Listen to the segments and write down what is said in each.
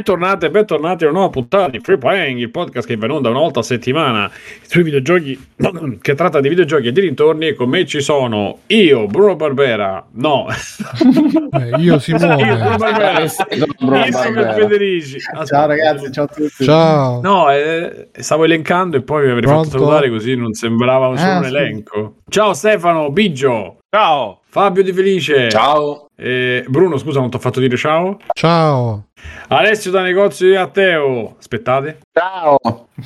Bentornati e bentornati a una nuova puntata di Free Playing, il podcast che va in onda una volta a settimana sui videogiochi, che tratta di videogiochi e di dintorni. E con me ci sono io, Bruno Barbera, no, Eh, io Simone. io, Bruno Barbera, io sono Federici. Ciao ragazzi, ciao a tutti. Ciao. No, eh, stavo elencando e poi vi avrei Pronto? fatto salutare così non sembrava solo Ah, un sì. elenco. Ciao Stefano, Biggio, Ciao. Fabio Di Felice. Ciao. Eh, Bruno, scusa, non ti ho fatto dire ciao. Ciao. Alessio da negozio di Matteo. Aspettate. Ciao.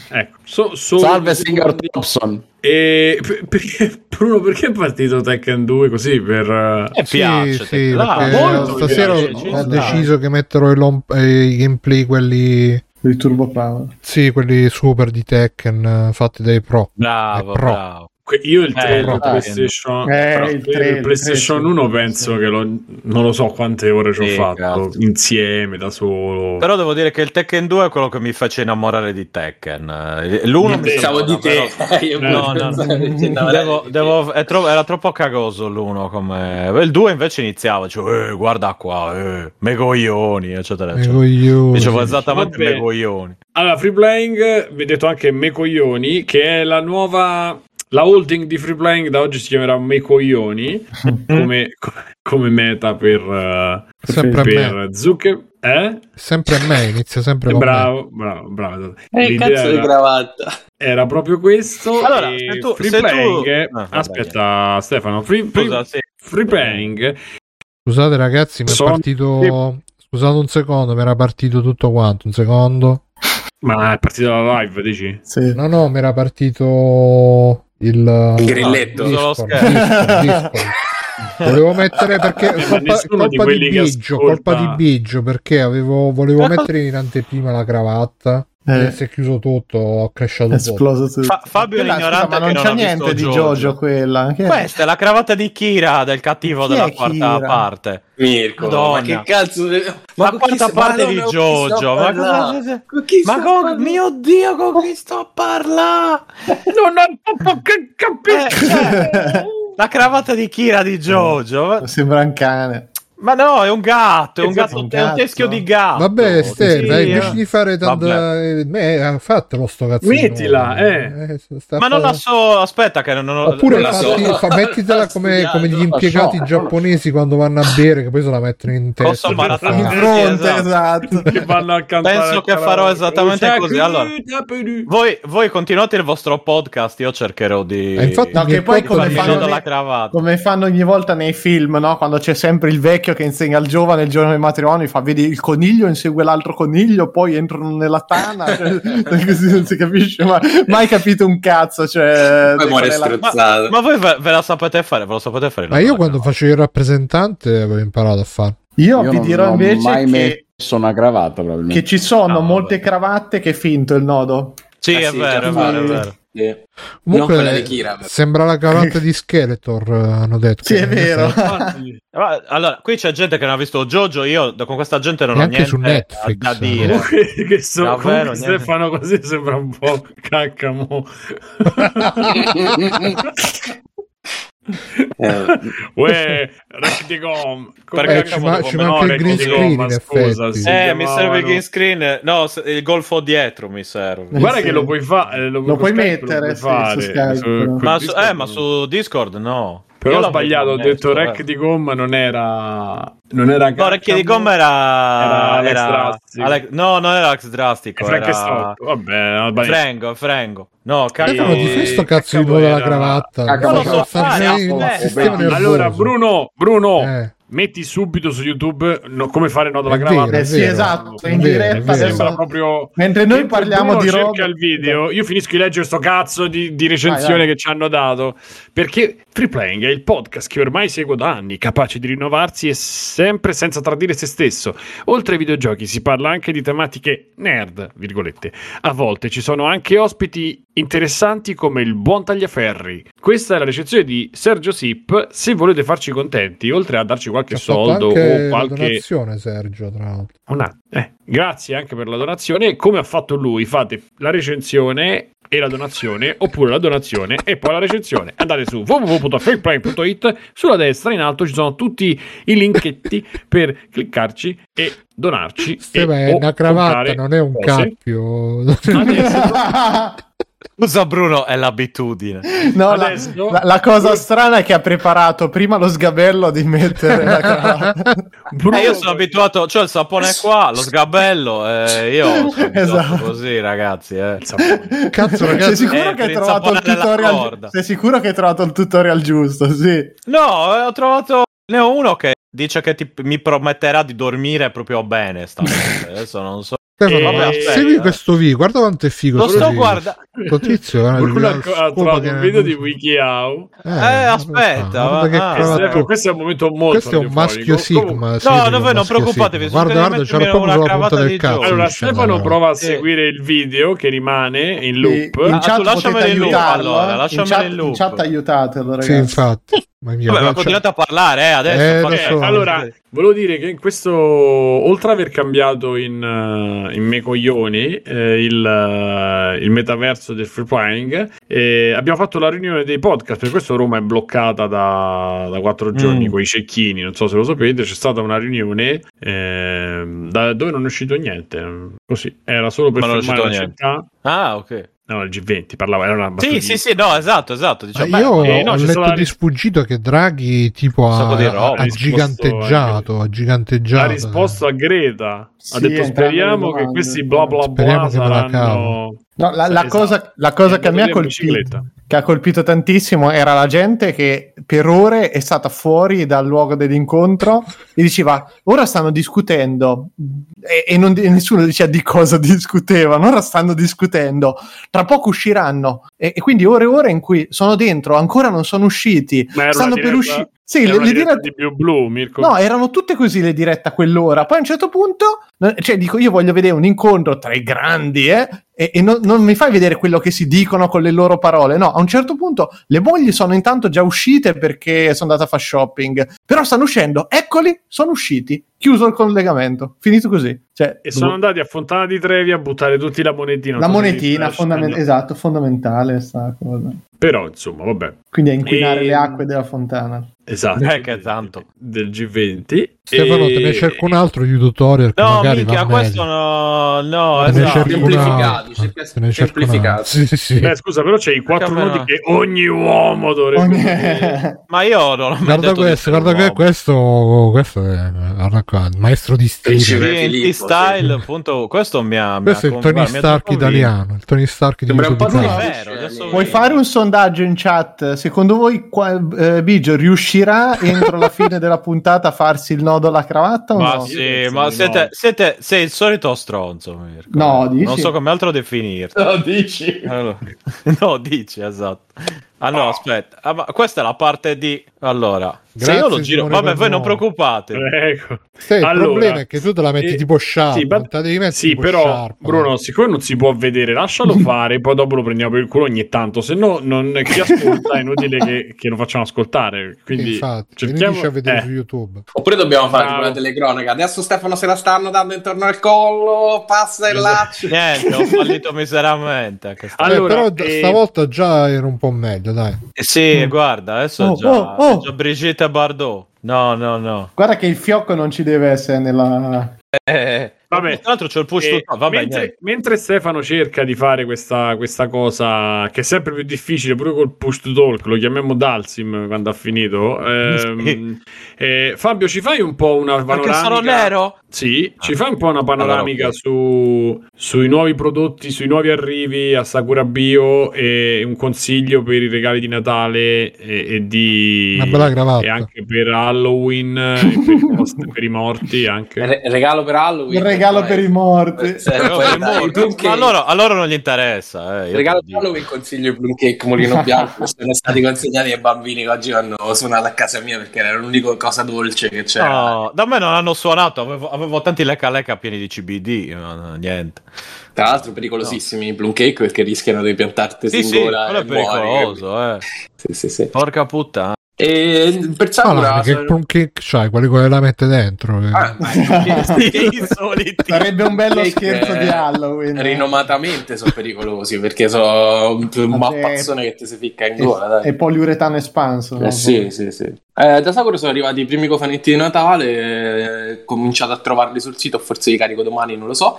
Ecco, so- solo Salve signor. Thompson. E per- perché, Bruno, perché è partito Tekken 2 così per... eh, Sì, piace. sì, mi stasera piace, ho, ho deciso che metterò i, lom- eh, i gameplay quelli Il Turbo Power. sì, quelli super di Tekken eh, fatti dai pro. Bravo, pro. bravo. Que- io il Eh, 3 del dai, PlayStation, Eh, però il il tre, il PlayStation tre, sì. 1 penso che lo, non lo so quante ore ci ho Sì, fatto cazzo. insieme da solo. Però devo dire che il Tekken 2 è quello che mi fece innamorare di Tekken. Eh, L'uno mi Pensavo di te. davvero- Io No, no, no. Devo- devo- è tro- era troppo cagoso l'uno come... Il 2 invece iniziava, cioè, eh, guarda qua, eh, megoglioni, eccetera, Mi eccetera. Dicevo esattamente megoglioni. Allora, Free Playing, vi ho detto anche Me Coglioni, che è la nuova... La holding di Free Playing da oggi si chiamerà Me Coglioni, come, come meta per, eh, Sempre a me. per Zucker. Eh? Sempre a me, inizia sempre con Bravo, bravo, bravo. Eh, L'idea cazzo di era- cravatta. era proprio questo. Allora, e se tu- free se tu- playing. Ah, vabbè. aspetta, Stefano. Free, free- Scusa, sì. free playing. me. Scusate ragazzi, mi è Sono- partito Scusate un secondo, mi era partito tutto quanto, un secondo. Ma è partita la live, dici? Sì. No, no, mi era partito il Il grilletto. Discord, Solo scherzo. Discord, Discord. Volevo mettere perché Eh, colpa, di colpa di, che Biggio, colpa di Biggio perché avevo, volevo mettere in anteprima la cravatta Eh. si è chiuso tutto, ho crashato esploso tutto. Fa- Fabio è Quella, l'ignorante scusa, ma che non non c'è niente di Jojo. Jojo quella. Che? Questa è la cravatta di Kira del cattivo Chi della quarta Kira? parte. Mirko, Madonna. ma che cazzo Ma quanta chi- parte ma di Jojo? Ma cosa- Con chi Ma sto con mio Dio, con chi sto a parlare? Non ho proprio che capito. Eh, cioè, la cravatta di Kira di Jojo. Sembra un cane. Ma no, è un gatto, è un, Esatto, gatto, un è un gatto. teschio di gatto. Vabbè, Ste, Sì, dai, eh. invece di fare tanto Vabbè. eh, fatelo sto cazzino. Mettila, eh. sta Ma non la so, aspetta che non ho... Oppure non la so. fatti- fa- mettitela come, come gli impiegati giapponesi quando vanno a bere, che poi se la mettono in testa. Posso maratona- In fare- fronte, esatto. esatto. che vanno a cantare Penso che farò esattamente così, allora. Voi... Voi, continuate il vostro podcast, io cercherò di... Eh, infatti, No, che poi come fanno. Come fanno ogni volta nei film, no? Quando c'è sempre il vecchio che insegna al giovane il giorno del matrimonio, fa vedi il coniglio insegue l'altro coniglio, poi entrano nella tana, cioè, così non si capisce, ma mai capito un cazzo. Cioè, Poi muore è la- strozzato. Ma voi ve, ve la sapete fare? Ve lo sapete fare? Ma io quando della facevo il rappresentante avevo imparato a fare. Io, Io vi non- dirò non invece mai che, messo una cravatta probabilmente. che ci sono No, molte vabbè. cravatte che è finto il nodo. Sì, Eh è sì, vero, è vero, è vero. Sì. Comunque, Non quella di Kira, sembra la cravatta di Skeletor, eh, hanno detto. Sì, è vero. Allora, qui c'è gente che non ha visto Jojo, io con questa gente non ho Neanche niente su Netflix. da dire. Comunque, che so, Davvero. Stefano così sembra un po' caccamo. Eh, Uè, Recticom. Perché Eh, ci, ma- ci manca il green screen, in effetti. si Eh, mi serve il green screen. No, il golfo dietro mi serve. Guarda Sì. che lo puoi fare, lo, Lo puoi mettere, lo sì, puoi fare. su Skype. Ma, su, eh, ma su Discord no. Però ho sbagliato, ho detto eh. rec di gomma non era non era No, Orecchie di gomma era, Era Alex era-. Alex- no, non era Alex Drastico. e Frank era Stocco. Vabbè. Frengo, Frengo. No, Stefano, ti fai sto cazzo di nuovo della cravatta? Cacca, Non lo so fare, nervoso. Allora, Bruno, Bruno, Eh. Metti subito su YouTube no, come fare nodo alla È cravatta. Eh sì, esatto, È in diretta Sembra proprio Mentre noi Mentre parliamo di cerca roba il video, io finisco di leggere sto cazzo di, di recensione Vai, vai. che ci hanno dato. Perché Free Playing è il podcast che ormai seguo da anni, capace di rinnovarsi e sempre senza tradire se stesso. Oltre ai videogiochi si parla anche di tematiche nerd, virgolette. A volte ci sono anche ospiti interessanti come il buon tagliaferri. Questa è la recensione di Sergio Sip. Se volete farci contenti, oltre a darci qualche fatto soldo o qualche donazione, Sergio, tra l'altro. un attimo. Eh, grazie anche per la donazione. Come ha fatto lui, fate la recensione e la donazione, oppure la donazione e poi la recensione. Andate su www.freakplay.it, sulla destra in alto ci sono tutti i linketti per cliccarci e donarci. Steva, e, o una cravatta, non è un cose. cappio. Adesso, Scusa Bruno, è l'abitudine. No, la, Adesso- la- la cosa strana è che ha preparato prima lo sgabello di mettere la cravatta. Bruno- Eh, io sono abituato, cioè il sapone è qua, lo sgabello, eh, io sono abituato Esatto. così ragazzi. Eh. Cazzo, Sei ragazzi, sicuro Eh, che hai trovato il tutorial? Sei sicuro che hai trovato il tutorial giusto? Sì. No, eh, ho trovato, ne ho uno che dice che ti- mi prometterà di dormire proprio bene stanotte, adesso non so. Stefano, Eh, ma vabbè, segui aspetta. questo video, guarda quanto è figo. Lo sto guardando. Tizio, ha trovato un video di WikiHow. Eh, aspetta, guarda che ah, Stefano, questo è un momento molto Questo è un maschio Sigma. Comunque- sì, No, no, voi non preoccupatevi. Guarda, guarda, c'è proprio una sulla punta cravatta del cazzo. Allora, Stefano prova a seguire il video che rimane in loop. in Ah, chat lasciamelo in loop, allora, eh. lasciamelo in, loop. in chat aiutatelo, ragazzi. Sì, infatti. Ma mia, Vabbè, ma continuate a parlare, eh, adesso. Eh, so. allora, volevo dire che in questo, oltre ad aver cambiato in, eh, in me coglioni eh, il, eh, il metaverso del free playing, eh, abbiamo fatto la riunione dei podcast. Per questo Roma è bloccata da, da quattro giorni Mm. con i cecchini. Non so se lo sapete. C'è stata una riunione ehm, da dove non è uscito niente. Così era solo per Ma la niente. città. Ah, ok. No, il G20 parlava, era una Sì, battutina. sì, sì, no, esatto, esatto. Ma Diciamo, io eh, no, ho letto stata- di sfuggito che Draghi tipo ha, roba, ha ha giganteggiato, ha Ha giganteggiato. risposto a Greta. Ha Sì, detto entrambe le speriamo che questi bla bla Speriamo bla la saranno... No, la, la Esatto. cosa, la cosa che a me ha colpito, che ha colpito tantissimo era la gente che per ore è stata fuori dal luogo dell'incontro e diceva ora stanno discutendo e, e non- e nessuno diceva di cosa discutevano, ora stanno discutendo, tra poco usciranno e, e quindi ore e ore in cui sono dentro, ancora non sono usciti, stanno per uscire. Sì, le, le dirette- di Blue Blue, Mirko. No, erano tutte così le dirette a quell'ora. Poi a un certo punto, cioè, dico, io voglio vedere un incontro tra i grandi, eh, e, e non, non mi fai vedere quello che si dicono con le loro parole. No, a un certo punto le mogli sono intanto già uscite perché sono andate a fare shopping. Però stanno uscendo, eccoli, sono usciti. Chiuso il collegamento, finito così. Cioè, E sono andati a Fontana di Trevi a buttare tutti la monetina. la monetina, vi sta fondamen- scendendo. esatto, fondamentale sta cosa. Però, insomma, vabbè. Quindi a inquinare E- le acque della fontana. Esatto. Eh, che tanto. Del G20. Stefano, E- te ne cerco un altro di tutorial No, magari minchia, questo no, no, Te esatto. cerca- Te ne altro. Sì, sì, sì. Beh, scusa, però c'è i quattro nodi no? che ogni uomo dovrebbe Ogni-. Ma io non ho mai Guarda questo, guarda che questo, questo è guarda qua, il maestro di stile. Filippo, TNT sì. style, appunto, questo mi ha mi Questo è ha il con- Tony mi Stark italiano, il Tony Stark di Sembra un po' vero, Vuoi fare un sondaggio in chat? Secondo voi qua, eh, Biggio riuscirà entro la fine della puntata a farsi il nodo alla cravatta o Ma no? sì, ma di siete, no. siete- sei il solito stronzo, Mirko. No, dici? Non so come altro definirti. No, dici? Allora, no, dici, esatto. Ah no, aspetta, ah, ma questa è la parte di... Allora, se Grazie, io lo giro... Vabbè, voi non preoccupate. Ecco. Sì, il Allora, problema è che tu te la metti eh, tipo sharp, sì, ma- devi mettere sì, tipo però sharp, Bruno, siccome non si può vedere, lascialo fare, poi dopo lo prendiamo per il culo ogni tanto, se no non, chi ascolta è inutile che, che lo facciamo ascoltare. Quindi infatti, cerchiamo a vedere eh, su YouTube. Oppure dobbiamo fare tipo una telecronaca. Adesso Stefano se la stanno dando intorno al collo, passa il laccio. Niente, ho fallito miseramente. Allora, Eh, però eh, stavolta già era un po' meglio, dai. Eh sì, guarda, adesso Oh, già, oh, oh. già Brigitte Bardot. No, no, no. Guarda che il fiocco non ci deve essere nella... Eh, Vabbè. Tra l'altro c'ho il push eh, to Vabbè, mentre, mentre Stefano cerca di fare questa, questa cosa che è sempre più difficile, pure col push to talk, lo chiamiamo Dalsim quando ha finito. ehm, eh, Fabio, ci fai un po' una Perché panoramica? sono nero? Sì, ci fai un po' una panoramica Allora, su, sui nuovi prodotti, sui nuovi arrivi a Sakura Bio e un consiglio per i regali di Natale e, e di Una bella cravatta. e anche per Halloween e per, i post- per i morti anche. Re- regalo per Halloween. Il regalo per i morti. Dai, Ma cake. allora, allora non gli interessa. Eh, regalo per. Halloween consiglio i plum cake Molino Bianco. sono stati consigliati ai bambini che oggi hanno suonato a casa mia perché era l'unica cosa dolce che c'era. No, da me non hanno suonato, avevo, avevo tanti lecca lecca pieni di CBD, no, no, niente. Tra l'altro pericolosissimi i plum cake perché rischiano di piantarti Sì, in sì, gola quello è e muori. pericoloso, eh. Sì, sì, sì. Porca puttana. E per Sakura Ah, che, sono- che c'hai? Quelli con le lamette dentro? che- Ah, soliti. Sarebbe un bello scherzo eh, di Halloween. rinomatamente sono pericolosi perché sono un, un Ma mappazzone che ti si ficca in gola. Dai. E poliuretano espanso. no? Eh, sì, sì, sì. Eh, da Sakura sono arrivati i primi cofanetti di Natale, eh, cominciate a trovarli sul sito, forse li carico domani, non lo so.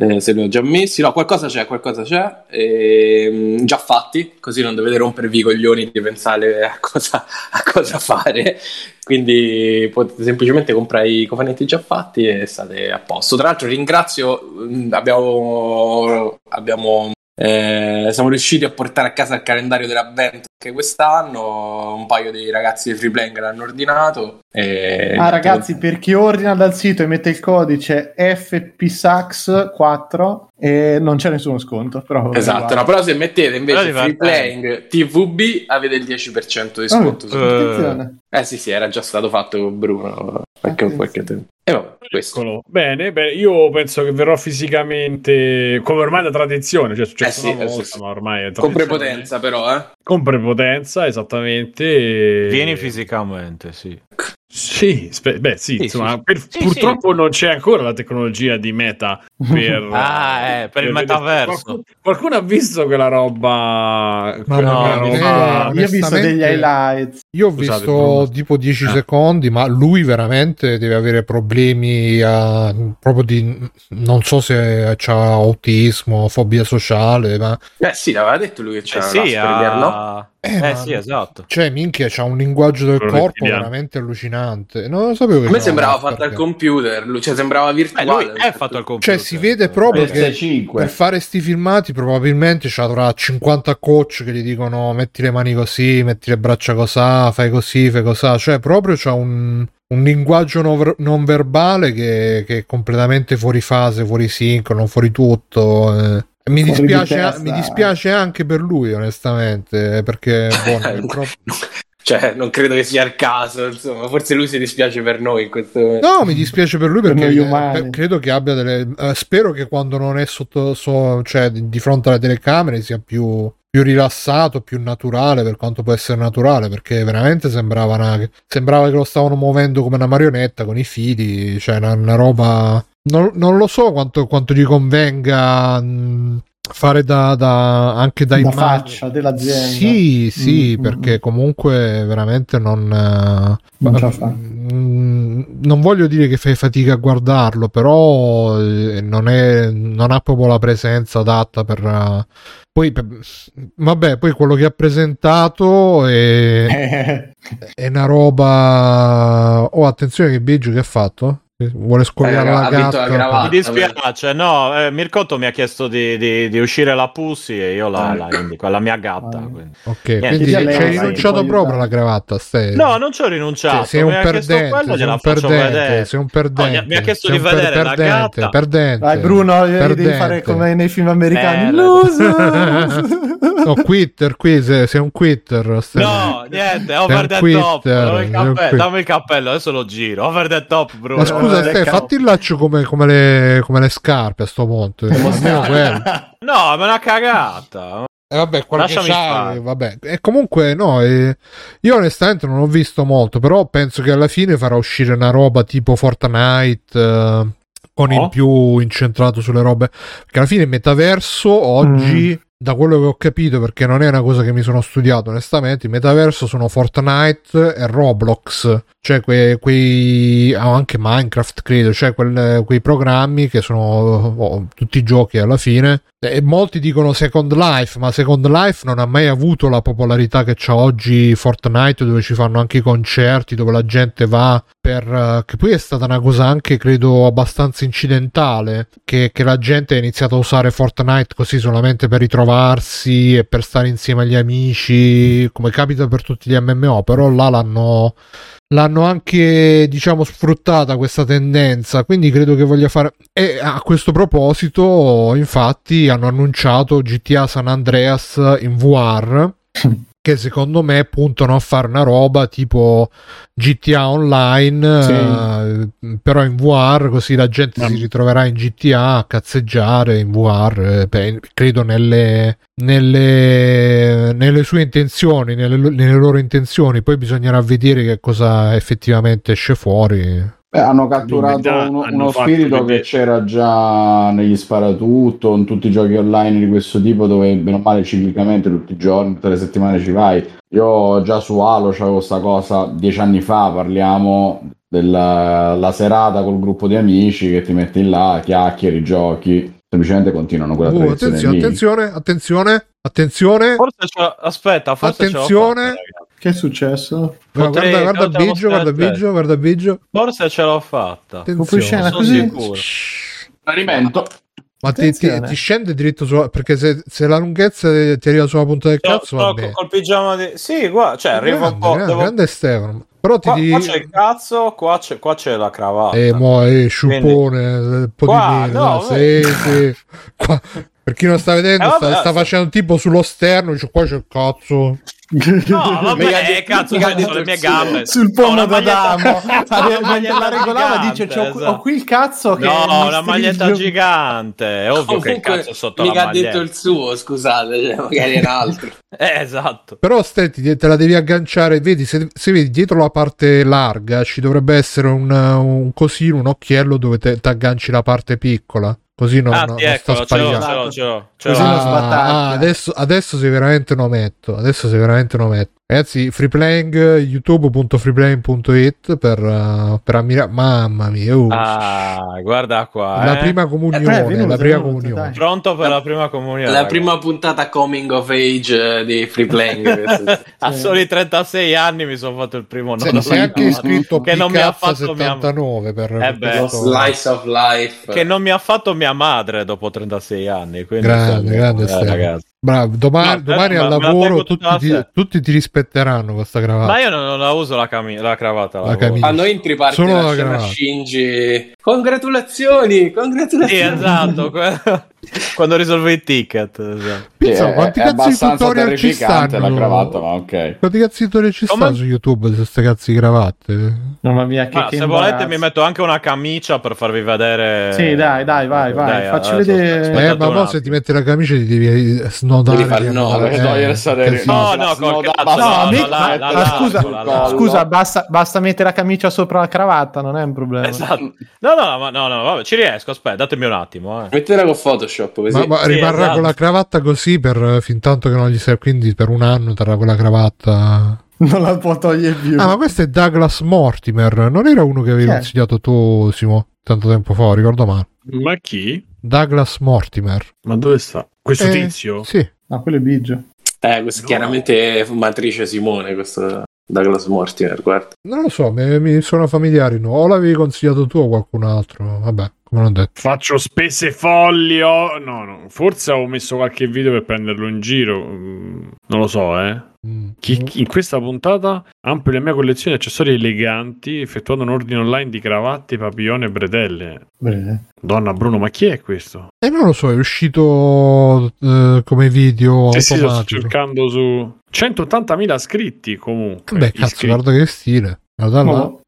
Eh, se li ho già messi, no, qualcosa c'è, qualcosa c'è, ehm, già fatti, così non dovete rompervi i coglioni di pensare a cosa, a cosa fare. Quindi potete semplicemente comprare i cofanetti già fatti e state a posto. Tra l'altro, ringrazio, mh, abbiamo, abbiamo eh, siamo riusciti a portare a casa il calendario dell'avvento anche quest'anno. Un paio di ragazzi di Freeplaying l'hanno ordinato. E... Ah, ragazzi, per chi ordina dal sito e mette il codice FPSAX4 e non c'è nessuno sconto. Però Esatto, no, però se mettete invece divertente. Freeplaying TVB avete il 10% di sconto. Ah, su- attenzione. Eh sì, sì, era già stato fatto con Bruno qualche, qualche tempo. E vabbè, questo. Bene, bene, io penso che verrò fisicamente come ormai da tradizione, cioè è successo Eh sì, una eh volta, sì, sì. ma ormai è Con tradizione. prepotenza però, eh. Con prepotenza, esattamente. e- Vieni fisicamente, sì. Sì, spe- beh sì, Sì, insomma, sì, per- sì, purtroppo non c'è ancora la tecnologia di meta per... Ah, eh, per il metaverso. Qualcuno, qualcuno ha visto quella roba... Ma quella no, roba- eh, Io ho visto degli highlights. Io ho Scusate, visto Bruno. tipo 10 Ah. secondi, ma lui veramente deve avere problemi a- proprio di non so se ha autismo, fobia sociale, ma Eh sì, l'aveva detto lui che Cioè, c'era sì, l'Asperger, no? Eh, eh, ma- sì, esatto. cioè minchia, c'ha un linguaggio del Quello corpo rettiliano. veramente allucinante. Non lo sapevo che A me sembrava fatto al computer, cioè sembrava Eh, virtuale. lui è fatto al computer. Cioè, si vede proprio che PS5. per fare sti filmati probabilmente ci avrà 50 coach che gli dicono metti le mani così, metti le braccia così, fai così, fai così. Cioè, proprio c'ha un, un linguaggio non, ver- non verbale che, che è completamente fuori fase, fuori sincrono, fuori tutto. eh. Mi di dispiace, mi dispiace anche per lui, onestamente, perché boh, Eh, purtroppo- Cioè, non credo che sia il caso, insomma, forse lui si dispiace per noi in questo momento. No, mi dispiace per lui Per perché noi eh, umani. pe- credo che abbia delle. eh, spero che quando non è sotto, so- cioè di di fronte alle telecamere sia più, più rilassato, più naturale per quanto può essere naturale. Perché veramente sembrava, una- sembrava che lo stavano muovendo come una marionetta con i fili, cioè una, una roba. Non, non lo so quanto, quanto gli convenga. mh, Fare da, da- anche da, Da immagini. faccia dell'azienda. Sì, sì, Mm, perché mm. comunque veramente non, eh, Non la fa. Mm, non voglio dire che fai fatica a guardarlo, però eh, non, è, non ha proprio la presenza adatta per. eh, poi, per- vabbè, poi quello che ha presentato è, è una roba. Oh, attenzione, che Biggio che ha fatto? Vuole scogliare Eh, la vinto la gatta. Mi dispiace, no, eh, Mircotto mi ha chiesto di, di- di uscire la Pussy e io la, la indico, è la mia gatta. Ah. quindi. Ok, Niente, quindi ci hai rinunciato proprio alla cravatta. Stai... No, non ci ho rinunciato. Cioè, sei un perdente, quello, sei gliela un perdente, vedere. sei un No, perdente. mi ha- mi ha chiesto sei di un per- vedere la perdente, gatta. perdente. Dai, Bruno, devi Perdente. fare come nei film americani. Loser! No, quitter qui, sei, sei un quitter. stai- No, niente, Sei over the quitter, top. Dammi il, sei cappello, dammi il cappello, adesso lo giro. Over the top, bro. Scusa, Eh, cavolo. fatti il laccio come, come le, come le scarpe a sto quello. No, ma una cagata. E vabbè, quello Lasciami che c'hai, stare. vabbè. E comunque, no, eh, io onestamente non ho visto molto, però penso che alla fine farà uscire una roba tipo Fortnite. eh, con Oh. il più incentrato sulle robe. Perché alla fine il metaverso oggi, da quello che ho capito, perché non è una cosa che mi sono studiato onestamente, il metaverso sono Fortnite e Roblox. Cioè que- quei ah, anche Minecraft credo, cioè quel- quei programmi che sono oh, tutti giochi alla fine. E molti dicono Second Life, ma Second Life non ha mai avuto la popolarità che c'ha oggi Fortnite, dove ci fanno anche i concerti, dove la gente va per. eh, che poi è stata una cosa anche, credo, abbastanza incidentale. Che, che la gente ha iniziato a usare Fortnite così solamente per ritrovarsi e per stare insieme agli amici, come capita per tutti gli MMO, però là l'hanno l'hanno anche diciamo sfruttata questa tendenza. Quindi credo che voglia fare e a questo proposito infatti hanno annunciato GTA San Andreas in VR che secondo me puntano a fare una roba tipo GTA Online, Sì. eh, però in VR, così la gente Ma- si ritroverà in GTA a cazzeggiare in VR, eh, beh, credo nelle, nelle, nelle sue intenzioni, nelle, nelle loro intenzioni, poi bisognerà vedere che cosa effettivamente esce fuori. Beh, hanno catturato uno, hanno uno spirito che c'era già negli sparatutto, in tutti i giochi online di questo tipo dove bene o male ciclicamente tutti i giorni, tutte le settimane ci vai. Io già su Halo c'avevo sta cosa dieci anni fa, parliamo della la serata col gruppo di amici che ti metti là, chiacchieri, giochi, semplicemente continuano quella Uh, tradizione attenzione, lì. attenzione, attenzione, attenzione. Forse aspetta, forse Attenzione. fatta. Che è successo? Guarda, Potrei- guarda, guarda però Biggio, guarda Biggio, guarda Biggio. Forse ce l'ho fatta. Attenzione. scena Sono così? sicuro. Esperimento. Ma ti, ti- ti scende dritto su perché se, se la lunghezza ti arriva sulla punta del cazzo sono vabbè. col pigiama di... Sì, guarda, cioè arriva un po'... grande, devo- grande Stefano però ti Qua, di... qua c'è il cazzo, qua c'è, qua c'è la cravatta. eh, mo, eh, sciupone un po' Qua, di meno no, dai, sì, sì. Qua- per chi non sta vedendo Eh, sta, vabbè, sta sì. facendo tipo sullo sterno dice qua c'è il cazzo No, vabbè, eh, cazzo, detto le mie gambe. Sul Ho pomo maglietta- d'Adamo maglietta la regolava dice gigante, "C'ho qui- esatto. ho qui il cazzo che No, una maglietta stringe". gigante. È ovvio che il cazzo è sotto la mica ha maglietta. detto il suo, scusate, cioè, magari è un altro. Eh, esatto. però stetti te la devi agganciare vedi se, se vedi dietro la parte larga ci dovrebbe essere un, un cosino un occhiello dove ti agganci la parte piccola così non, ah, non sì, sta ecco, l'ho, sbagliando Così non Ah, adesso, adesso sei veramente un ometto. Adesso sei veramente un ometto. Ragazzi, freeplaying youtube.freeplaying.it per, uh, per ammirare. Mamma mia, uh, Ah, guarda qua. la eh. prima Eh, comunione. è venuto, la prima venuto, comunione. dai. Pronto per la prima comunione. La ragazzi. prima puntata coming of age eh, di Free Playing. A soli 36 anni mi sono fatto il primo nodo. sei anche iscritto che non mi ha fatto mia 79 per, Eh beh, slice of life. che non mi ha fatto mia madre dopo 36 anni. Quindi, Grande, grande eh, ragazzi. Bravo, domani, No, domani al ma- lavoro tutti ti, tutti ti rispetteranno questa cravatta. Ma io non, non la uso la, cami- la cravatta. La camicia. A noi entri parte Solo la la. Shinji. Congratulazioni, Sì, congratulazioni. esatto. Quando risolvo i ticket. Esatto. È, quanti è cazzo di abbastanza tutorial ci terrificante stanno? la cravatta, ma ok. Quanti cazzo di tutorial ci stanno su YouTube di queste cazzo di cravatte? Mamma mia, che, Ma che se volete mi metto anche una camicia per farvi vedere. Sì, dai, dai, vai, vai, facci adesso vedere. Eh, ma attimo. se ti metti la camicia ti devi snodare. Devi fare di no, sì. No, no, col cazzo, No, no, la- la- la- scusa, scusa basta, basta mettere la camicia sopra la cravatta, non è un problema. Esatto. No, no, ma no, no, vabbè, ci riesco. Aspetta, datemi un attimo. Eh. Mettila con Photoshop così. Ma, ma Sì, rimarrà esatto. con la cravatta così per fin tanto che non gli serve, quindi per un anno terrà quella cravatta. Non la può togliere più. Ah, ma questo è Douglas Mortimer, non era uno che avevi consigliato tu, Simo, tanto tempo fa, ricordo male. Ma chi? Douglas Mortimer. Ma dove sta? Questo Eh, tizio? Sì. Ah, quello è Biggio. Eh, questo chiaramente è fumatrice Simone, questo Douglas Mortimer, guarda. Non lo so, mi, mi sono familiari. No? O l'avevi consigliato tu o qualcun altro? Vabbè, come non detto. Faccio spese folli. oh, No, no, forse ho messo qualche video per prenderlo in giro. mm, Non lo so, eh. Mm. Chi- chi- in questa puntata ampio la mia collezione di accessori eleganti, effettuando un ordine online di cravatte, papillone e bretelle. Bene. Donna Bruno, ma chi è questo? E non lo so, è uscito eh, come video Sì, sì, sto cercando su 180.000 iscritti comunque. Beh, cazzo, Iscritti. guarda che stile. Guarda. Oh.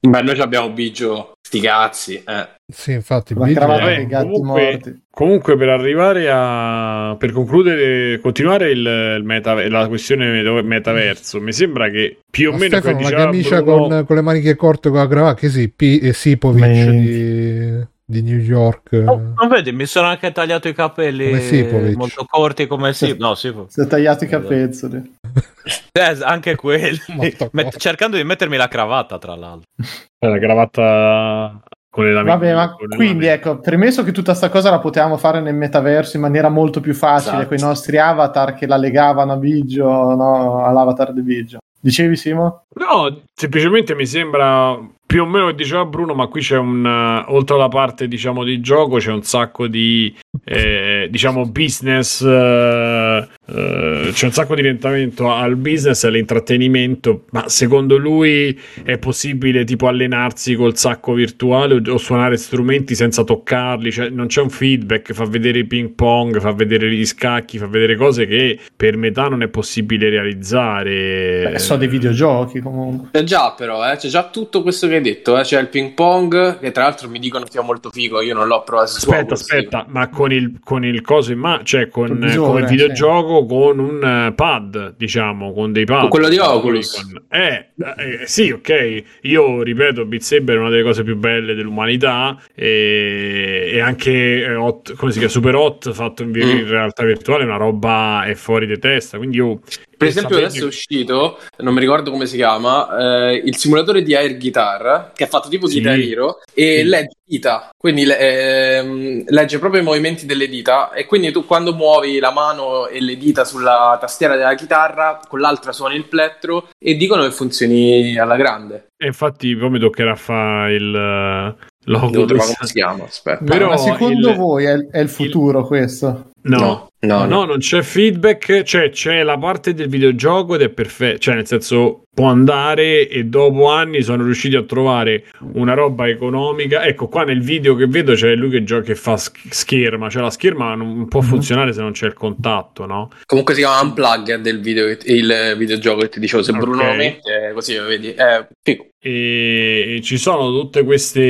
Beh, noi abbiamo Biggio, sti cazzi. Eh. Sì, infatti, La cravatta dei gatti comunque- morti. Comunque, per arrivare a. per concludere, continuare il, il meta- la questione metaverso, mi sembra che più o Ma meno. Stefano, che la diceva camicia Bruno- con, con le maniche corte con la cravatta, che sì, P- eh, Sipovic Ma- di, di New York. Oh, non vedi, mi sono anche tagliato i capelli molto corti come si. No, sì. Si è tagliato i capezzoli. Eh, anche quelli. Met- cercando di mettermi la cravatta, tra l'altro. Eh, la cravatta con le lame. Vabbè, ma quindi ecco, premesso che tutta sta cosa la potevamo fare nel metaverso in maniera molto più facile Esatto. con i nostri avatar che la legavano a Biggio, no, all'avatar di Biggio. Dicevi Simo? No, semplicemente mi sembra più o meno che diceva Bruno, ma qui c'è un eh, oltre alla parte diciamo di gioco c'è un sacco di eh, diciamo business eh, Uh, c'è un sacco di orientamento al business e all'intrattenimento, ma secondo lui è possibile tipo allenarsi col sacco virtuale o, o suonare strumenti senza toccarli, cioè non c'è un feedback, fa vedere i ping pong, fa vedere gli scacchi, fa vedere cose che per metà non è possibile realizzare. Beh, so dei videogiochi comunque. C'è già però, eh, c'è già tutto questo che hai detto, eh. c'è il ping pong che tra l'altro mi dicono sia molto figo, io non l'ho provato. Aspetta, aspetta, ma con il, con il coso in mano, cioè con, visore, come videogioco sì. Con un pad, diciamo, con dei pad. Con quello di Oculus. Con... Eh, eh, sì, ok. Io ripeto, Beat Saber è una delle cose più belle dell'umanità e, e anche hot, come si chiama, Super Hot fatto in, mm. in realtà virtuale è una roba è fuori di testa. Quindi io per esempio, adesso è uscito, non mi ricordo come si chiama, eh, il simulatore di Air Guitar, che è fatto tipo sì. Guitar Hero, e sì. legge dita, quindi eh, legge proprio i movimenti delle dita, e quindi tu quando muovi la mano e le dita sulla tastiera della chitarra, con l'altra suoni il plettro, e dicono che funzioni alla grande. E infatti poi mi toccherà fare il... Logo come si chiama? Aspetta. Però ma secondo il, voi è, è il futuro il... questo? No. no. No, no, non c'è feedback, cioè c'è la parte del videogioco ed è perfetto, cioè nel senso può andare e dopo anni sono riusciti a trovare una roba economica. Ecco, qua nel video che vedo c'è lui che gioca che fa scherma, cioè la scherma non può mm-hmm. funzionare se non c'è il contatto, no? Comunque si chiama Unplug del video, il videogioco che ti dicevo, se okay. Bruno lo mette, così vedi, è figo. E, e ci sono tutte queste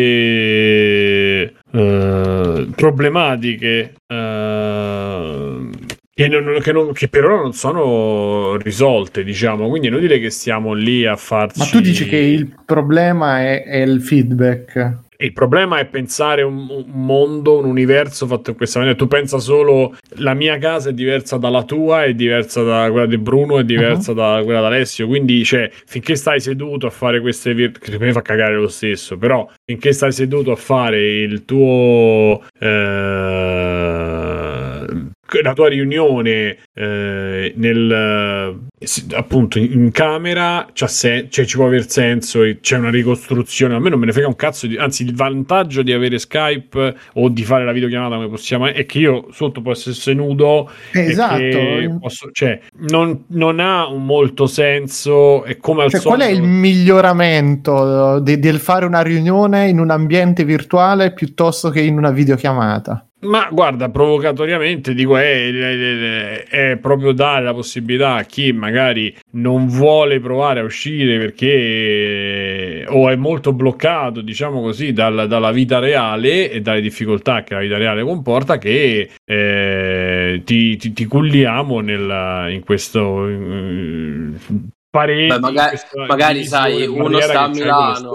uh, problematiche uh, che, non, che, non, che, per ora non sono risolte, diciamo, quindi è inutile che stiamo lì a farci. Ma tu dici che il problema è, è il feedback. Il problema è pensare un, un, mondo, un universo fatto in questa maniera. Tu pensa solo la mia casa è diversa dalla tua, è diversa da quella di Bruno, è diversa uh-huh. da quella di Alessio. Quindi, cioè, finché stai seduto a fare queste vir- che me fa cagare lo stesso, però finché stai seduto a fare il tuo eh, la tua riunione eh, nel, appunto in camera se- cioè, ci può aver senso c'è una ricostruzione a me non me ne frega un cazzo di- anzi il vantaggio di avere Skype o di fare la videochiamata come possiamo è che io sotto posso essere nudo esatto. posso, cioè, non, non, ha molto senso è come al cioè, solito qual è il miglioramento di, del fare una riunione in un ambiente virtuale piuttosto che in una videochiamata ma guarda, provocatoriamente dico, è, è, è, proprio dare la possibilità a chi magari non vuole provare a uscire perché o è molto bloccato, diciamo così, dal, dalla vita reale e dalle difficoltà che la vita reale comporta, che eh, ti, ti, ti, culliamo nel, in questo in, pareti. Beh, magari, magari sai, uno sta a Milano,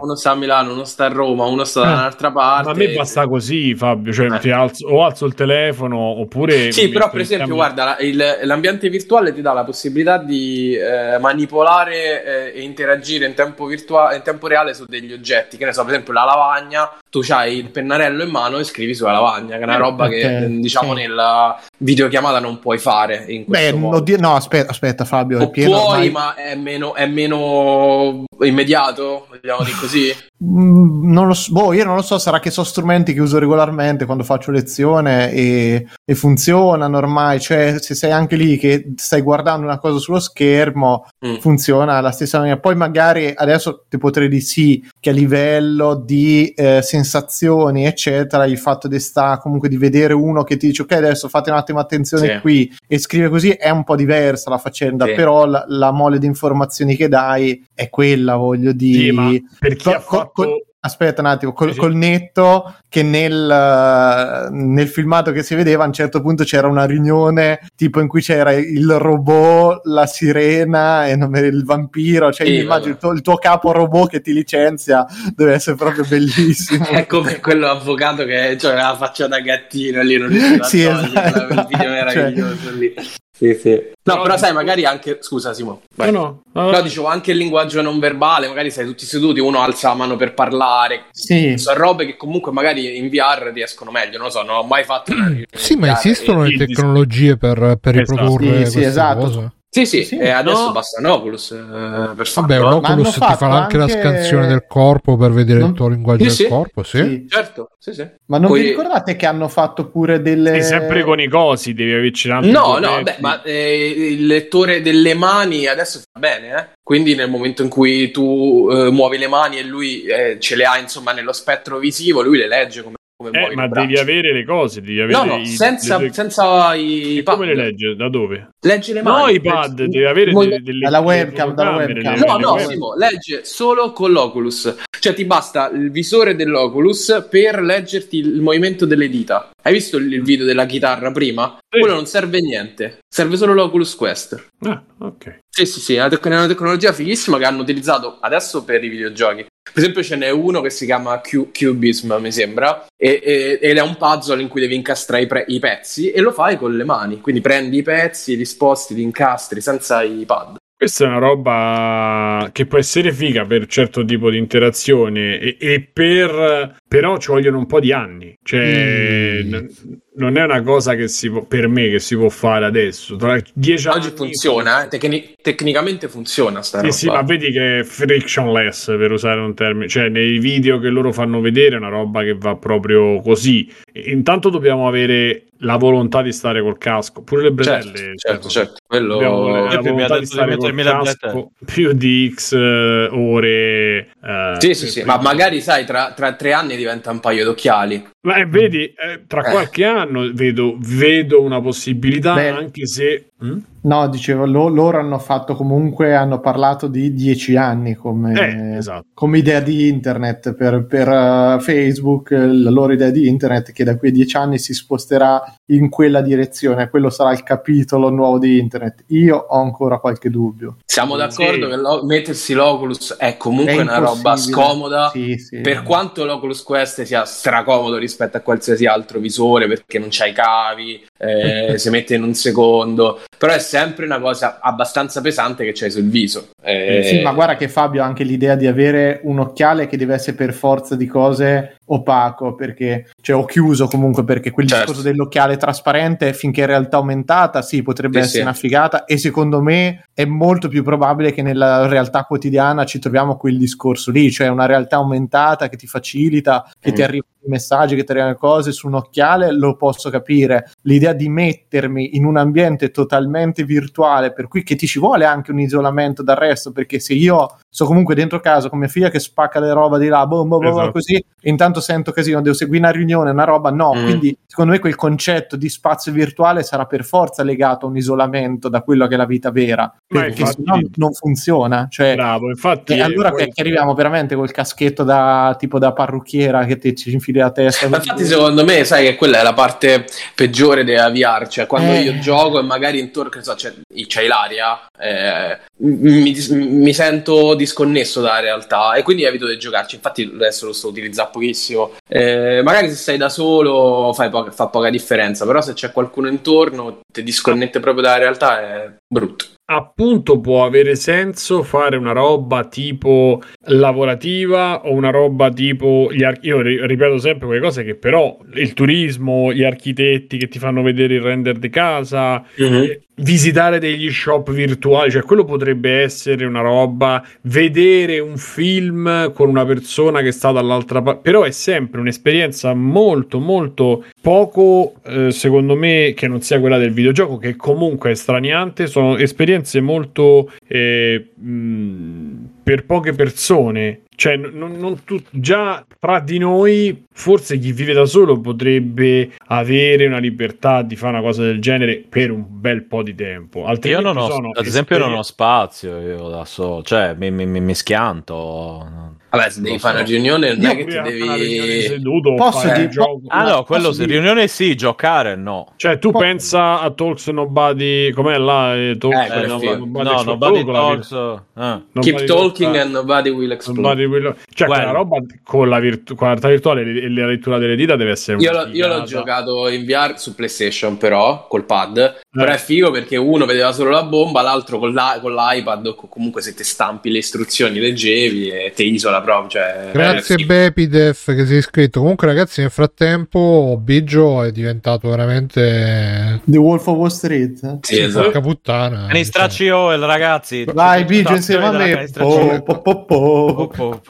uno sta a Milano, uno sta a Roma, uno sta eh, da un'altra parte. Ma a me basta così, Fabio. Cioè, eh. alzo, o alzo il telefono oppure. Sì, però, per esempio, guarda, il, l'ambiente virtuale ti dà la possibilità di eh, manipolare eh, e interagire in tempo, virtuale, in tempo reale su degli oggetti. Che ne so, per esempio, la lavagna, tu hai il pennarello in mano e scrivi sulla lavagna, che è una roba okay. che diciamo sì. nella videochiamata non puoi fare. In Beh, oddio, no, aspetta, aspetta, Fabio. O puoi, ormai... ma è meno, è meno immediato, vogliamo dire così? Mm, non lo so, boh, io non lo so, sarà che sono strumenti che uso regolarmente quando faccio lezione e, e, funzionano ormai, cioè se sei anche lì che stai guardando una cosa sullo schermo, mm. funziona alla stessa maniera. Poi magari adesso ti potrei dire sì, che a livello di eh, sensazioni, eccetera, il fatto di sta comunque di vedere uno che ti dice ok adesso fate un attimo attenzione sì. qui e scrive così è un po' diversa la faccenda, sì. però la, la mole di informazioni che dai è quella, voglio dire. Sì, per chi ha fatto... Con, Aspetta un attimo, col, col netto che nel, nel, filmato che si vedeva a un certo punto c'era una riunione tipo in cui c'era il robot, la sirena e il vampiro, cioè sì, immagino il tuo, il tuo, capo robot che ti licenzia deve essere proprio bellissimo. È come quello avvocato che cioè, la faccia da gattino lì, non riesco a sì, esatto. il video meraviglioso cioè... lì. Sì, sì. No, però, però sai, magari anche. Scusa, Simo. No, no. no. Però dicevo anche il linguaggio non verbale. Magari sei tutti seduti, uno alza la mano per parlare. Sì. Sono robe che comunque magari in VR riescono meglio. Non lo so, non ho mai fatto. Sì, ma esistono le tecnologie per, per esatto. riprodurre sì, sì, esatto. Cose. Sì, sì, Sì, e adesso no. basta un Oculus eh, per. Vabbè, un eh. Oculus ti fatto fa anche la scansione del corpo per vedere Non- il tuo linguaggio Sì, del sì. corpo, sì. Sì. Certo, sì, sì. Ma non Poi- vi ricordate che hanno fatto pure delle... Sì, sempre con i cosi, devi altro No, no, beh, ma eh, il lettore delle mani adesso fa bene, eh? Quindi nel momento in cui tu eh, muovi le mani e lui eh, ce le ha insomma nello spettro visivo, lui le legge come, come Eh, muovi ma devi avere le cose, devi avere No, no, i- senza, le senza i E come pad. le legge? Da dove? Legge le mani. No, i legge- pad, devi avere Mo- delle, delle Dalla webcam, dalla webcam. le- No, le no, web- Simo, legge solo con l'Oculus. Cioè ti basta il visore dell'Oculus per leggerti il movimento delle dita. Hai visto il il video della chitarra prima? Sì. Quello non serve a niente. Serve solo l'Oculus Quest. Ah, ok. Sì, sì, sì, è una, tecnologia fighissima che hanno utilizzato adesso per i videogiochi. Per esempio ce n'è uno che si chiama Q- Cubism, mi sembra, e- e- ed è un puzzle in cui devi incastrare i, pre- i pezzi e lo fai con le mani. Quindi prendi i pezzi, li sposti, li incastri senza i pad. Questa è una roba che può essere figa per certo tipo di interazione e, e per però ci vogliono un po' di anni. Cioè, Mm. Non è una cosa che si può, per me che si può fare adesso. Tra dieci Oggi anni funziona, eh, tecni- tecnicamente funziona sta Sì, roba. sì, ma vedi che è frictionless per usare un termine, cioè nei video che loro fanno vedere è una roba che va proprio così. E intanto dobbiamo avere la volontà di stare col casco, pure le certo, bretelle. certo, certo. Quello... Abbiamo la volontà di stare col casco più di X eh, ore. eh, Sì, sì, sì, ma magari sai, tra, tra tre anni diventa un paio d'occhiali. Ma eh, vedi, eh, tra Eh. qualche anno vedo, vedo una possibilità, Beh. anche se... Mm? No, dicevo, lo- loro hanno fatto comunque, hanno parlato di dieci anni come, Eh, esatto. come idea di internet per, per, uh, Facebook, la loro idea di internet è che da qui a dieci anni si sposterà in quella direzione, quello sarà il capitolo nuovo di internet. Io ho ancora qualche dubbio. Siamo d'accordo Sì. che lo- mettersi l'Oculus è comunque È una roba scomoda. Sì, sì. Per quanto l'Oculus Quest sia stracomodo rispetto a qualsiasi altro visore perché non c'hai i cavi, eh, si mette in un secondo, però è sempre una cosa abbastanza pesante che c'hai sul viso. Eh, Sì, ma guarda che Fabio ha anche l'idea di avere un occhiale che deve essere per forza di cose opaco, perché, cioè, o chiuso comunque, perché quel Certo. discorso dell'occhiale trasparente finché è realtà aumentata, sì, potrebbe Sì, essere sì. una figata, e secondo me è molto più probabile che nella realtà quotidiana ci troviamo quel discorso lì, cioè una realtà aumentata che ti facilita, che ti Mm. arrivano i messaggi, che ti arrivano le cose su un occhiale, lo posso capire. L'idea di mettermi in un ambiente totalmente virtuale, per cui che ti ci vuole anche un isolamento dal resto, perché se io sto comunque dentro casa con mia figlia che spacca le roba di là, boom, boom, boom, Esatto. così, intanto sento casino, devo seguire una riunione, una roba, no. Mm. Quindi secondo me quel concetto di spazio virtuale sarà per forza legato a un isolamento da quello che è la vita vera, Ma perché infatti- sennò non funziona. Cioè, Bravo, infatti... e eh, allora poi- che, arriviamo veramente col caschetto da tipo da parrucchiera che ti ci infili la testa. Ma infatti, secondo me, sai che quella è la parte peggiore della VR. Cioè, quando Eh. io gioco e magari intorno, so, c'è, c'è l'aria, eh, mi, mi sento disconnesso dalla realtà e quindi evito di giocarci. Infatti, adesso lo sto utilizzando pochissimo. Eh, magari se sei da solo poca- fa poca differenza, però se c'è qualcuno intorno, ti disconnette proprio dalla realtà, è brutto. Appunto può avere senso fare una roba tipo lavorativa o una roba tipo gli ar- io ri- ripeto sempre quelle cose che però il turismo, gli architetti che ti fanno vedere il render di casa, eh, visitare degli shop virtuali, cioè quello potrebbe essere una roba, vedere un film con una persona che sta dall'altra parte, però è sempre un'esperienza molto molto poco eh, secondo me che non sia quella del videogioco che comunque è straniante, sono esperienze molto eh, mh, per poche persone. Cioè, non, non tu- già tra di noi, forse chi vive da solo potrebbe avere una libertà di fare una cosa del genere per un bel po' di tempo. Io Altrimenti non ho, ad esempio, non ho spazio io da solo, cioè mi- mi- mi schianto. Vabbè, se devi Lo fare una riunione, non Io è che ti devi. seduto, Posso fare dire- un gioco. Ah no, quello posso sì, dire- riunione sì, giocare no. Cioè, tu Po- pensa a Talks Nobody, com'è là? Eh, Talks, Eh, Eh, no, sì. Nobody no, Talks, nobody talks. eh. vir- Keep Nobody talking Talks, and nobody will explode. Nobody will- Cioè, Quello. quella roba con la, virtu- con la realtà virtuale e la lettura delle dita deve essere Io, l'ho- io l'ho giocato in VR su PlayStation, però col pad. Però Eh. è figo perché uno vedeva solo la bomba, l'altro con, la- con l'iPad. O co- comunque, se ti stampi le istruzioni, leggevi e ti isola proprio. Cioè, Grazie eh, Bepidef che sei iscritto. Comunque, ragazzi, nel frattempo Biggio è diventato veramente The Wolf of Wall Street. Sì, esatto. porca puttana. Canistracci Oil, ragazzi. Vai, Biggio, insieme a me. Po, po, po, po.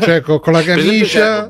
Cioè, co- con la camicia.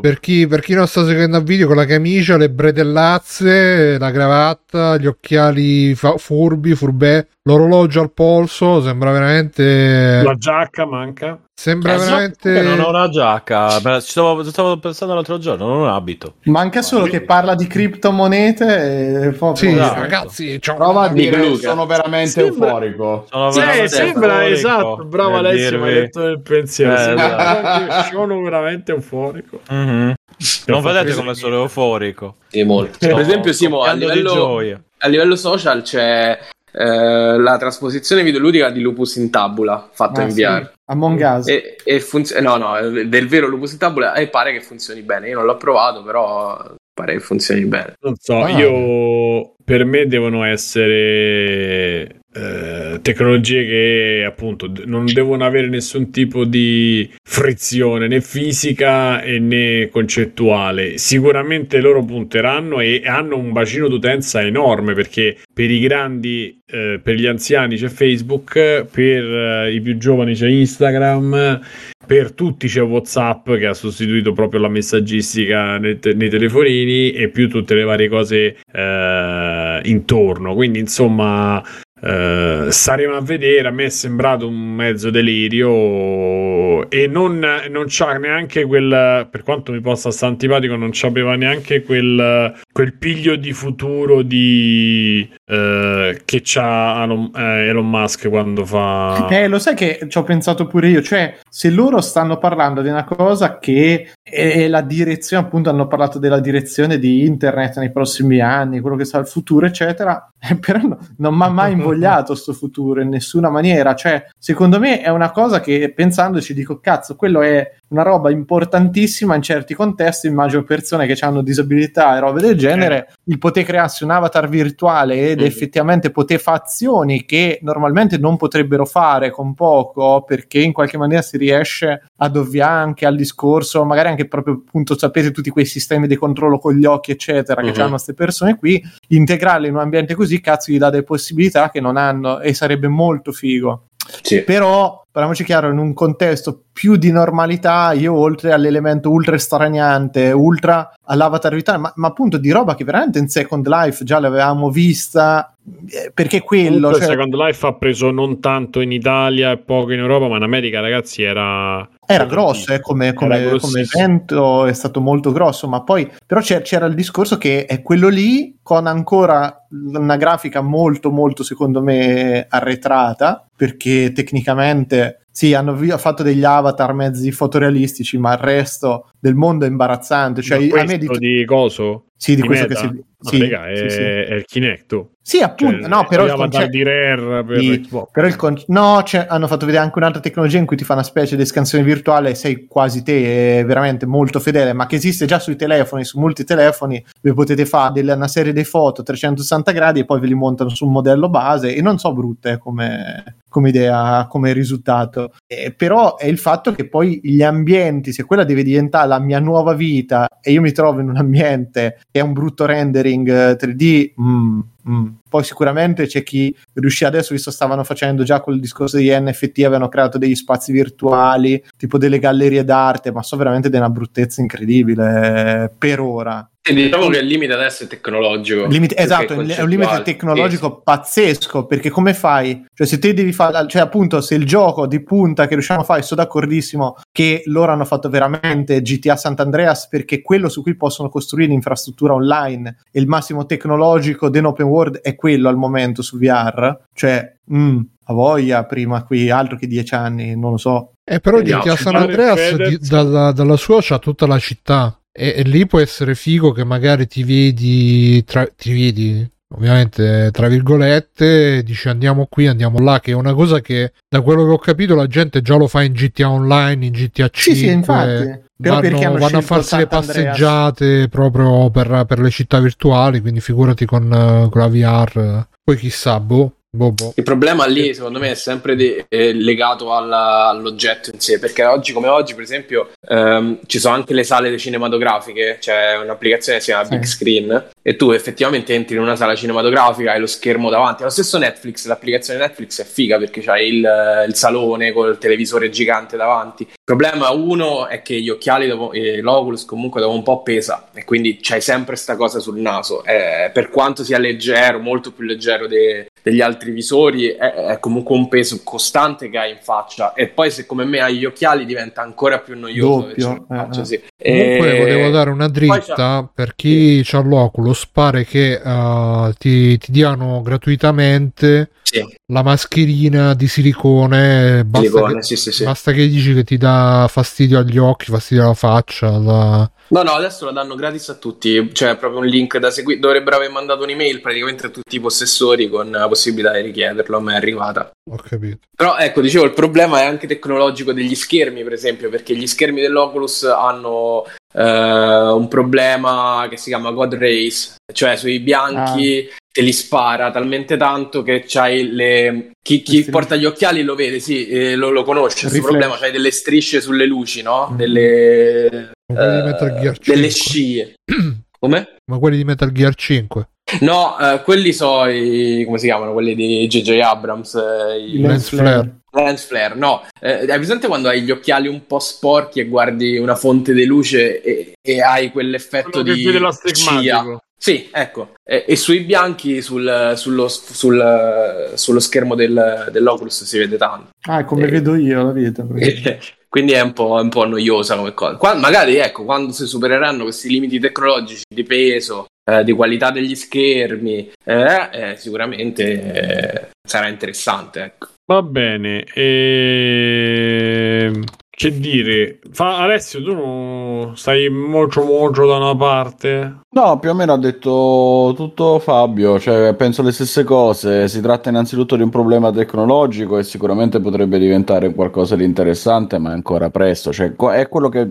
Per chi, per chi non sta seguendo il video, con la camicia, le bretellazze, la cravatta, gli occhiali fa- furbi, furbè, l'orologio al polso, sembra veramente... La giacca manca. Sembra Eh, veramente... non ho una giacca. Ci stavo, stavo pensando l'altro giorno, non ho un abito. Manca solo che parla di criptomonete e poi- Sì, Esatto. ragazzi, c'ho- Prova a Di dire Luca. sono veramente Sembra- euforico. Sono Sì, veramente sembra euforico esatto. Bravo nel Alessio, mi hai dirvi- detto il pensiero. Eh, esatto. sono veramente euforico. Mhm. Ho Non vedete come sono euforico. Sì, molto. Per esempio, Simo, a livello, a livello social c'è eh, la trasposizione videoludica di Lupus in Tabula fatta Ah, in sì, VR. Among Us. E, e funziona, no, no, del vero Lupus in Tabula e pare che funzioni bene. Io non l'ho provato, però pare che funzioni bene. Non so, Ah. io per me devono essere eh, tecnologie che appunto non devono avere nessun tipo di frizione né fisica né concettuale. Sicuramente loro punteranno e hanno un bacino d'utenza enorme perché per i grandi, eh, per gli anziani c'è Facebook, per eh, i più giovani c'è Instagram. Per tutti c'è WhatsApp che ha sostituito proprio la messaggistica nei, te- nei telefonini e più tutte le varie cose eh, intorno. Quindi, insomma, eh, staremo a vedere. A me è sembrato un mezzo delirio e non, non c'ha neanche quel, per quanto mi possa stare antipatico, non c'aveva neanche quel, quel piglio di futuro di, eh, che c'ha Elon, eh, Elon Musk quando fa. Eh, lo sai che ci ho pensato pure io, cioè se loro stanno parlando di una cosa che è la direzione, appunto hanno parlato della direzione di internet nei prossimi anni, quello che sarà il futuro, eccetera, eh, però no- non mi ha mai invogliato sto futuro in nessuna maniera, cioè secondo me è una cosa che pensandoci dico cazzo, quello è una roba importantissima in certi contesti, immagino persone che hanno disabilità e robe del genere, il poter crearsi un avatar virtuale Mhm. Effettivamente poter fare azioni che normalmente non potrebbero fare con poco perché in qualche maniera si riesce ad ovviare anche al discorso, magari anche proprio appunto sapete tutti quei sistemi di controllo con gli occhi eccetera che Mhm. hanno queste persone qui, integrarle in un ambiente così cazzo gli dà delle possibilità che non hanno e sarebbe molto figo. Sì. Però, parliamoci chiaro, in un contesto più di normalità, io oltre all'elemento ultra estraniante, ultra all'avatar vitale, ma, ma appunto di roba che veramente in Second Life già l'avevamo vista, eh, perché quello... Comunque, Cioè, Second Life ha preso non tanto in Italia e poco in Europa, ma in America, ragazzi, era. era grosso eh, come, come- Era come evento, è stato molto grosso, ma poi però c'era il discorso che è quello lì con ancora una grafica molto molto secondo me arretrata, perché tecnicamente sì, hanno fatto degli avatar mezzi fotorealistici, ma il resto del mondo è imbarazzante. Cioè, a me di... di coso? Sì, di di questo Meta? che si... Sì, raga, è, sì, è il Kinect. oh. Sì, appunto, Cioè, no, però il concetto... di Rare per Sì, però il con- no, c'è- hanno fatto vedere anche un'altra tecnologia in cui ti fa una specie di scansione virtuale sei quasi te, è veramente molto fedele, ma che esiste già sui telefoni, su molti telefoni, dove potete fare delle- una serie di foto a 360 gradi e poi ve li montano su un modello base e non so brutte come, come idea, come risultato. Eh, però è il fatto che poi gli ambienti, se quella deve diventare la mia nuova vita e io mi trovo in un ambiente che è un brutto rendering eh, 3D, mm, mm. poi sicuramente c'è chi riuscì adesso, visto stavano facendo già quel discorso di NFT, avevano creato degli spazi virtuali, tipo delle gallerie d'arte, ma so veramente di una bruttezza incredibile eh, per ora. Sì, diciamo che il limite adesso è tecnologico. Limite- esatto, è un limite tecnologico pazzesco perché come fai? Cioè, se te devi fare, cioè, appunto, se il gioco di punta che riusciamo a fare, sono d'accordissimo che loro hanno fatto veramente GTA Sant'Andreas perché quello su cui possono costruire l'infrastruttura online e il massimo tecnologico dell'open world è quello al momento su VR. Cioè, mm, a voglia prima qui, altro che dieci anni, non lo so. Eh, però Vediamo, GTA ci San Andreas di- dalla, dalla sua c'ha tutta la città e, e lì può essere figo che magari ti vedi, tra, ti vedi ovviamente tra virgolette, dici andiamo qui, andiamo là, che è una cosa che da quello che ho capito la gente già lo fa in GTA Online, in GTA 5. Sì, sì, infatti. Però Vanno, vanno a farsi le passeggiate proprio per, per le città virtuali, quindi figurati con, eh, con la VR. Poi chissà, boh. Boh. Il problema lì, secondo me, è sempre de- eh, legato alla- all'oggetto in sé, perché oggi come oggi, per esempio, ehm, ci sono anche le sale cinematografiche, c'è un'applicazione che si chiama Sì. Big Screen, e tu effettivamente entri in una sala cinematografica, hai lo schermo davanti. Lo stesso Netflix, l'applicazione Netflix è figa perché c'hai il, il salone col televisore gigante davanti. Il problema uno è che gli occhiali, dopo, l'Oculus comunque dopo un po' pesa, e quindi c'hai sempre sta cosa sul naso. Eh, per quanto sia leggero, molto più leggero de- degli altri visori, è, è comunque un peso costante che hai in faccia. E poi se come me hai gli occhiali diventa ancora più noioso. Doppio, eh, faccia, eh. sì. Comunque E- volevo dare una dritta per chi c'ha l'Oculus, pare che eh, ti, ti diano gratuitamente Sì, la mascherina di silicone, basta, silicone, che, sì, sì, sì. basta che dici che ti dà fastidio agli occhi, fastidio alla faccia, la- No, no, adesso la danno gratis a tutti, cioè proprio un link da seguire. Dovrebbero aver mandato un'email praticamente a tutti i possessori con la possibilità di richiederlo, a me è arrivata. ho capito. Però ecco, dicevo, il problema è anche tecnologico degli schermi, per esempio, perché gli schermi dell'Oculus hanno eh, un problema che si chiama God Rays, cioè sui bianchi te li spara talmente tanto che c'hai le... Chi, chi porta gli occhiali lo vede, sì, eh, lo, lo conosce, questo Riflex. problema, c'hai delle strisce sulle luci, no? Mm. Delle... Ma quelli di Metal Gear 5. delle scie. Come? Ma quelli di Metal Gear 5. No, eh, quelli sono i... come si chiamano? Quelli di J.J. Abrams, eh, i- Il Lens flare. Lens flare, no. Eh, hai presente quando hai gli occhiali un po' sporchi e guardi una fonte di luce e, e hai quell'effetto Quello che di scia? Sì, ecco. E, e sui bianchi sul- sullo, sul- sullo schermo del- dell'Oculus si vede tanto. Ah, come Eh. vedo io la vita. Quindi è un, po', è un po' noiosa come cosa. Qua- magari, ecco, quando si supereranno questi limiti tecnologici di peso, eh, di qualità degli schermi, eh, eh, sicuramente eh, sarà interessante, ecco. Va bene. ehm, Che dire? Fa... Alessio, tu non stai molto molto da una parte? No, più o meno ha detto tutto Fabio, cioè penso le stesse cose. Si tratta innanzitutto di un problema tecnologico e sicuramente potrebbe diventare qualcosa di interessante, ma è ancora presto. Cioè, è quello che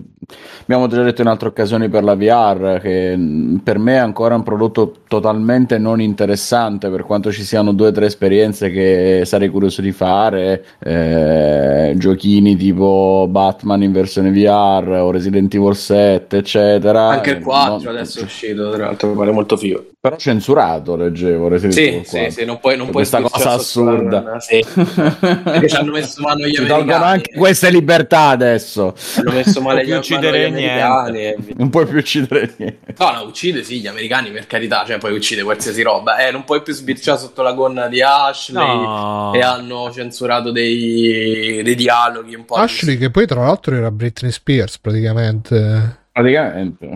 abbiamo già detto in altre occasioni per la VR, che mh, per me è ancora un prodotto totalmente non interessante, per quanto ci siano due o tre esperienze che sarei curioso di fare, eh, giochini tipo Batman in versione VR o Resident Evil 7, eccetera. Anche il Eh, 4 non- adesso è uscito, tra l'altro, mi pare molto figo. Però censurato, leggevo. Resident Sì, sì, 4. sì, non puoi, non Per puoi questa cosa assurda. Sì, perché ci hanno messo mano gli Ci tolgono americani. anche queste libertà adesso. Hanno messo male Non gli, puoi uccidere gli americani. Non puoi più uccidere niente. No, no, uccide sì gli americani per carità, cioè poi uccide qualsiasi roba. Eh, non puoi più sbirciare sotto la gonna di Ashley. No. E hanno censurato dei, dei dialoghi un po'. Ashley, che poi tra l'altro era Britney Spears praticamente. Praticamente.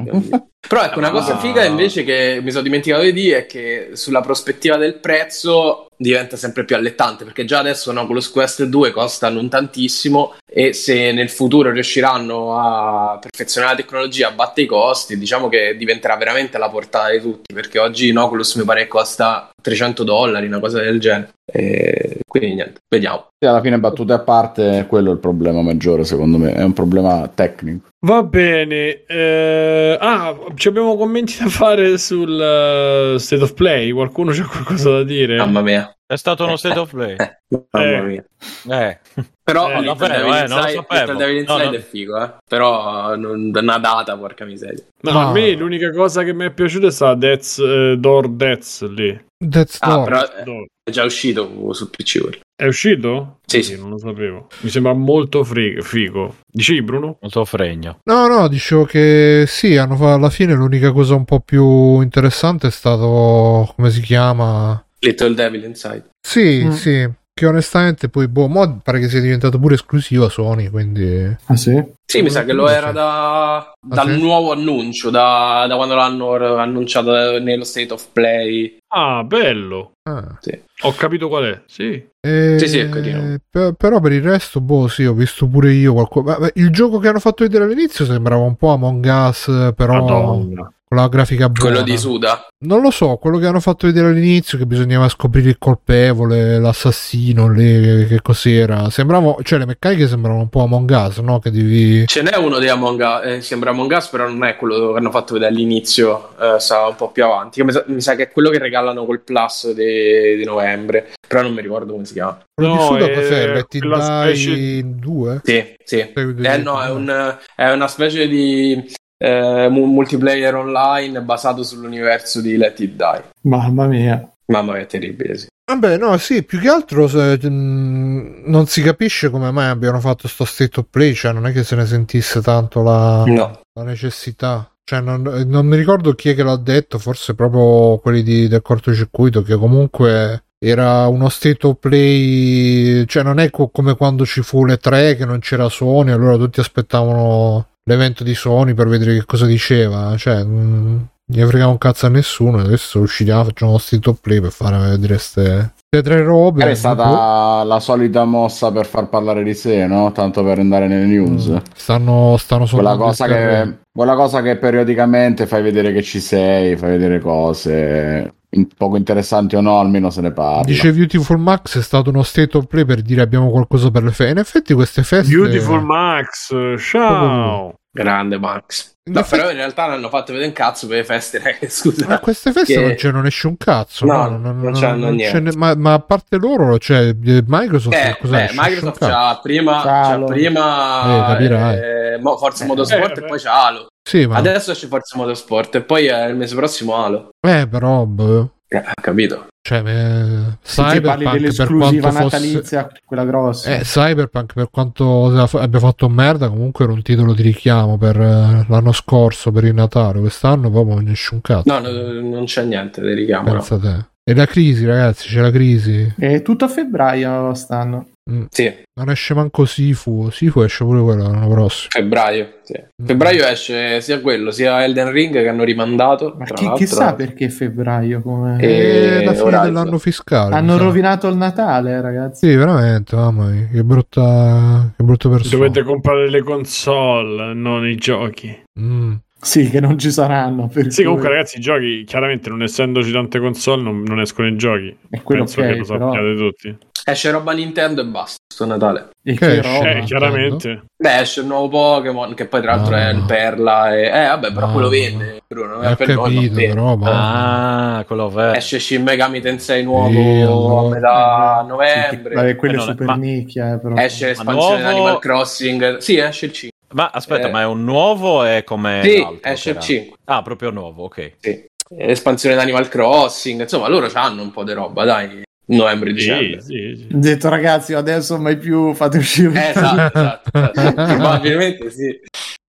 Però ecco, una cosa Ah. figa invece che mi sono dimenticato di dire è che sulla prospettiva del prezzo diventa sempre più allettante perché già adesso un Oculus Quest 2 costa non tantissimo e se nel futuro riusciranno a perfezionare la tecnologia, abbatte i costi, diciamo che diventerà veramente alla portata di tutti perché oggi un Oculus mi pare che costa 300 dollari, una cosa del genere. E quindi niente, vediamo. Sì, alla fine, battute a parte, quello è il problema maggiore, secondo me. È un problema tecnico. Va bene. eh, Ah, ci abbiamo commenti da fare sul eh, State of Play. Qualcuno c'ha qualcosa da dire? Mamma mia. È stato uno state of play. Eh, mamma Eh. mia. Eh. Però Eh, Devil eh, non lo Inside- sapevo. Devil No, Inside no. è figo, eh. Però non, una data, porca miseria. No, Ma- a me l'unica cosa che mi è piaciuta è stata Death's, eh, Door Deaths lì. Death's Ah, Door. però Door. è già uscito su PC. È uscito? Sì, sì. Non lo sapevo. Mi sembra molto fri- figo. Dicevi, Bruno? Molto fregno. No, no, dicevo che sì, hanno fa- alla fine l'unica cosa un po' più interessante è stato, come si chiama? Little Devil Inside. Sì, Mm. sì, che onestamente poi, boh, mo pare che sia diventato pure esclusivo Sony, quindi... Ah sì? Sì, mi sa che lo era da, dal sì? nuovo annuncio, da, da quando l'hanno annunciato nello State of Play. Ah, bello. Ah. Sì. Ho capito qual è. Sì. Eh, Sì, sì, è carino. per- però per il resto, boh, sì, ho visto pure io qualcosa. Il gioco che hanno fatto vedere all'inizio sembrava un po' Among Us, però... Madonna. Con la grafica buona. Quello di Suda. Non lo so, quello che hanno fatto vedere all'inizio che bisognava scoprire il colpevole, l'assassino, lì, che cos'era. Sembrava, cioè le meccaniche sembravano un po' Among Us, no? Che devi... Ce n'è uno di Among Us, eh, sembra Among Us, però non è quello che hanno fatto vedere all'inizio, eh, sta un po' più avanti. Mi sa, mi sa che è quello che regalano col Plus di, di novembre, però non mi ricordo come si chiama. Quello di No, Suda è cos'è? Let It Die specie- 2? Sì, sì. Di Eh, no, è, un- è una specie di eh, mu- multiplayer online basato sull'universo di Let It Die. Mamma mia. Mamma mia, è terribile, sì. Vabbè, no, sì, più che altro se- mh, non si capisce come mai abbiano fatto sto state of play, cioè non è che se ne sentisse tanto la, No. la necessità. Cioè, non, non mi ricordo chi è che l'ha detto, forse proprio quelli di- del cortocircuito, che comunque era uno state of play, cioè non è co- come quando ci fu le 3 che non c'era Sony, allora tutti aspettavano l'evento di Sony per vedere che cosa diceva, cioè non gli fregava un cazzo a nessuno, adesso uscirà, facciamo uno of play per fare vedere ste, ste tre robe. È stata la solita mossa per far parlare di sé, no? Tanto per andare nelle news. Mm, Stanno, stanno Quella suonando cosa, che, quella cosa che periodicamente fai vedere che ci sei, fai vedere cose poco interessanti o no, almeno se ne parla. Dice Beautiful Max è stato uno state of play per dire abbiamo qualcosa per le feste. In effetti queste feste... Beautiful Max, ciao. Grande Max. No, effetti- però in realtà non hanno fatto vedere un cazzo per le feste, eh, scusa. A queste feste Che- non, c'è, non esce un cazzo, No, non c'hanno c'è niente. ne- ma, ma a parte loro, cioè eh, Microsoft, Eh, beh? Microsoft c'ha prima, C'ha prima Eh, capirai. eh, Forza Motorsport eh, e beh. poi c'ha Halo. Sì, ma Adesso esce Forza Motorsport e poi è il mese prossimo Halo. eh, però, boh, Eh, capito? Cioè, eh, parli Cyberpunk per dell'esclusiva fosse natalizia, quella grossa. eh, Cyberpunk per quanto abbia fatto merda, comunque era un titolo di richiamo per eh, l'anno scorso per il Natale. Quest'anno proprio non esce un cazzo. No, no, non c'è niente di richiamo. no. Pensa te. E la crisi, ragazzi, c'è la crisi. È tutto a febbraio stanno. Sì, Non esce manco Sifu. Sifu esce pure quello l'anno prossimo. febbraio. sì. Mm. Febbraio esce sia quello, sia Elden Ring che hanno rimandato. Ma tra chi, chissà perché febbraio? Come... Eh, È la fine dell'anno fiscale. Hanno sa. rovinato il Natale, ragazzi. Sì, veramente, mamma mia, che brutta, che brutta persona. Dovete comprare le console, non i giochi. Mm. Sì, che non ci saranno. per Sì, cui- comunque, ragazzi, i giochi, chiaramente, non essendoci tante console, non, non escono i giochi. È quello Penso ok, che lo però- sappiate tutti. Esce roba Nintendo e basta. Sto Natale. E Che che esce? Eh, chiaramente. Beh, esce il nuovo Pokémon, che poi tra l'altro è No. il Perla. E... Eh, vabbè, però No. quello vende. Bruno, Ho per noi non capito, vende. però, ma... Ah, quello vero. Esce Shin Megami Tensei nuovo Sì, allora. a metà Sì, novembre. che- Vabbè, quello Eh, è non è- super ma- nicchia, eh, però. Esce l'espansione nuovo- di Animal Crossing. Sì, esce il 5. Ma aspetta, Eh. ma è un nuovo e come Sì, l'altro esce il era? 5. Ah, proprio nuovo, ok. Sì. L'espansione di Animal Crossing. Insomma, loro hanno un po' di roba, dai. Novembre, Sì, dicembre. sì, sì. Ho detto, ragazzi, adesso mai più fate uscire. Eh, esatto, esatto, esatto. Probabilmente sì.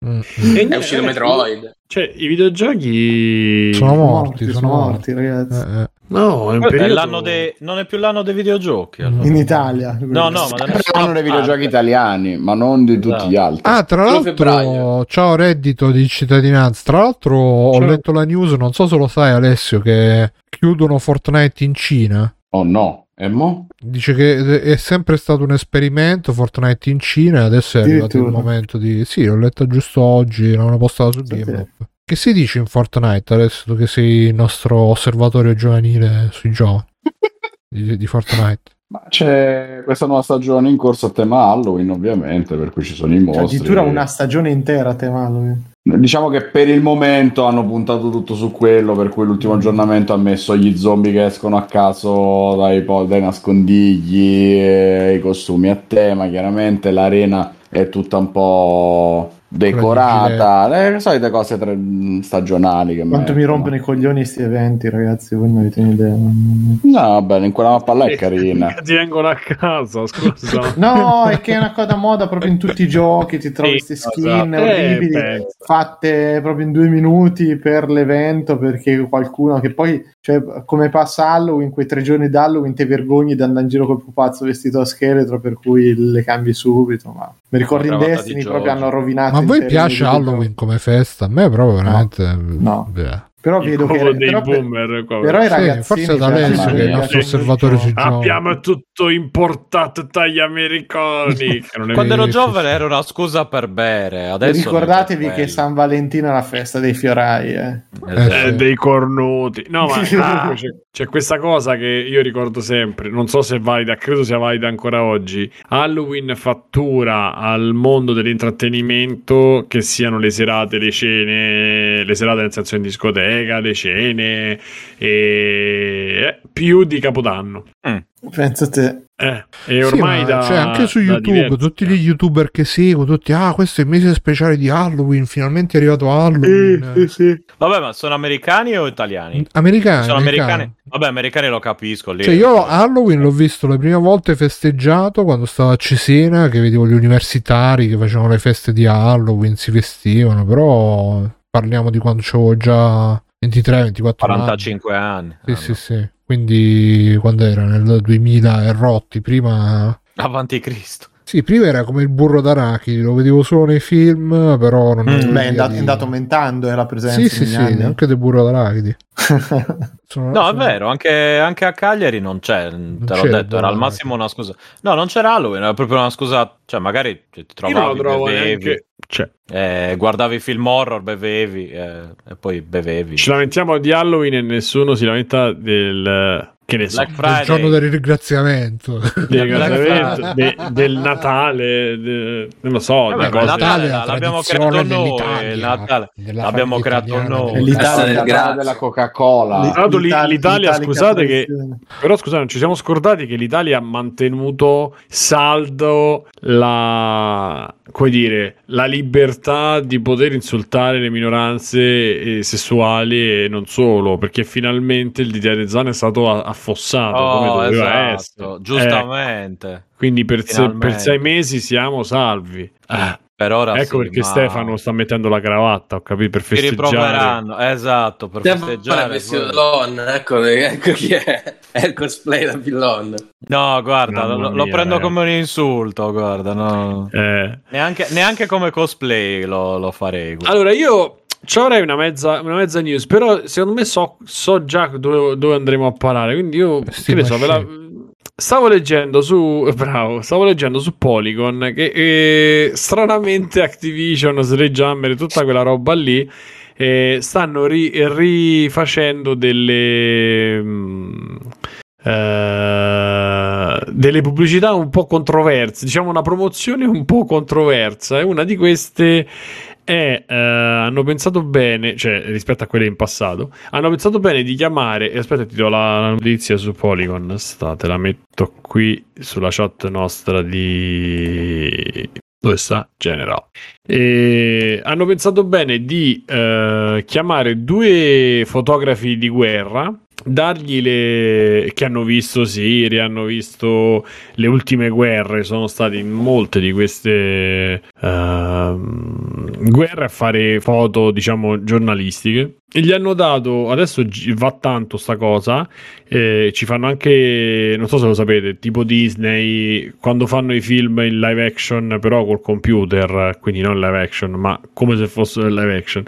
Mm. È uscito Metroid. Cioè, i videogiochi... Sono Sono morti, sono morti. ragazzi. Eh, eh. No, è un È periodo... l'anno dei- non è più l'anno dei videogiochi. allora. In Italia. No, no, ma Saranno dei videogiochi parte. italiani, ma non di tutti Esatto. gli altri. Ah, tra l'altro, febbraio. ciao reddito di cittadinanza. Tra l'altro, ho Ciao. letto la news, non so se lo sai, Alessio, che chiudono Fortnite in Cina. Oh no, e mo? Dice che è sempre stato un esperimento Fortnite in Cina e adesso è arrivato il momento di... Sì, l'ho letto giusto oggi, l'hanno postato su Sì, sì. GameUp. Che si dice in Fortnite adesso che sei il nostro osservatorio giovanile sui giovani di, di Fortnite? Ma c'è questa nuova stagione in corso a tema Halloween, ovviamente, per cui ci sono i Cioè, mostri. addirittura una stagione intera a tema Halloween. Diciamo che per il momento hanno puntato tutto su quello, per cui l'ultimo aggiornamento ha messo gli zombie che escono a caso dai, dai nascondigli, e i costumi a tema, chiaramente. L'arena è tutta un po' decorata, le solite cose tra- stagionali. Che Quanto mi rompono i coglioni sti eventi, ragazzi. Voi non avete un'idea. No, vabbè, in quella mappa là è carina. Ti vengono a casa, scusa. No, è che è una cosa moda proprio in tutti i giochi. Ti trovi Sì, queste skin esatto. Eh, orribili penso. fatte proprio in due minuti per l'evento. Perché qualcuno che poi, cioè, come passa Halloween, quei tre giorni d'Halloween, ti vergogni di andare in giro col pupazzo vestito a scheletro, per cui le cambi subito. Ma mi ricordo in Destiny di proprio hanno rovinato. Ma a voi piace. Halloween come festa? A me proprio veramente... No. beh. Però Il vedo che dei però, per- boomer qua. però i Sì, ragazzini forse da piacciono Alessio che il nostro osservatore sui giochi. Abbiamo tutto importato dagli americani. Quando ero sì, giovane sì. era una scusa per bere. Adesso Ricordatevi che. San Valentino è la festa dei fiorai. Eh. Esatto. Eh, sì. dei cornuti. No, ma comunque c'è, c'è questa cosa che io ricordo sempre. Non so se è valida, credo sia valida ancora oggi. Halloween fattura al mondo dell'intrattenimento che siano le serate, le cene, le serate nel senso in discoteca, le cene, e eh, più di Capodanno. Penso a te. Eh, e Sì, ormai ma, da, cioè, anche su YouTube, tutti gli youtuber che seguo, tutti, ah, questo è il mese speciale di Halloween, finalmente è arrivato Halloween. Eh, Vabbè, ma sono americani o italiani? Americani, Sono americani. americani. Vabbè, americani lo capisco. Lì. Cioè, io Halloween l'ho visto le prime volte festeggiato quando stavo a Cesena, che vedevo gli universitari che facevano le feste di Halloween, si vestivano, però parliamo di quando avevo già 23-24 anni. 45 anni. Sì, Ah, sì, sì. Quindi quando era nel 2000 e rotti, prima no. Avanti Cristo. Sì, prima era come il burro d'arachidi, lo vedevo solo nei film, però non Mm. Beh, è, andato, di- è andato aumentando eh, la presenza Sì, sì, sì, anni. anche del burro d'arachidi. Sono- No, è sono- vero, anche, anche a Cagliari non c'è, te l'ho detto, era al massimo una scusa. No, non c'era Halloween, era proprio una scusa, cioè magari ti Io non lo trovavi, trovo bevevi, neanche. Cioè, eh, guardavi film horror, bevevi eh, e poi bevevi. ci lamentiamo di Halloween e nessuno si lamenta del. Che ne so. Il giorno del ringraziamento. del, ringraziamento, de- del Natale, de- non lo so, Eh, cose- ma Natale la l'abbiamo creato noi, Natale della l'abbiamo creato noi. L'Italia Festa del L'Italia grazie. della Coca-Cola. L'Italia- l'Italia, l'Italica scusate che però scusate, non ci siamo scordati che l'Italia ha mantenuto saldo la come dire, la libertà di poter insultare le minoranze eh, sessuali e non solo, perché finalmente il DDR Zan è stato a- affossato come Oh, doveva esatto, essere. Eh, giustamente. quindi per, se- per sei mesi siamo salvi. Ah, Per ora ecco sì, perché ma Stefano sta mettendo la cravatta, ho capito, per Ti festeggiare. riproveranno, esatto, per Stefano è festeggiare. vestito da poi- Lon, ecco, ecco chi è. È il cosplay da Pillon. No, guarda, lo, lo mia, prendo ragazzi. come un insulto, guarda, no. Eh, Neanche, neanche come cosplay lo, lo farei. guarda. Allora, io ci avrei una mezza, una mezza news, però secondo me so, so già dove, dove andremo a parare. Quindi io che ne so, la- stavo leggendo su. Bravo, stavo leggendo su Polygon che eh, stranamente Activision, Sledgehammer e tutta quella roba lì. eh, stanno ri- rifacendo delle. mm, eh, delle pubblicità un po' controverse, diciamo una promozione un po' controversa. E una di queste è, eh, hanno pensato bene, cioè rispetto a quelle in passato, hanno pensato bene di chiamare, aspetta ti do la, la notizia su Polygon, state, la metto qui sulla chat nostra di... Dove sta? General. E hanno pensato bene di eh, chiamare due fotografi di guerra, dargli le... che hanno visto Siria, hanno visto le ultime guerre, sono stati in molte di queste ehm, guerre a fare foto, diciamo, giornalistiche. E gli hanno dato, adesso va tanto sta cosa, eh, ci fanno anche, non so se lo sapete, tipo Disney, quando fanno i film in live action, però col computer, quindi non live action, ma come se fosse live action.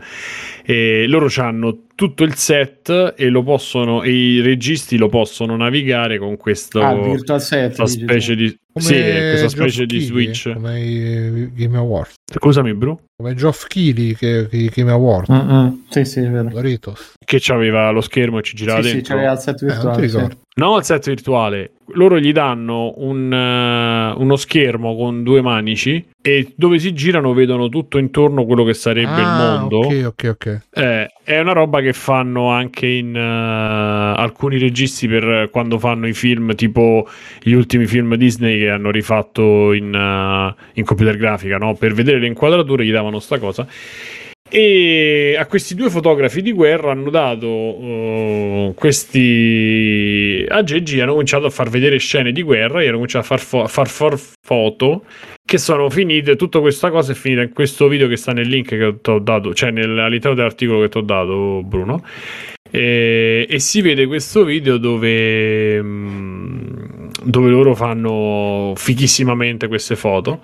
E loro hanno tutto il set e lo possono, e i registi lo possono navigare con questo, Ah, il Virtual Set. questa specie di, Come sì, questa Geoff specie di Keighley, switch. come i Game Awards. Scusami, Bru, Come Geoff Keighley che, che i Game Awards. Mm-mm. Sì, sì, è vero. Doritos. che c'aveva lo schermo e ci girava Sì, sì, dentro. c'era il set Eh, virtuale. sì. ricordo. No, il set virtuale. Loro gli danno un, eh, uno schermo con due manici e dove si girano vedono tutto intorno quello che sarebbe il Ah, mondo. Ok, ok, ok. Eh, è una roba che fanno anche in eh, alcuni registi per quando fanno i film, tipo gli ultimi film Disney che hanno rifatto in, eh, in computer grafica, no? per vedere le inquadrature gli davano sta cosa. E a questi due fotografi di guerra hanno dato eh, questi a GG hanno cominciato a far vedere scene di guerra e hanno cominciato a far, fo- far for- foto che sono finite. Tutta questa cosa è finita in questo video che sta nel link che ti ho dato, cioè all'interno dell'articolo che ti ho dato, Bruno. E, e si vede questo video dove, mm, dove loro fannofichissimamente queste foto.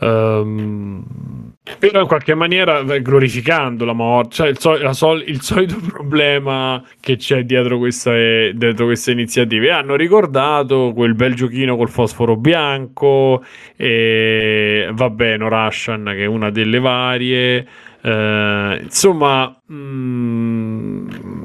Ehm, però in qualche maniera eh, glorificando la morte, cioè il, so- sol- il solito problema che c'è dietro, questa, dietro queste iniziative. Hanno ricordato quel bel giochino col fosforo bianco, e vabbè, No Russian che è una delle varie. Uh, insomma, mm,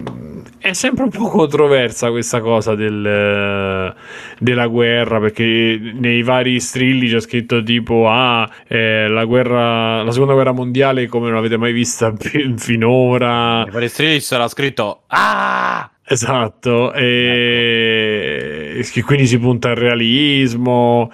è sempre un po' controversa questa cosa del, della guerra perché nei vari strilli c'è scritto tipo ah eh, la guerra la seconda guerra mondiale come non l'avete mai vista finora nei vari strilli sarà scritto ah esatto e ecco. quindi si punta al realismo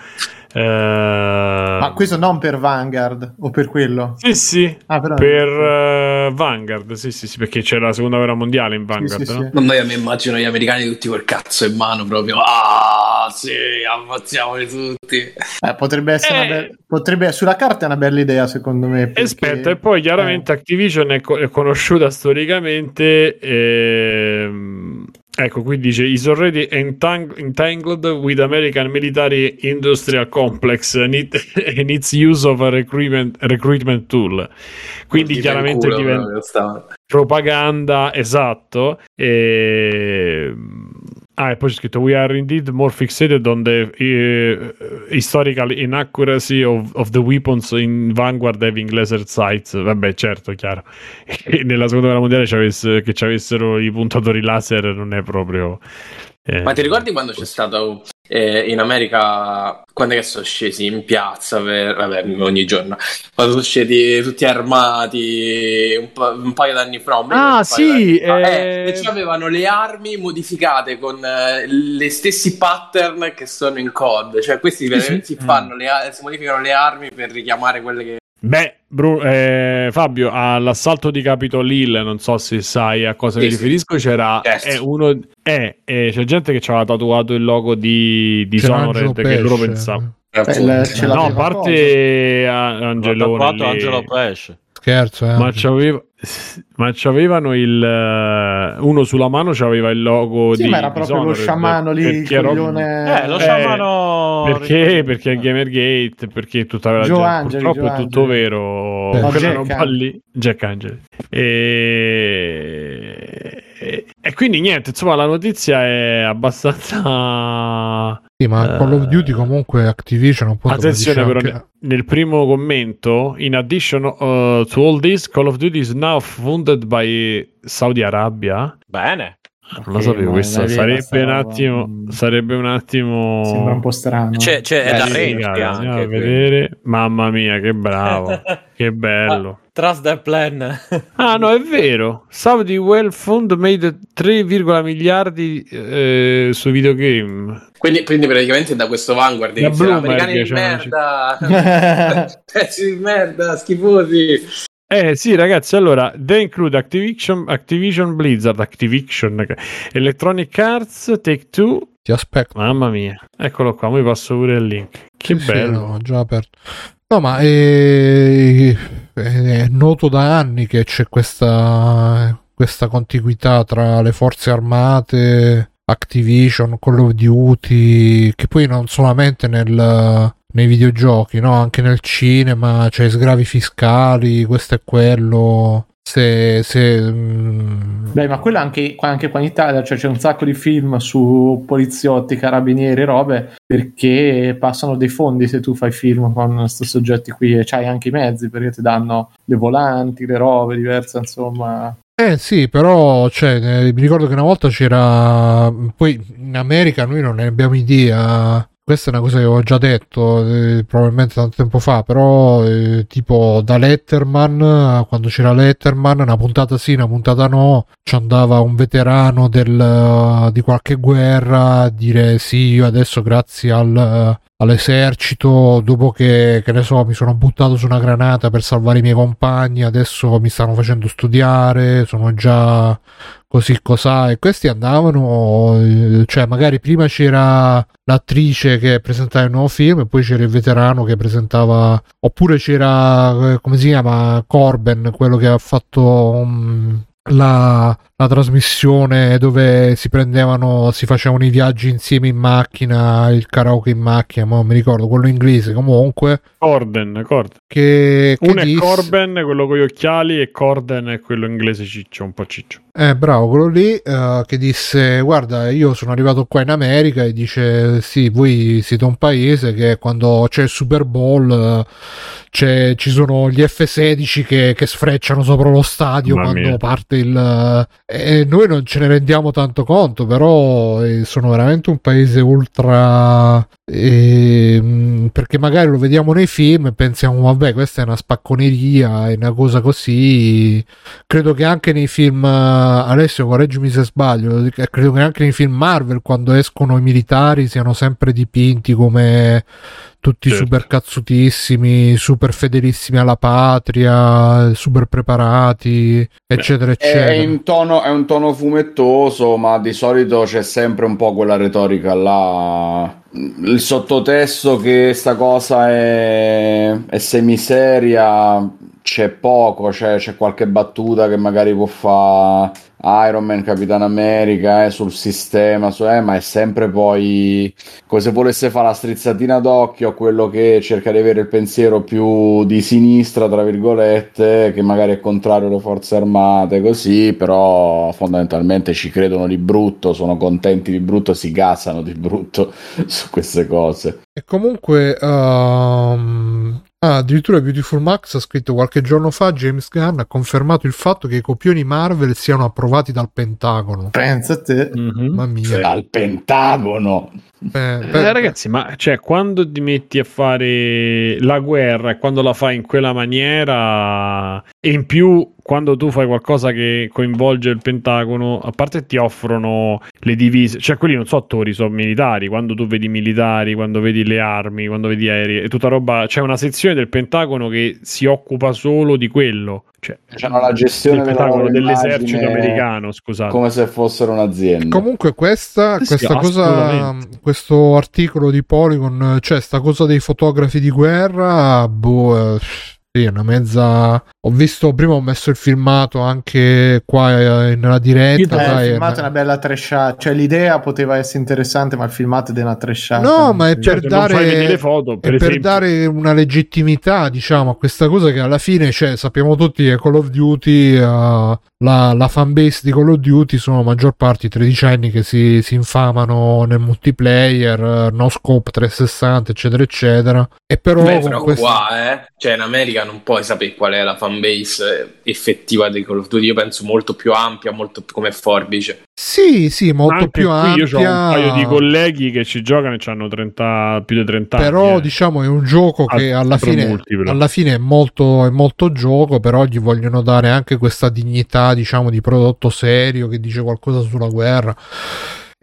Uh, Ma questo non per Vanguard o per quello? Sì, sì, ah, per uh, Vanguard, sì, sì, sì, perché c'è la seconda guerra mondiale in Vanguard. Sì, sì, no? sì. Ma io mi immagino gli americani tutti col cazzo in mano proprio. Ah, sì, ammazziamoli tutti. Eh, potrebbe essere eh. be- potrebbe, sulla carta è una bella idea, secondo me. Perché... Aspetta, e poi chiaramente eh. Activision è, co- è conosciuta storicamente. Ehm Ecco, qui dice is already entang- entangled with American military industrial complex and, it, and its use of a recruitment, recruitment tool. Quindi chiaramente diventa propaganda, esatto. E Ah, e poi c'è scritto: We are indeed more fixated on the uh, historical inaccuracy of, of, the weapons in Vanguard having laser sights. Vabbè, certo, chiaro. E nella seconda guerra mondiale che ci avessero i puntatori laser non è proprio. Eh, Ma ti ricordi quando c'è stato eh, in America quando è che sono scesi in piazza per, vabbè, ogni giorno quando sono scesi tutti armati un, pa- un paio d'anni fa ah sì fa, eh... e avevano le armi modificate con eh, le stessi pattern che sono in COD cioè questi veramente si fanno le, si modificano le armi per richiamare quelle che Beh, Bru- eh, Fabio, all'assalto di Capitol Hill, non so se sai a cosa sì, mi riferisco, c'era yes. è uno, è, è, c'è gente che ci aveva tatuato il logo di Dishonored che loro pensavano. Eh, no, a parte Angelone. Angelo Pesce. Scherzo, eh. Ma c'aveva, ma c'avevano il uh, uno sulla mano c'aveva il logo sì, di ma era proprio Dishonored, lo sciamano lì il coglione... eh, lo sciamano eh, perché perché è Gamergate perché tutta la gente Angeli, purtroppo Joe è tutto Angeli. vero. No, quella roba lì Jack Angeli. E... e quindi niente insomma la notizia è abbastanza sì, ma Call of Duty comunque Activision un po' Attenzione però anche... nel primo commento in addition uh, to all this Call of Duty is now funded by Saudi Arabia. Bene. Non lo sapevo, questo sarebbe un attimo. Sarebbe un attimo. Sembra un po' strano. C'è, c'è è da sì, andiamo a vedere. Mamma mia, che bravo! che bello. Ah, trust the plan. ah, no, è vero. Saudi Well Fund made 3, miliardi eh, su videogame. Quindi, quindi, praticamente da questo Vanguard iniziano americani di merda, pezzi di merda, schifosi. Eh sì, ragazzi, allora, they include Activision, Activision Blizzard, Activision, Electronic Arts, Take Two. Ti aspetto. Mamma mia, eccolo qua, mi passo pure il link. Che sì, bello. Sì, no, già aperto. No, ma è, è, noto da anni che c'è questa, questa contiguità tra le forze armate, Activision, Call of Duty, che poi non solamente nel, nei videogiochi, no? Anche nel cinema c'è sgravi fiscali, questo e quello. Se, se mm... Beh, ma quello anche, anche qua in Italia cioè c'è un sacco di film su poliziotti, carabinieri, robe perché passano dei fondi se tu fai film con questi soggetti qui e c'hai anche i mezzi perché ti danno le volanti, le robe diverse, insomma. Eh sì, però cioè, eh, mi ricordo che una volta c'era. Poi in America noi non ne abbiamo idea questa è una cosa che avevo già detto eh, probabilmente tanto tempo fa, però eh, tipo da Letterman, quando c'era Letterman, una puntata sì, una puntata no, ci andava un veterano del, di qualche guerra a dire sì, io adesso grazie al, all'esercito, dopo che, che ne so, mi sono buttato su una granata per salvare i miei compagni, adesso mi stanno facendo studiare, sono già così cos'ha e questi andavano cioè magari prima c'era l'attrice che presentava il nuovo film e poi c'era il veterano che presentava oppure c'era eh, come si chiama Corben quello che ha fatto um, la, la trasmissione dove si prendevano, si facevano i viaggi insieme in macchina, il karaoke in macchina, ma non mi ricordo, quello inglese comunque. Corden, Corden. Che, che Uno è disse- Corben, quello con gli occhiali, e Corden è quello inglese ciccio, un po' ciccio. Eh, bravo, quello lì eh, che disse: Guarda, io sono arrivato qua in America e dice: Sì, voi siete un paese che quando c'è il Super Bowl c'è- ci sono gli F-16 che, che sfrecciano sopra lo stadio Mamma quando mia. parte il. E noi non ce ne rendiamo tanto conto, però eh, sono veramente un paese ultra. Eh, mh, perché magari lo vediamo nei film e pensiamo, vabbè, questa è una spacconeria, è una cosa così credo che anche nei film eh, Alessio correggimi se sbaglio credo che anche nei film Marvel quando escono i militari siano sempre dipinti come tutti Certo. super cazzutissimi super fedelissimi alla patria super preparati eccetera eccetera è in tono, è un tono fumettoso, ma di solito c'è sempre un po' quella retorica là. Il sottotesto che sta cosa è, è semiseria, c'è poco, c'è, c'è qualche battuta che magari può fare Iron Man, Capitan America eh, sul sistema, su- eh, ma è sempre poi come se volesse fare la strizzatina d'occhio a quello che cerca di avere il pensiero più di sinistra, tra virgolette, che magari è contrario alle forze armate, così, però fondamentalmente ci credono di brutto, sono contenti di brutto, si gasano di brutto su queste cose. e comunque ehm, ah, addirittura Beautiful Max ha scritto qualche giorno fa James Gunn ha confermato il fatto che i copioni Marvel siano approvati dal Pentagono Pensa a te. mamma mia Dal Pentagono! Eh, Eh, beh, ragazzi, ma cioè, quando ti metti a fare la guerra e quando la fai in quella maniera, e in più quando tu fai qualcosa che coinvolge il Pentagono, a parte ti offrono le divise, cioè quelli non so attori, sono militari. Quando tu vedi i militari, quando vedi le armi, quando vedi aerei, e tutta roba, c'è una sezione del Pentagono che si occupa solo di quello. Cioè, C'hanno la gestione del Pentagono dell'esercito americano, scusate. come se fossero un'azienda. Comunque questa, Sì, sì, questa cosa, questo articolo di Polygon, cioè sta cosa dei fotografi di guerra, boh, eh, sì, è una mezza... Ho visto, prima ho messo il filmato anche qua eh, nella diretta. Eh, dai, il filmato è una bella trashata. Cioè, l'idea poteva essere interessante, ma il filmato è una trashata. No, ma è per le dare, foto, è per per esempio. dare una legittimità, diciamo, a questa cosa che alla fine, cioè, sappiamo tutti che Call of Duty, eh, la, la fanbase di Call of Duty sono la maggior parte i tredicenni che si, si infamano nel multiplayer, no scope 360, eccetera, eccetera. E però, Beh, però questa- qua, eh, cioè in America non puoi sapere qual è la fanbase eh, effettiva di Call of Duty. Io penso molto più ampia, molto più come forbice. Sì, sì, molto Anche più ampia. io ho un paio di colleghi che ci giocano e hanno 30, più di 30 però anni. eh. diciamo è un gioco che Ah, alla sempre fine, però. alla fine è, molto, è molto gioco però gli vogliono dare anche questa dignità diciamo di prodotto serio che dice qualcosa sulla guerra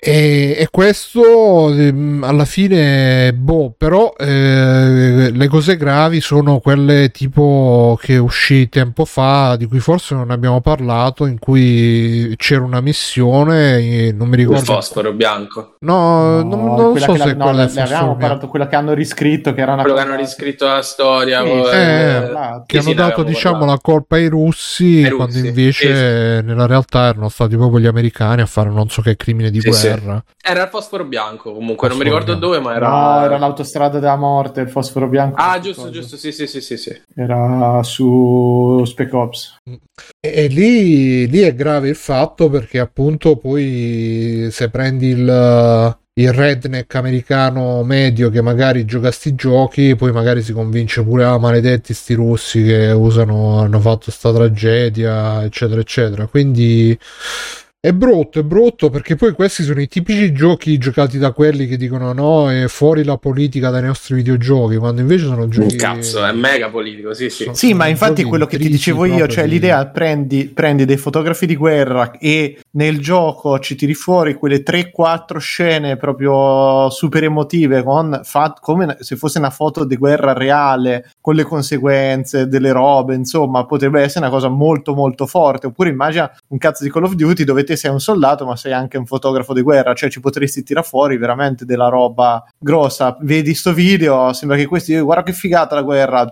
e, e questo ehm, alla fine boh però eh, le cose gravi sono quelle tipo che uscì tempo fa di cui forse non abbiamo parlato in cui c'era una missione e non mi Il ricordo fosforo bianco. no, non, non quella so che se la- no, quella ne è avevamo parlato, quella che hanno riscritto, che era una Quello che cosa- hanno riscritto la storia. Sì, poi, sì, eh, parlato. che Sì, hanno sì, dato diciamo parlato. la colpa ai russi, Ai quando russi, invece nella realtà erano stati proprio gli americani a fare non so che crimine di Sì, sì. guerra Era il fosforo bianco comunque, non mi Fosforo ricordo bianco. dove, ma era... No, era l'autostrada della morte, il fosforo bianco. Ah, Cosa? giusto, giusto, sì, sì, sì, sì, sì. Era su Spec Ops. e, e lì, lì è grave il fatto perché appunto poi se prendi il il redneck americano medio che magari gioca a sti giochi, poi magari si convince pure, ah, maledetti sti russi che usano, hanno fatto sta tragedia, eccetera, eccetera. Quindi è brutto, è brutto perché poi questi sono i tipici giochi giocati da quelli che dicono no, è fuori la politica dai nostri videogiochi, quando invece sono giochi... Un cazzo, è mega politico, sì, sì. Sono- Sì, ma infatti quello che ti dicevo io, cioè di- l'idea prendi, prendi dei fotografi di guerra e nel gioco ci tiri fuori quelle 3-4 scene proprio super emotive con fat- come se fosse una foto di guerra reale con le conseguenze delle robe, insomma, potrebbe essere una cosa molto molto forte. Oppure immagina un cazzo di Call of Duty dove te sei un soldato ma sei anche un fotografo di guerra, cioè ci potresti tirare fuori veramente della roba grossa. Vedi sto video, sembra che questi guarda che figata la guerra.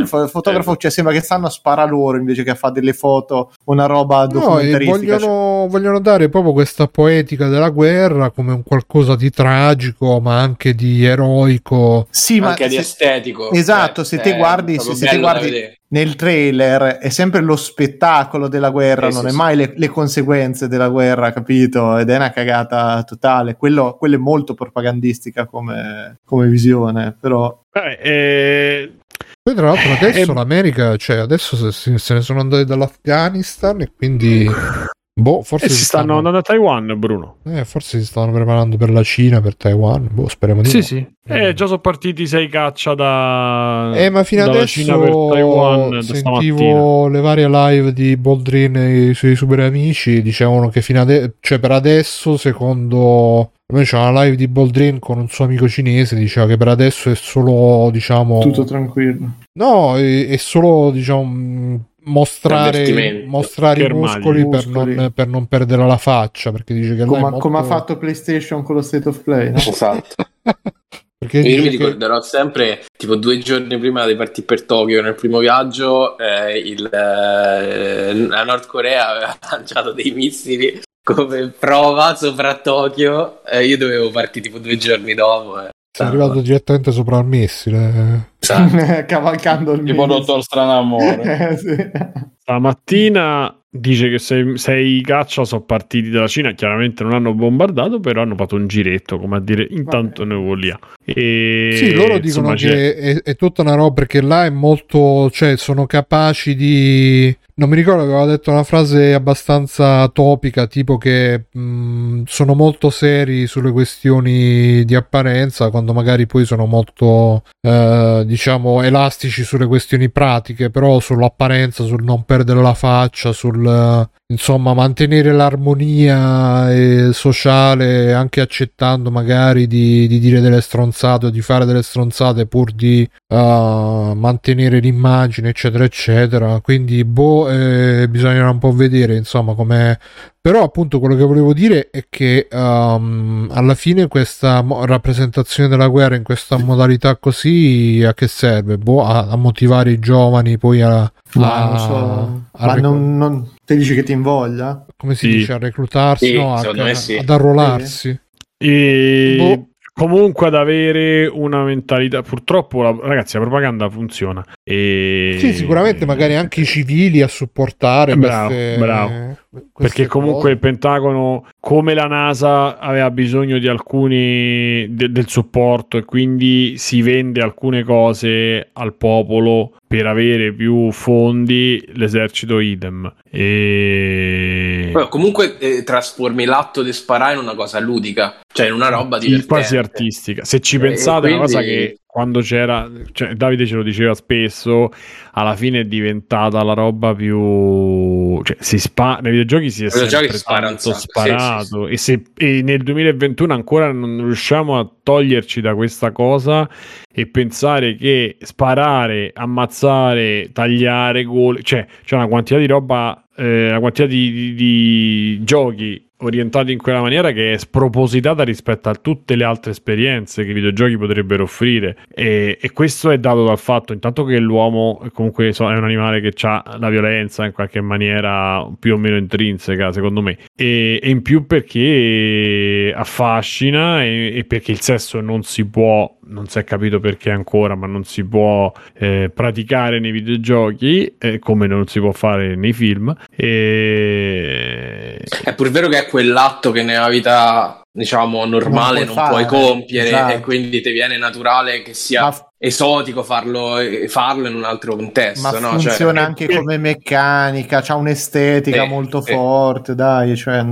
Il fotografo, cioè sembra che stanno a spara loro invece che a fare delle foto, una roba documentaristica. No, vogliono, vogliono dare proprio questa poetica della guerra come un qualcosa di tragico, ma anche di eroico. Sì, ma anche di estetico. Esatto, cioè, se te guardi, se, se te guardi nel trailer è sempre lo spettacolo della guerra, eh, non sì, è mai le, le, conseguenze della guerra, capito? Ed è una cagata totale. Quello, quello è molto propagandistica come, come visione, però. Beh, eh... Poi tra l'altro adesso eh... l'America, cioè adesso se, se ne sono andati dall'Afghanistan e quindi Boh, forse eh, si, stanno, stanno andando a Taiwan, Bruno. Eh, forse si stanno preparando per la Cina, per Taiwan. Boh, speriamo di sì, no. Sì, eh, già sono partiti sei caccia da. Eh, ma fino adesso Cina per Taiwan. Sentivo le varie live di Boldrin sui super amici. Dicevano che fino adesso, cioè per adesso, secondo. C'è una live di Boldrin con un suo amico cinese. Diceva che per adesso è solo, diciamo. Tutto tranquillo. No, è, è solo, diciamo mostrare, mostrare i muscoli, muscoli. Per, non, per, non, perdere la faccia perché dice che come, molto... come ha fatto PlayStation con lo State of Play no? esatto perché io mi ricorderò che... sempre tipo due giorni prima di partire per Tokyo nel primo viaggio eh, il, eh, la Nord Corea aveva lanciato dei missili come prova sopra Tokyo eh, io dovevo partire tipo due giorni dopo eh. Sei arrivato direttamente sopra il missile. Cavalcando il tipo Dottor Stranamore. eh, sì. Stamattina dice che sei, sei caccia sono partiti dalla Cina, chiaramente non hanno bombardato, però hanno fatto un giretto, come a dire, intanto Vabbè. ne volia. E, sì, loro dicono che è, è, tutta una roba perché là è molto, cioè sono capaci di non mi ricordo, aveva detto una frase abbastanza topica, tipo che mh, sono molto seri sulle questioni di apparenza, quando magari poi sono molto, eh, diciamo, elastici sulle questioni pratiche, però sull'apparenza, sul non perdere la faccia, sul insomma mantenere l'armonia eh, sociale anche accettando magari di, di, dire delle stronzate o di fare delle stronzate pur di uh, mantenere l'immagine eccetera eccetera quindi boh eh, bisognerà un po' vedere insomma come però appunto quello che volevo dire è che um, alla fine questa mo- rappresentazione della guerra in questa modalità così a che serve? Boh, a, a motivare i giovani poi a... A, so, a rec- non, non, te dici che ti invoglia? Come si sì. dice? A reclutarsi? Sì, no, a, sì. ad arruolarsi? E... Boh comunque ad avere una mentalità. Purtroppo, la, ragazzi, la propaganda funziona. E... Sì, sicuramente magari anche i civili a supportare. Bravo, queste, bravo. Perché comunque cose. il Pentagono, come la NASA, aveva bisogno di alcuni de, del supporto e quindi si vende alcune cose al popolo per avere più fondi l'esercito idem. E Beh, comunque eh, trasformi l'atto di sparare in una cosa ludica cioè in una roba di quasi artistica. Se ci pensate è una cosa che quando c'era, cioè, Davide ce lo diceva spesso, alla fine è diventata la roba più, cioè, si spara, nei videogiochi si è sempre tanto sparato sì, sì, sì. E, se, e nel 2021 ancora non riusciamo a toglierci da questa cosa e pensare che sparare, ammazzare, tagliare gol, cioè c'è una quantità di roba, eh, una quantità di, di, di giochi orientati in quella maniera che è spropositata rispetto a tutte le altre esperienze che i videogiochi potrebbero offrire e, e questo è dato dal fatto intanto che l'uomo comunque è un animale che ha la violenza in qualche maniera più o meno intrinseca secondo me e, e in più perché affascina e, e perché il sesso non si può non si è capito perché ancora, ma non si può eh, praticare nei videogiochi eh, come non si può fare nei film. E... È pur vero che è quell'atto che nella vita diciamo normale non puoi, non puoi compiere esatto. e quindi ti viene naturale che sia ma... esotico farlo, farlo, in un altro contesto. Ma no? funziona cioè... anche come meccanica, c'ha un'estetica eh, molto eh. forte, dai, cioè